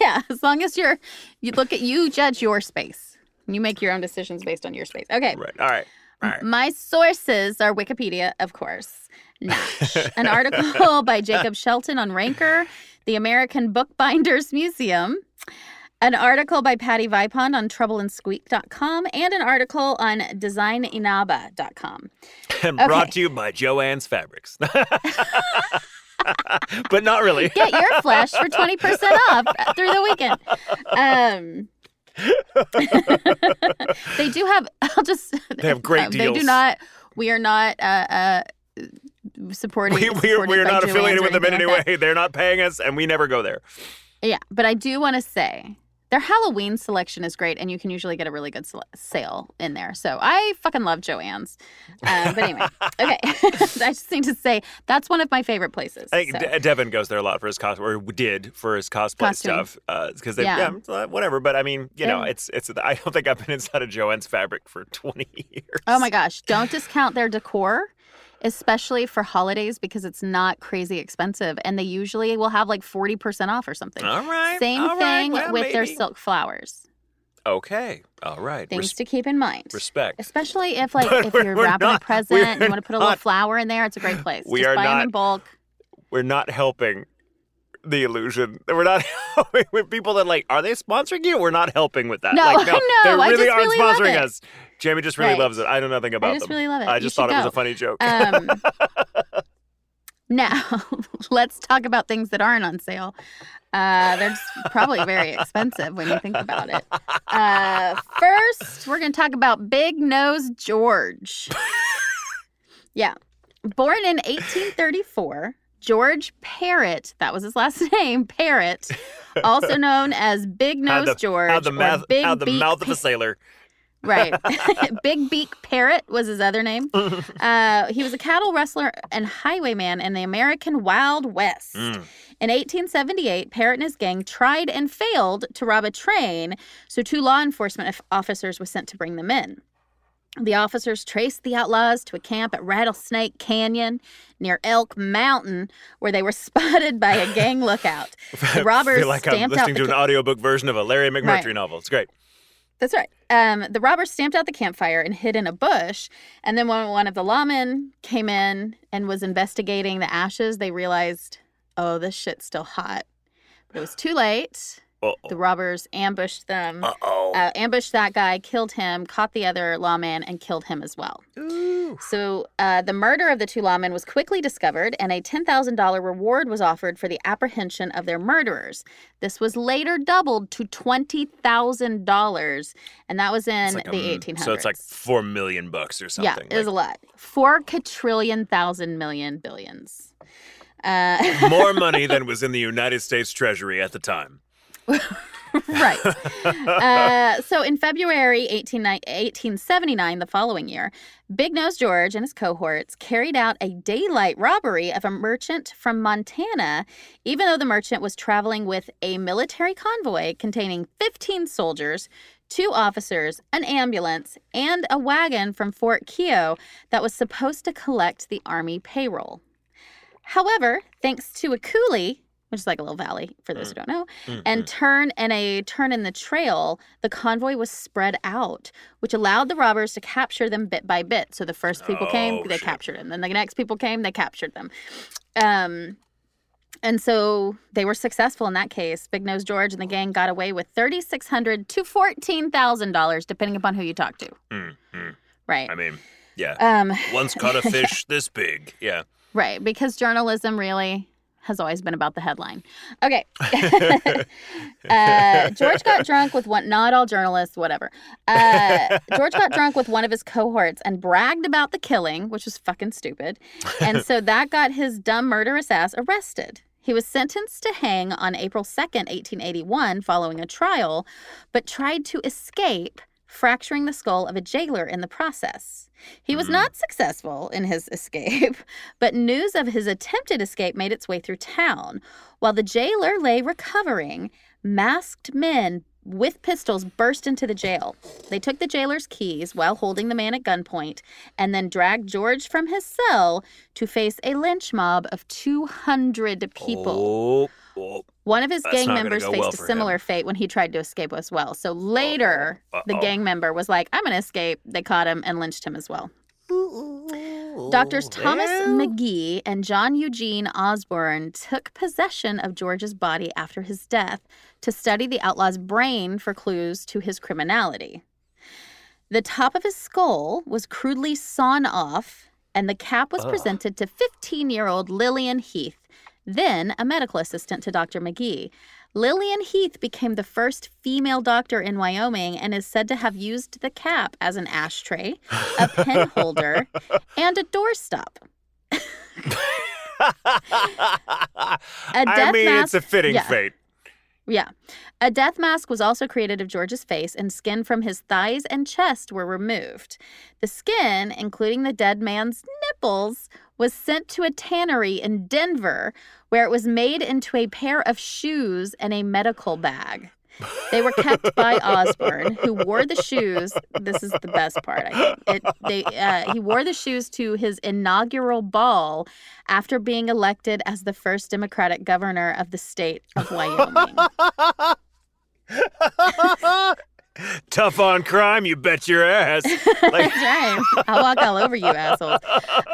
yeah, as long as you're, you look at you judge your space. You make your own decisions based on your space. Okay. right. All right. All right. My sources are Wikipedia, of course. Notch. An article by Jacob Shelton on Ranker, the American Bookbinders Museum, an article by Patty Vipond on troubleandsqueak.com, and an article on designinaba.com. And Okay. brought to you by Joanne's Fabrics. but not really. Get your flesh for 20% off through the weekend. Um, they do have, I'll just. They have great um, They do not, we are not uh, uh, supporting. We, we're we're not affiliated with them in any like way. They're not paying us, and we never go there. Yeah, but I do want to say their Halloween selection is great, and you can usually get a really good sale in there. So I fucking love Joanne's. Um, but anyway, okay. I just need to say that's one of my favorite places. I think so. De- Devin goes there a lot for his cosplay, or did for his cosplay Costume. stuff, because they yeah. Yeah. uh, whatever. But I mean, you know, it's it's. I don't think I've been inside of Joanne's Fabric for 20 years. Oh my gosh, don't discount their decor, especially for holidays because it's not crazy expensive and they usually will have like 40% off or something. All right. Same all right, thing well, with their silk flowers. Okay. All right. Things Res- to keep in mind. respect. Especially if like But if you're wrapping not- a present and you want to put a little flower in there, it's a great place. We Just are buy them not- in bulk. We're not helping the illusion. We're not helping with people that like. Are they sponsoring you? We're not helping with that. No, like, no, I they really aren't really sponsoring us. Jamie just really Right. loves it. I know nothing about I just them. really love it. I just thought it was a funny joke. Um, now, let's talk about things that aren't on sale. Uh, they're probably very expensive when you think about it. Uh, first, we're going to talk about Big Nose George. yeah. Born in 1834, George Parrott, that was his last name, Parrott, also known as Big Nose the- George. The mouth, Big the Beak mouth of a sailor. Right. Big Beak Parrot was his other name. Uh, he was a cattle rustler and highwayman in the American Wild West. Mm. In 1878, Parrott and his gang tried and failed to rob a train, so two law enforcement officers were sent to bring them in. The officers traced the outlaws to a camp at Rattlesnake Canyon near Elk Mountain, where they were spotted by a gang lookout. The robbers I feel like I'm listening to an audiobook version of a Larry McMurtry Right. novel. It's great. That's right. Um, the robbers stamped out the campfire and hid in a bush. And then when one of the lawmen came in and was investigating the ashes, they realized, oh, this shit's still hot. But it was too late. Uh-oh. The robbers ambushed them, Uh-oh. uh, ambushed that guy, killed him, caught the other lawman, and killed him as well. Ooh. So uh, the murder of the two lawmen was quickly discovered, and a $10,000 reward was offered for the apprehension of their murderers. This was later doubled to $20,000, and that was in like the a m- 1800s. So it's like four million bucks or something. yeah, it was a lot. Four quadrillion thousand million billions. Uh, Like, more money than was in the United States Treasury at the time. Right. Uh, so in February 18, 1879, the following year, Big Nose George and his cohorts carried out a daylight robbery of a merchant from Montana, even though the merchant was traveling with a military convoy containing 15 soldiers, two officers, an ambulance, and a wagon from Fort Keogh that was supposed to collect the army payroll. However, thanks to a coulee, which is like a little valley for those who don't know, and turn and a turn in the trail, the convoy was spread out, which allowed the robbers to capture them bit by bit. So the first people came, Oh, they shit. captured them. Then the next people came, they captured them. Um, and so they were successful in that case. Big Nose George and the gang got away with thirty six hundred to fourteen thousand dollars, depending upon who you talk to. Mm, mm. Right. I mean, yeah. Um, Once caught a fish this big. Yeah. Right, because journalism really has always been about the headline. Okay. uh, George got drunk with one, not all journalists, whatever. Uh, George got drunk with one of his cohorts and bragged about the killing, which was fucking stupid. And so that got his dumb, murderous ass arrested. He was sentenced to hang on April 2nd, 1881, following a trial, but tried to escape, fracturing the skull of a jailer in the process. He was mm-hmm. not successful in his escape, but news of his attempted escape made its way through town. While the jailer lay recovering, masked men with pistols burst into the jail. They took the jailer's keys while holding the man at gunpoint and then dragged George from his cell to face a lynch mob of 200 people. Oh, oh. One of his gang members faced well a for him. similar fate when he tried to escape as well. So oh, later, the Uh-oh. gang member was like, I'm going to escape. They caught him and lynched him as well. Doctors Thomas Maghee and John Eugene Osborne took possession of George's body after his death to study the outlaw's brain for clues to his criminality. The top of his skull was crudely sawn off, and the cap was presented to 15 year old Lillian Heath, then a medical assistant to Dr. Maghee. Lillian Heath became the first female doctor in Wyoming and is said to have used the cap as an ashtray, a pen holder, and a doorstop. I death mean, it's a fitting yeah. fate. Yeah. A death mask was also created of George's face, and skin from his thighs and chest were removed. The skin, including the dead man's nipples, was sent to a tannery in Denver, where it was made into a pair of shoes and a medical bag. They were kept by Osborne, who wore the shoes. This is the best part, I think. It, they, uh, he wore the shoes to his inaugural ball after being elected as the first Democratic governor of the state of Wyoming. Tough on crime, you bet your ass. Like, That's right. I'll walk all over you assholes.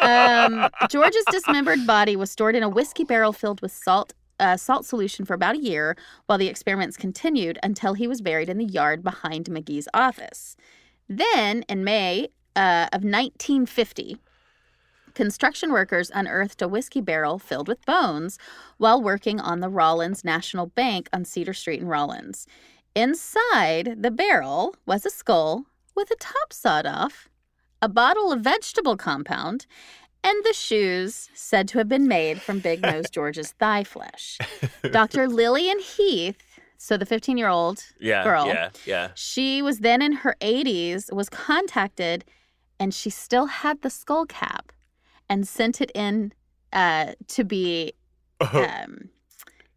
Um, George's dismembered body was stored in a whiskey barrel filled with salt. Uh, salt solution for about a year while the experiments continued until he was buried in the yard behind Maghee's office. Then, in May uh, of 1950, construction workers unearthed a whiskey barrel filled with bones while working on the Rawlins National Bank on Cedar Street in Rawlins. Inside the barrel was a skull with a top sawed off, a bottle of vegetable compound, and the shoes said to have been made from Big Nose George's thigh flesh. Dr. Lillian Heath, so the 15 year old yeah, girl, yeah, yeah. she was then in her 80s, was contacted, and she still had the skull cap and sent it in uh, to be um,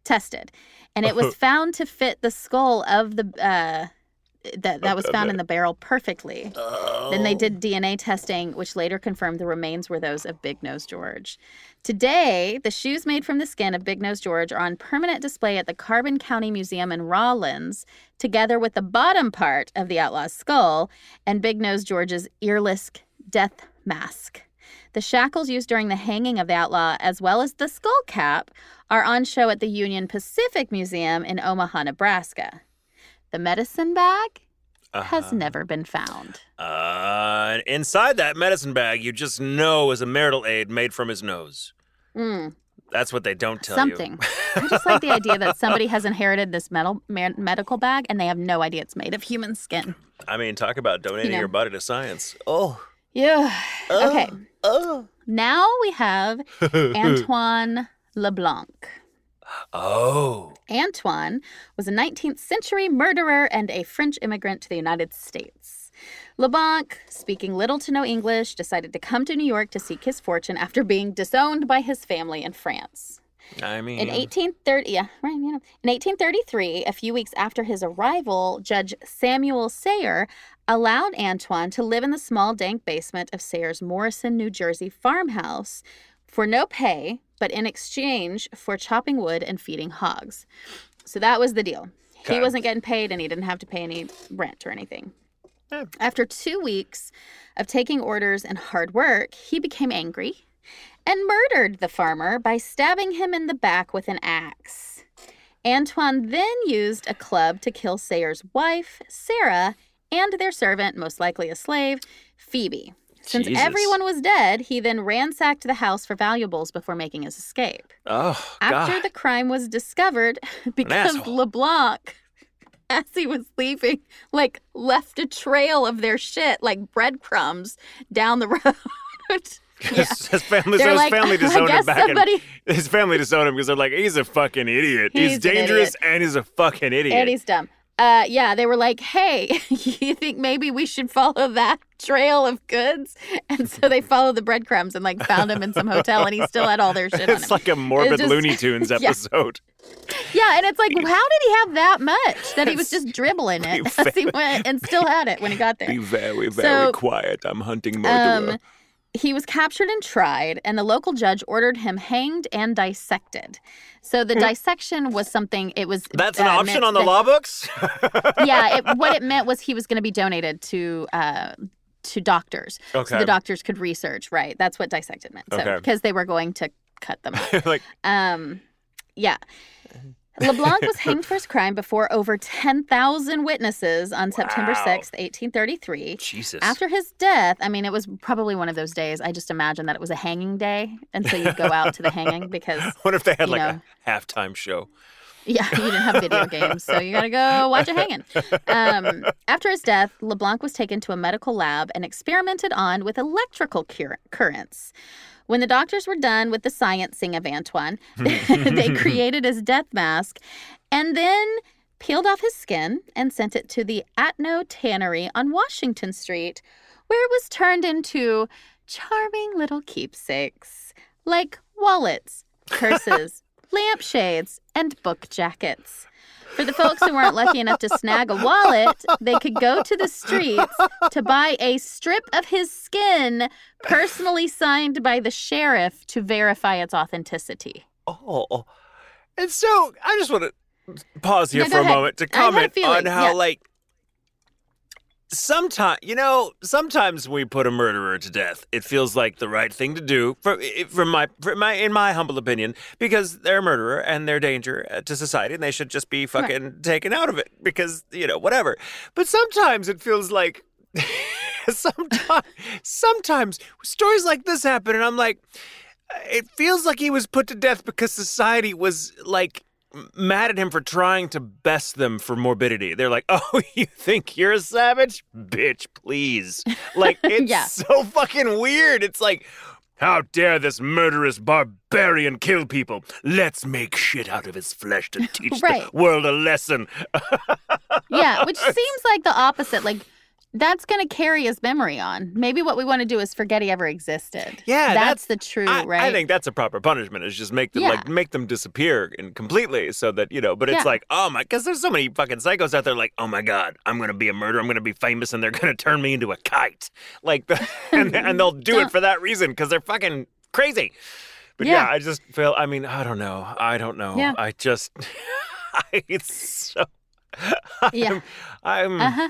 tested. And it was found to fit the skull of the. Uh, that, that was found in the barrel perfectly. Then they did DNA testing, which later confirmed the remains were those of Big Nose George. Today, the shoes made from the skin of Big Nose George are on permanent display at the Carbon County Museum in Rawlins, together with the bottom part of the outlaw's skull and Big Nose George's earless death mask. The shackles used during the hanging of the outlaw, as well as the skull cap, are on show at the Union Pacific Museum in Omaha, Nebraska. The medicine bag has never been found. Uh, inside that medicine bag, you just know is a marital aid made from his nose. Mm, That's what they don't tell you. something. I just like the idea that somebody has inherited this metal, me- medical bag and they have no idea it's made of human skin. I mean, talk about donating know. your body to science. Oh, Yeah. Okay. oh. Now we have Antoine LeBlanc. Oh. Antoine was a 19th century murderer and a French immigrant to the United States. LeBlanc, speaking little to no English, decided to come to New York to seek his fortune after being disowned by his family in France. I mean, In 1830, yeah, right, you know. In 1833, a few weeks after his arrival, Judge Samuel Sayre allowed Antoine to live in the small dank basement of Sayre's Morristown, New Jersey farmhouse for no pay, but in exchange for chopping wood and feeding hogs. So that was the deal. He wasn't getting paid and he didn't have to pay any rent or anything. Yeah. After two weeks of taking orders and hard work, he became angry and murdered the farmer by stabbing him in the back with an axe. Antoine then used a club to kill Sayre's wife, Sarah, and their servant, most likely a slave, Phoebe. Since Jesus. everyone was dead, he then ransacked the house for valuables before making his escape. oh, After God. the crime was discovered, because. LeBlanc, as he was leaving, like left a trail of their shit, like breadcrumbs, down the road. yeah. his family, so his like, family disowned him back. somebody- his family disowned him because they're like, he's a fucking idiot. He's, He's an dangerous idiot. and he's a fucking idiot. And he's dumb. Uh, yeah, they were like, "Hey, you think maybe we should follow that trail of goods?" And so they followed the breadcrumbs and like found him in some hotel, and he still had all their shit on it's like a morbid just- Looney Tunes episode. yeah, and it's like, how did he have that much that he was just dribbling it as he went and still had it when he got there? Be very, very So, quiet. I'm hunting murderer. Um, he was captured and tried, and the local judge ordered him hanged and dissected. So the dissection was something. It was Hmm. That's an uh, option on the that- law books? yeah, it, what it meant was he was going to be donated to uh, to doctors, so the doctors could research. Right, that's what dissected meant. So Okay. because they were going to cut them up. like, Um, yeah. LeBlanc was hanged for his crime before over 10,000 witnesses on September 6th, 1833. Jesus. After his death, I mean, it was probably one of those days. I just imagine that it was a hanging day. And so you'd go out to the hanging because, what if they had like know. a halftime show? yeah, you didn't have video games. So you got to go watch it hanging. Um, after his death, LeBlanc was taken to a medical lab and experimented on with electrical cur- currents. When the doctors were done with the sciencing of Antoine, they created his death mask and then peeled off his skin and sent it to the Atno Tannery on Washington Street, where it was turned into charming little keepsakes like wallets, purses, lampshades, and book jackets. For the folks who weren't lucky enough to snag a wallet, they could go to the streets to buy a strip of his skin personally signed by the sheriff to verify its authenticity. Oh. And so I just want to pause here No, for a ahead. moment to I had a comment on how, yeah. like, sometimes, you know, sometimes we put a murderer to death. It feels like the right thing to do, for, from my, my, in my humble opinion, because they're a murderer and they're a danger uh, to society and they should just be fucking taken out of it because, you know, whatever. But sometimes it feels like. sometimes, sometimes stories like this happen, and I'm like, it feels like he was put to death because society was like mad at him for trying to best them for morbidity. They're like, "Oh, you think you're a savage, bitch? Please!" Like it's Yeah. so fucking weird. It's like. How dare this murderous barbarian kill people? Let's make shit out of his flesh to teach Right. the world a lesson. Yeah, which seems like the opposite. Like, that's going to carry his memory on. Maybe what we want to do is forget he ever existed. Yeah, that's, that's- the true, I, right? I think that's a proper punishment. Is just make them Yeah. like make them disappear and completely, so that you know. But it's Yeah. like, oh my, because there's so many fucking psychos out there. Like, oh my god, I'm gonna be a murderer. I'm gonna be famous, and they're gonna turn me into a kite. Like, and and they'll do it for that reason because they're fucking crazy. But yeah. Yeah. I just feel. I mean, I don't know. I don't know. Yeah. I just. I, it's so. Yeah. I'm. Uh huh.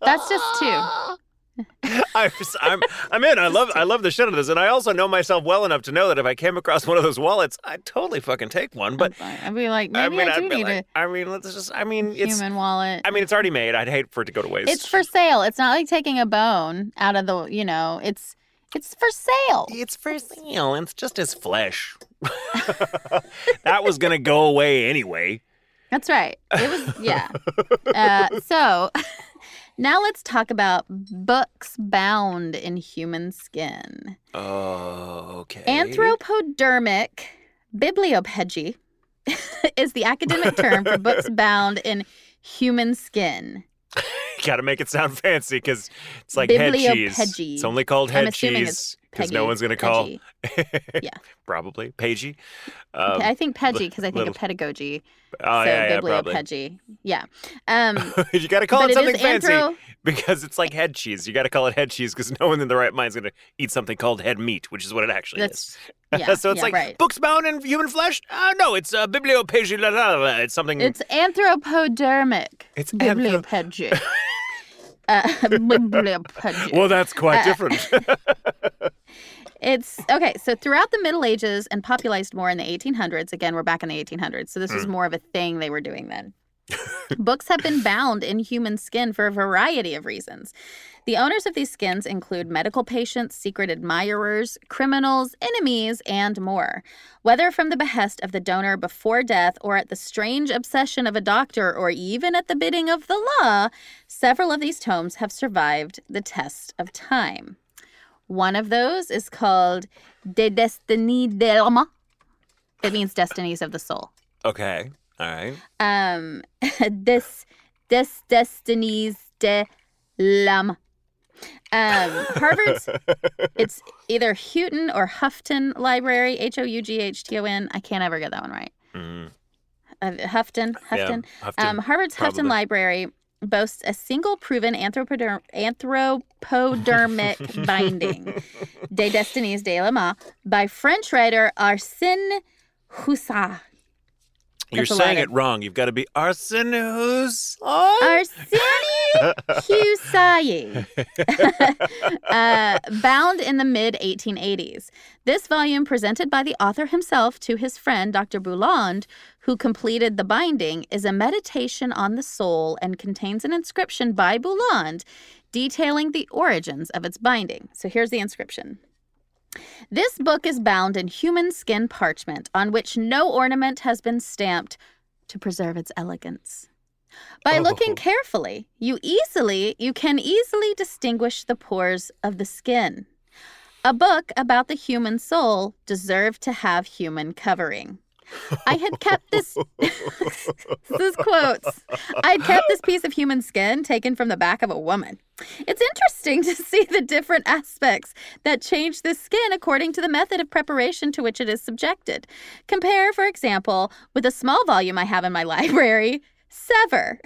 That's just two. I'm, I'm, I'm in. I love, I love the shit out of this, and I also know myself well enough to know that if I came across one of those wallets, I'd totally fucking take one. But I'd be like, maybe I, mean, I'd do need like, I mean, let's just, I mean, it's, human wallet. I mean, it's already made. I'd hate for it to go to waste. it's for sale. It's not like taking a bone out of the, you know, it's it's for sale. It's for sale. It's just his flesh. that was gonna go away anyway. That's right. It was yeah. Uh, so now let's talk about books bound in human skin. Oh, okay. Anthropodermic Bibliopegy is the academic term for books bound in human skin. Got to make it sound fancy because it's like head cheese. It's only called head cheese because no one's going to call. Peggy. Yeah. Probably. Pagey. Um, I think pedgy because I think little- of pedagogy. oh, so yeah, yeah, probably. Yeah. Um, you got to call it it something is fancy anthro- because it's like head cheese. You got to call it head cheese because no one in the right mind is going to eat something called head meat, which is what it actually That's- is. yeah, so it's yeah, like right. books bound in human flesh. Uh, no, it's uh, bibliopegy. La, la, la. It's something. It's anthropodermic. It's anthro- bibliopegy. Uh, well, that's quite Uh, different. It's okay. So throughout the Middle Ages and popularized more in the 1800s, again, we're back in the 1800s. So this was more of a thing they were doing then. Books have been bound in human skin for a variety of reasons. The owners of these skins include medical patients, secret admirers, criminals, enemies, and more. Whether from the behest of the donor before death or at the strange obsession of a doctor or even at the bidding of the law, several of these tomes have survived the test of time. One of those is called De Destiny de l'Homme. It means destinies of the soul. okay. All right. Um, des, des Destinies de l'Homme. Um, Harvard's, it's either Houghton or Houghton Library, H O U G H T O N. I can't ever get that one right. Mm, Uh, Houghton, Houghton. Houghton, Um, Harvard's Houghton. Library boasts a single proven anthropoder- anthropodermic binding, De Destinies de la Ma, by French writer Arsène Hussard. You're saying it wrong. You've got to be Arsene Who's. Arsène uh, bound in the mid 1880s. This volume, presented by the author himself to his friend Dr. Bouland, who completed the binding, is a meditation on the soul and contains an inscription by Bouland detailing the origins of its binding. So here's the inscription. This book is bound in human skin parchment on which no ornament has been stamped to preserve its elegance. By looking Oh. carefully, you easily you can easily distinguish the pores of the skin. A book about the human soul deserved to have human covering. I had kept this this is quotes. I'd kept this piece of human skin taken from the back of a woman. It's interesting to see the different aspects that change the skin according to the method of preparation to which it is subjected. Compare, for example, with a small volume I have in my library, Sever.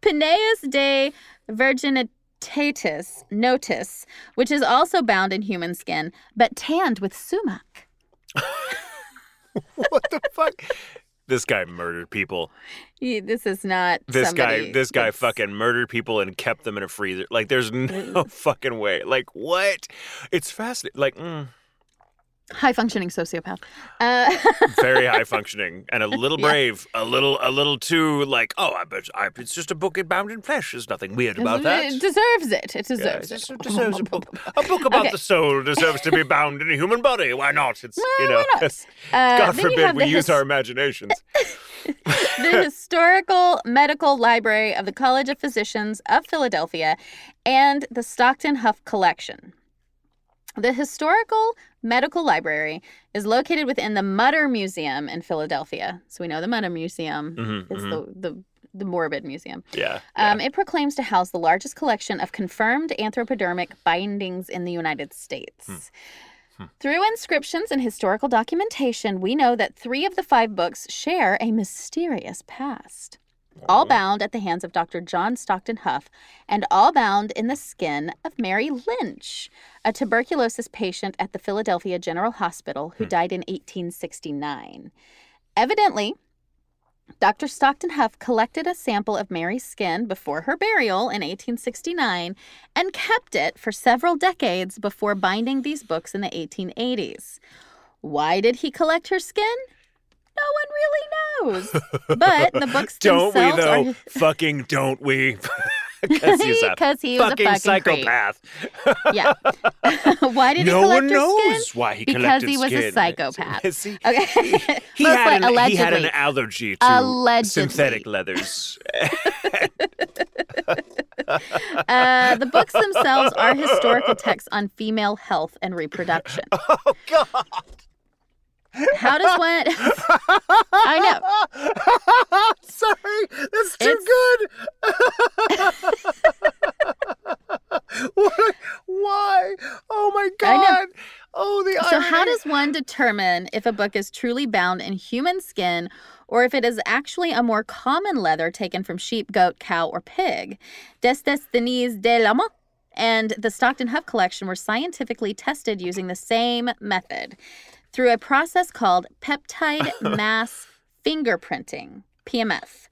Pineus de virginitatis notus, which is also bound in human skin, but tanned with sumac. what the fuck? This guy murdered people. Yeah, This is not This somebody guy, this guy that's- fucking murdered people and kept them in a freezer. Like, there's no fucking way. Like, what? It's fascinating. Like, mm, high functioning sociopath. Uh, very high functioning and a little Yeah. brave, a little, a little too like, oh, I bet, I, it's just a book bound in flesh. There's nothing weird about that. It deserves it. It deserves it. it deserves a book. A book about Okay. the soul deserves to be bound in a human body. Why not? It's you know, why not? it's- Uh, God forbid we the use our imaginations. the Historical Medical Library of the College of Physicians of Philadelphia and the Stockton Hough Collection. The Historical Medical Library is located within the Mutter Museum in Philadelphia. So we know the Mutter Museum Mhm, is mhm. the, the the morbid museum. Yeah. yeah. Um, it proclaims to house the largest collection of confirmed anthropodermic bindings in the United States. Hmm. Through inscriptions and historical documentation, we know that three of the five books share a mysterious past. All bound at the hands of Dr. John Stockton Hough, and all bound in the skin of Mary Lynch, a tuberculosis patient at the Philadelphia General Hospital who hmm. died in 1869. Evidently, Dr. Stockton Hough collected a sample of Mary's skin before her burial in 1869 and kept it for several decades before binding these books in the 1880s. Why did he collect her skin? No one really knows. But the books don't we though? are fucking don't we? Because he's a he was fucking, a fucking psychopath. Yeah. Why did no he collect one knows skin? why he Because he was a skin. psychopath. See, Okay. he, had an, he had an allergy to Allegedly. synthetic leathers. Uh, the books themselves are historical texts on female health and reproduction. oh God! How does one? I know. Sorry, that's too good. Why? Oh my god. Oh, the So, how does one determine if a book is truly bound in human skin or if it is actually a more common leather taken from sheep, goat, cow, or pig? Des destinées de l'âme and the Stockton Hough collection were scientifically tested using the same method through a process called peptide mass fingerprinting, PMF.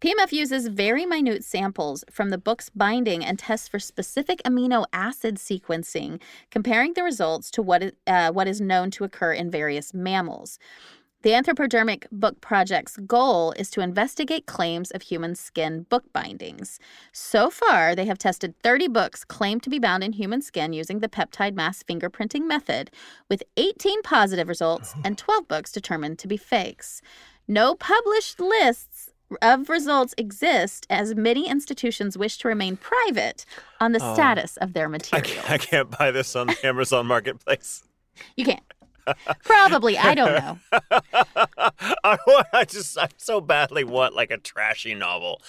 PMF uses very minute samples from the book's binding and tests for specific amino acid sequencing, comparing the results to what is, uh, what is known to occur in various mammals. The Anthropodermic Book Project's goal is to investigate claims of human skin book bindings. So far, they have tested 30 books claimed to be bound in human skin using the peptide mass fingerprinting method, with 18 positive results and 12 books determined to be fakes. No published lists of results exist as many institutions wish to remain private on the Oh. status of their I materials. I can't buy this on the Amazon Marketplace. You can't. Probably, I don't know. I, want, I just, I so badly want like a trashy novel,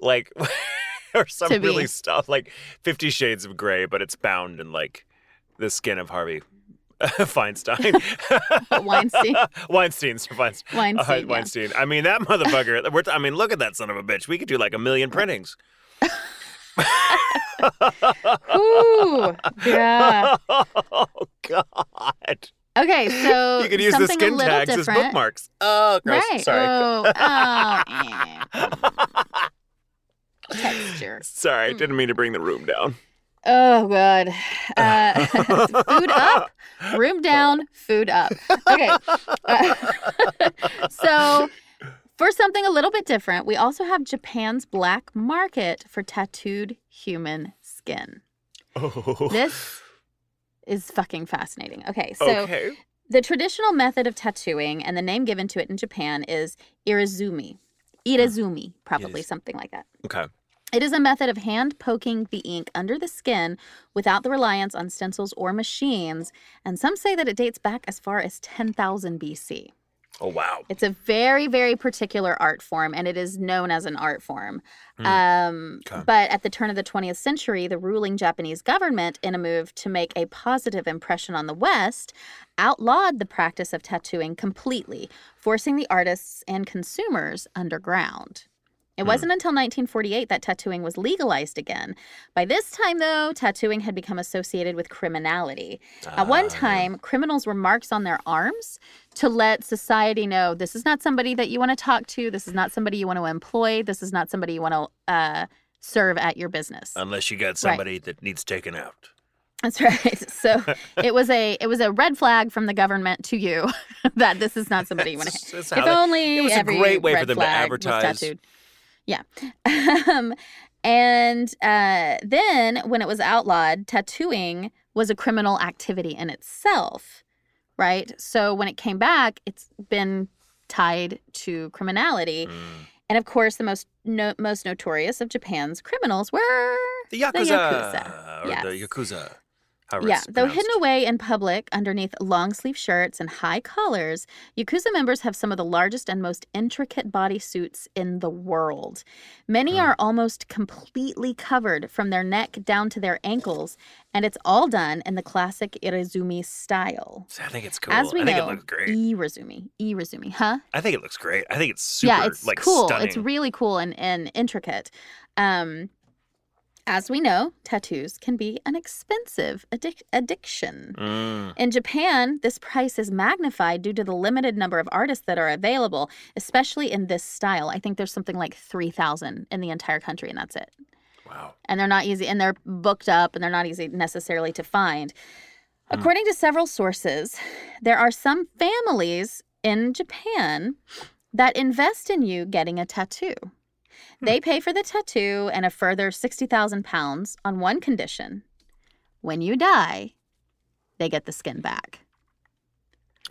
like or some To be- really stuff like Fifty Shades of Grey, but it's bound in like the skin of Harvey Feinstein. Weinstein. Weinstein, Sir Weinstein. Weinstein, Uh, yeah. Weinstein. I mean, that motherfucker. We're, I mean, look at that son of a bitch. We could do like a million printings. Ooh, yeah. Oh God! Okay, so You could use the skin tags as different. bookmarks. Oh, gross. Right. Sorry. Oh, oh, eh. Texture. Sorry, Hmm. didn't mean to bring the room down. Oh, God. Uh, food up, room down, food up. Okay. Uh, so, for something a little bit different, we also have Japan's black market for tattooed human skin. Oh. This is fucking fascinating. Okay, so okay. The traditional method of tattooing and the name given to it in Japan is irezumi. Irezumi, probably Iriz- something like that. Okay. It is a method of hand poking the ink under the skin without the reliance on stencils or machines, and some say that it dates back as far as 10,000 BC. Oh wow. It's a very, very particular art form, and it is known as an art form. Hmm. Um, Okay. But at the turn of the 20th century, the ruling Japanese government, in a move to make a positive impression on the West, outlawed the practice of tattooing completely, forcing the artists and consumers underground. It Hmm. wasn't until 1948 that tattooing was legalized again. By this time, though, tattooing had become associated with criminality. At Ah, one time, criminals were marks on their arms to let society know this is not somebody that you want to talk to. This is not somebody you want to employ. This is not somebody you want to uh, serve at your business. Unless you got somebody that needs taken out. That's right. So it was a it was a red flag from the government to you that this is not somebody you want to. If they- only it was a great way for them to advertise. Yeah. um, and uh, then when it was outlawed, tattooing was a criminal activity in itself, right? So when it came back, it's been tied to criminality. Mm. And of course, the most no- most notorious of Japan's criminals were The Yakuza. Yakuza, Or yes. the Yakuza. Yeah, though hidden away in public underneath long sleeve shirts and high collars, Yakuza members have some of the largest and most intricate bodysuits in the world. Many Hmm. are almost completely covered from their neck down to their ankles, and it's all done in the classic Irezumi style. I think it's cool. As we I think know, it looks great. Irezumi, Irezumi, huh? I think it looks great. I think it's super yeah, it's like cool. stunning. It's really cool and, and intricate. Um, as we know, tattoos can be an expensive addic- addiction. Mm. In Japan, this price is magnified due to the limited number of artists that are available, especially in this style. I think there's something like 3,000 in the entire country, and that's it. Wow. And they're not easy, and they're booked up, and they're not easy necessarily to find. Hmm. According to several sources, there are some families in Japan that invest in you getting a tattoo. Hmm. They pay for the tattoo and a further 60,000 pounds on one condition. When you die, they get the skin back.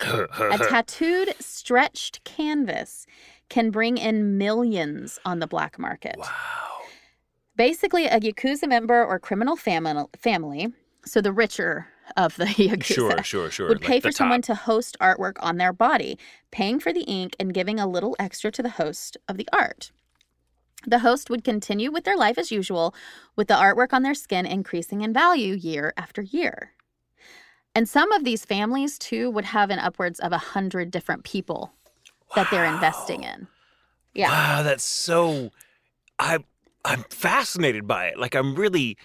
A tattooed, stretched canvas can bring in millions on the black market. wow. Basically, a Yakuza member or criminal fami- family, so the richer of the yakuza Sure, sure, sure. would pay the for someone to host artwork on their body, paying for the ink and giving a little extra to the host of the art. The host would continue with their life as usual, with the artwork on their skin increasing in value year after year. And some of these families, too, would have an upwards of a hundred different people that they're investing in. Yeah. Wow, that's so. I I'm fascinated by it. Like I'm really.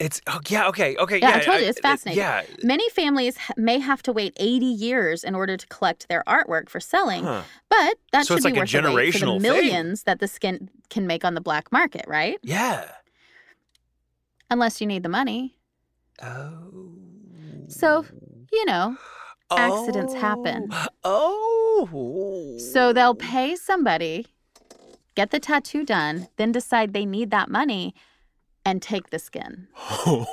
It's oh yeah okay okay Yeah, yeah. I told you, it's uh, fascinating. Yeah. Many families may have to wait 80 years in order to collect their artwork for selling, Huh. but that So should it's be like a worth the the generational thing. millions that the skin can make on the black market, right? Yeah. Unless you need the money. Oh. So, you know, accidents happen. Oh. so they'll oh. pay somebody, get the tattoo done, then decide they need that money and take the skin.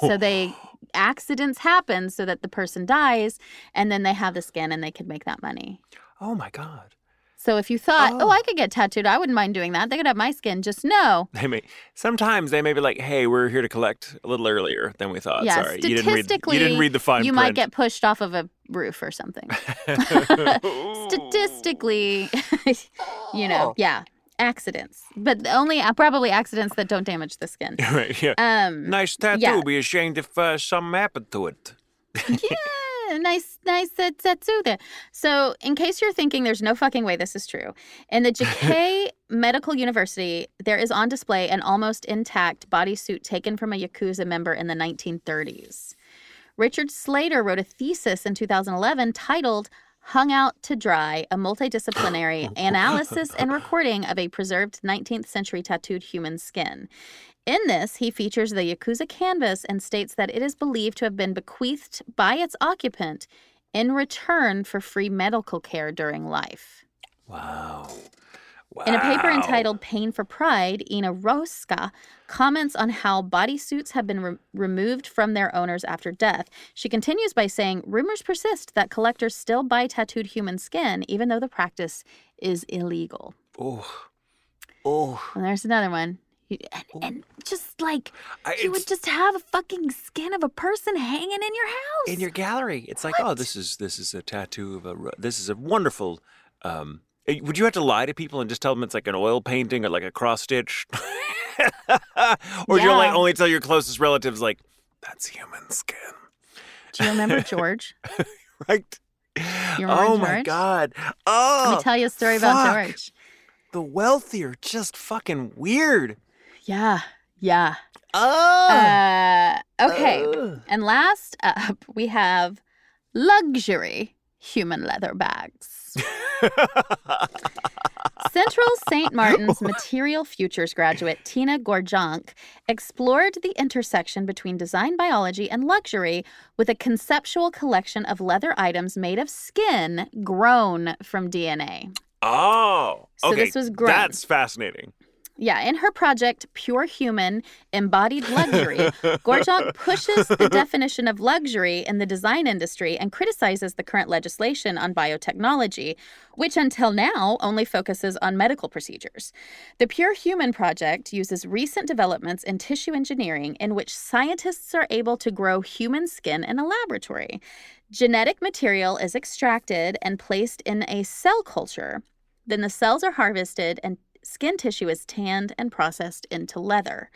So they accidents happen so that the person dies and then they have the skin and they could make that money. Oh my god. So if you thought, oh, Oh. I could get tattooed, I wouldn't mind doing that. They could have my skin. Just know, They may sometimes they may be like, "Hey, we're here to collect a little earlier than we thought." yeah, Sorry, you didn't read. statistically, You didn't read the fine print. you might get pushed off of a roof or something. Statistically, you know, oh. yeah, accidents, but only uh, probably accidents that don't damage the skin. right. Yeah. Um, nice tattoo. yeah. Be ashamed if uh, something happened to it. yeah, nice, nice uh, tattoo there. So, in case you're thinking there's no fucking way this is true, in the Jikei Medical University, there is on display an almost intact bodysuit taken from a Yakuza member in the 1930s. Richard Slater wrote a thesis in 2011 titled Hung Out to Dry, a multidisciplinary analysis and recording of a preserved 19th century tattooed human skin. In this, he features the Yakuza canvas and states that it is believed to have been bequeathed by its occupant in return for free medical care during life. Wow. Wow. In a paper entitled Pain for Pride, Ina Roska comments on how bodysuits have been re- removed from their owners after death. She continues by saying, Rumors persist that collectors still buy tattooed human skin, even though the practice is illegal. Oh. Oh. And there's another one. And, and just like, I- you would just have a fucking skin of a person hanging in your house. in your gallery. It's like, oh, this is this is a tattoo of a. This is a wonderful. Um, would you have to lie to people and just tell them it's like an oil painting or like a cross stitch, or do you only Yeah. only tell your closest relatives like that's human skin, Do you remember George? right? You remember oh my George? god! Let Oh, me tell you a story about. George. the wealthy are just fucking weird. Yeah, yeah. Oh. Uh, okay. Ugh. And last up, we have luxury human leather bags. Central St. Martin's Material Futures graduate Tina Gorjanc explored the intersection between design biology and luxury with a conceptual collection of leather items made of skin grown from DNA. oh. So this was grown. That's fascinating. Yeah, in her project, Pure Human Embodied Luxury, Gorjanc pushes the definition of luxury in the design industry and criticizes the current legislation on biotechnology, which until now only focuses on medical procedures. The Pure Human project uses recent developments in tissue engineering in which scientists are able to grow human skin in a laboratory. Genetic material is extracted and placed in a cell culture. Then the cells are harvested and skin tissue is tanned and processed into leather.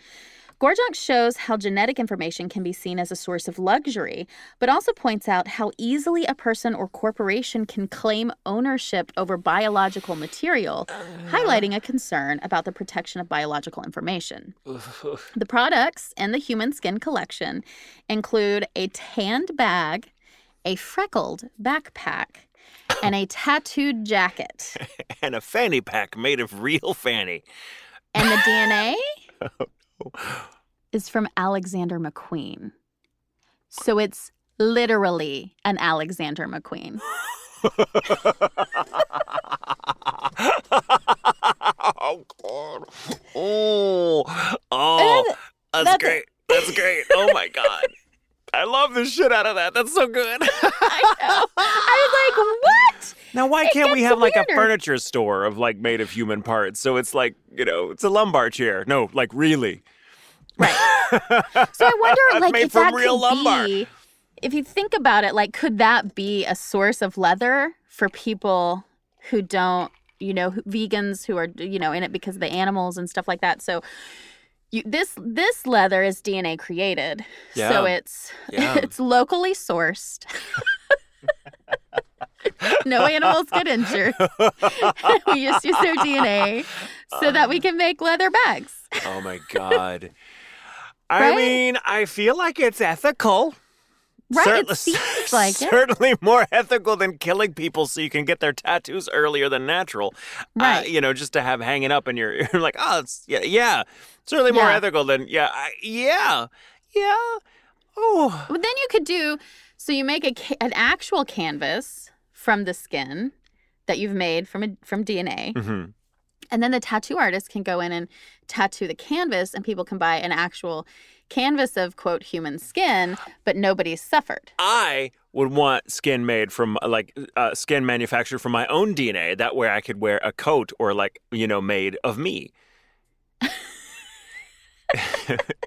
Gorjanc shows how genetic information can be seen as a source of luxury, but also points out how easily a person or corporation can claim ownership over biological material, uh. highlighting a concern about the protection of biological information. The products in the human skin collection include a tanned bag, a freckled backpack, and a tattooed jacket. and a fanny pack made of real fanny. And the DNA oh, is from Alexander McQueen. So it's literally an Alexander McQueen. oh God! Oh, oh, that's, that's great. That's great. Oh my God! I love the shit out of that. That's so good. I know. I was like, what? now, why It can't we gets have like a furniture store of like made of human parts? So it's like you know, it's a lumbar chair. No, like really. Right. So I wonder, That's like, made if from that real could lumbar. be, if you think about it, like, could that be a source of leather for people who don't, you know, who- vegans who are, you know, in it because of the animals and stuff like that? So, you, this this leather is DNA created, so it's Yeah. it's locally sourced. no animals get injured. we just use their DNA so that we um, can make leather bags. Oh my god. I Right? mean, I feel like it's ethical. Right? Certainly- it seems like it. certainly more ethical than killing people so you can get their tattoos earlier than natural. Uh, Right. you know, just to have hanging up in your you're like, oh, it's yeah, yeah. Certainly more Yeah. ethical than yeah, I, yeah, yeah. Oh, But then you could do so you make a an actual canvas from the skin that you've made from a, from DNA, hmm and then the tattoo artist can go in and tattoo the canvas, and people can buy an actual canvas of quote human skin, but nobody suffered. I would want skin made from like uh, skin manufactured from my own DNA. That way, I could wear a coat or like you know made of me.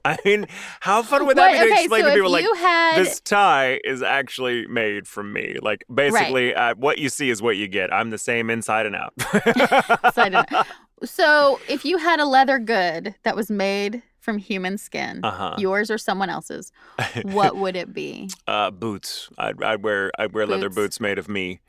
I mean, how fun would that What- be to okay, explain so to people like had this tie is actually made from me? Like basically, uh, what you see is what you get. I'm the same inside and out. So I don't. So if you had a leather good that was made from human skin, Uh-huh. yours or someone else's, what would it be? uh, boots. I'd, I'd wear I'd wear leather Boots. boots made of me.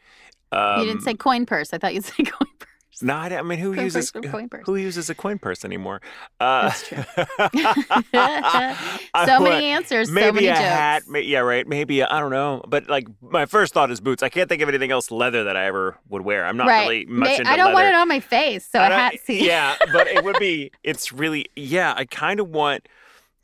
Um, you didn't say coin purse. I thought you'd say coin purse. No, I, I mean, who Coin uses coin purse. who uses a coin purse anymore? Uh, That's true. So many answers, so Maybe many a jokes. hat. Yeah, right. Maybe I I don't know. But like my first thought is boots. I can't think of anything else leather that I ever would wear. I'm not right. really much May- into I don't want it on my face, so I a hat seat. Yeah, but it would be. It's really. Yeah, I kind of want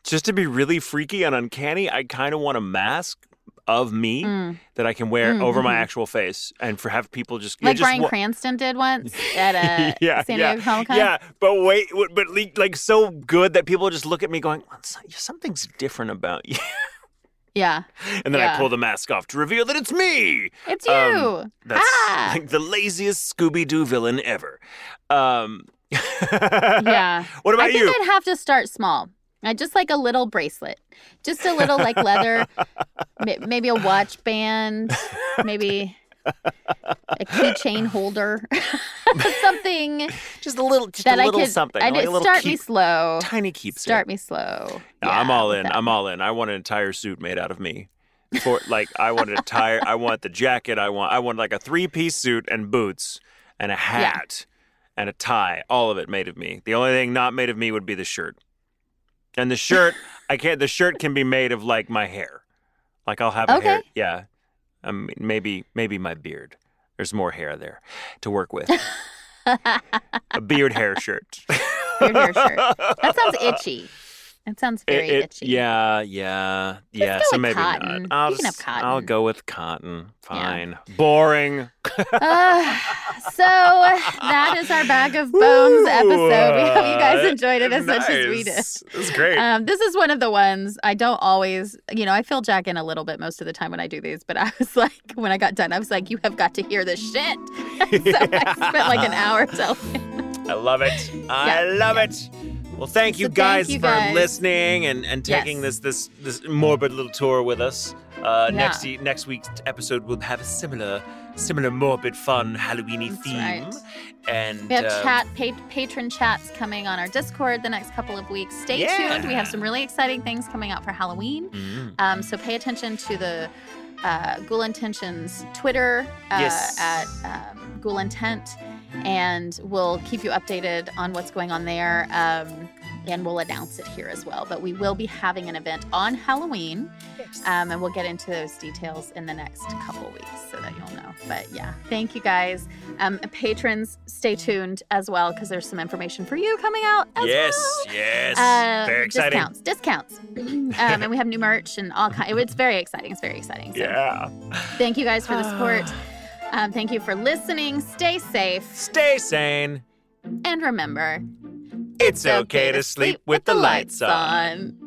just to be really freaky and uncanny. I kind of want a mask of me Mm. that I can wear Mm, over my mhm. actual face, and for have people just you Like just Bryan Cranston did once at a yeah, San yeah, Diego Comic Con. Yeah, but wait, but like so good that people just look at me going, "Well, "Something's different about you," Yeah. and then I pull the mask off to reveal that it's me. It's you. Um, That's ah. like the laziest Scooby Doo villain ever. Um, yeah. What about I think you? I'd have to start small. I just like a little bracelet, just a little like leather, ma- maybe a watch band, maybe a keychain holder, something just a little, just that a I little could. something. I like little start me slow. tiny keepsake. Start me slow. No, Yeah, I'm all in. I'm all in. I want an entire suit made out of me. For like, I want an entire. I want the jacket. I want. I want like a three piece suit and boots and a hat and a tie. All of it made of me. The only thing not made of me would be the shirt. And the shirt, I can't. The shirt can be made of like my hair. Like I'll have a hair. Yeah. I mean, maybe maybe my beard. There's more hair there to work with. a beard hair shirt. Beard hair shirt. That sounds itchy. That sounds very It- it- itchy. Yeah, yeah, yeah. so maybe cotton. not. I'll You can have just- cotton. I'll go with cotton. Fine. Boring. Uh, so that is our bag of bones Ooh, episode. We hope you guys uh, enjoyed it as much as we did. nice. This is great. Um, this is one of the ones I don't always, you know, I feel Jack in a little bit most of the time when I do these, but I was like, when I got done, I was like, you have got to hear this shit. so I spent like an hour telling. I love it. I love it. Well, thank you So thank guys you for guys. listening and, and taking Yes. this this this morbid little tour with us. Uh, Yeah. Next next week's episode will have a similar similar morbid, fun Halloweeny That's theme. right. And We have um, chat pa- patron chats coming on our Discord the next couple of weeks. Stay Yeah. tuned. We have some really exciting things coming out for Halloween. mm, Um, so pay attention to the uh, Ghoul Intentions Twitter uh, Yes. at um, Ghoul Intent, and we'll keep you updated on what's going on there. Um, and we'll announce it here as well. But we will be having an event on Halloween, um, and we'll get into those details in the next couple weeks so that you'll know. But yeah, thank you guys. Um, patrons, stay tuned as well because there's some information for you coming out as yes, well. yes. Uh, Very exciting. Discounts, discounts, um, and we have new merch and all kind. It's very exciting. It's very exciting. So Yeah. thank you guys for the support. Um, thank you for listening. Stay safe, Stay sane. and remember, It's okay to sleep with the lights on. on.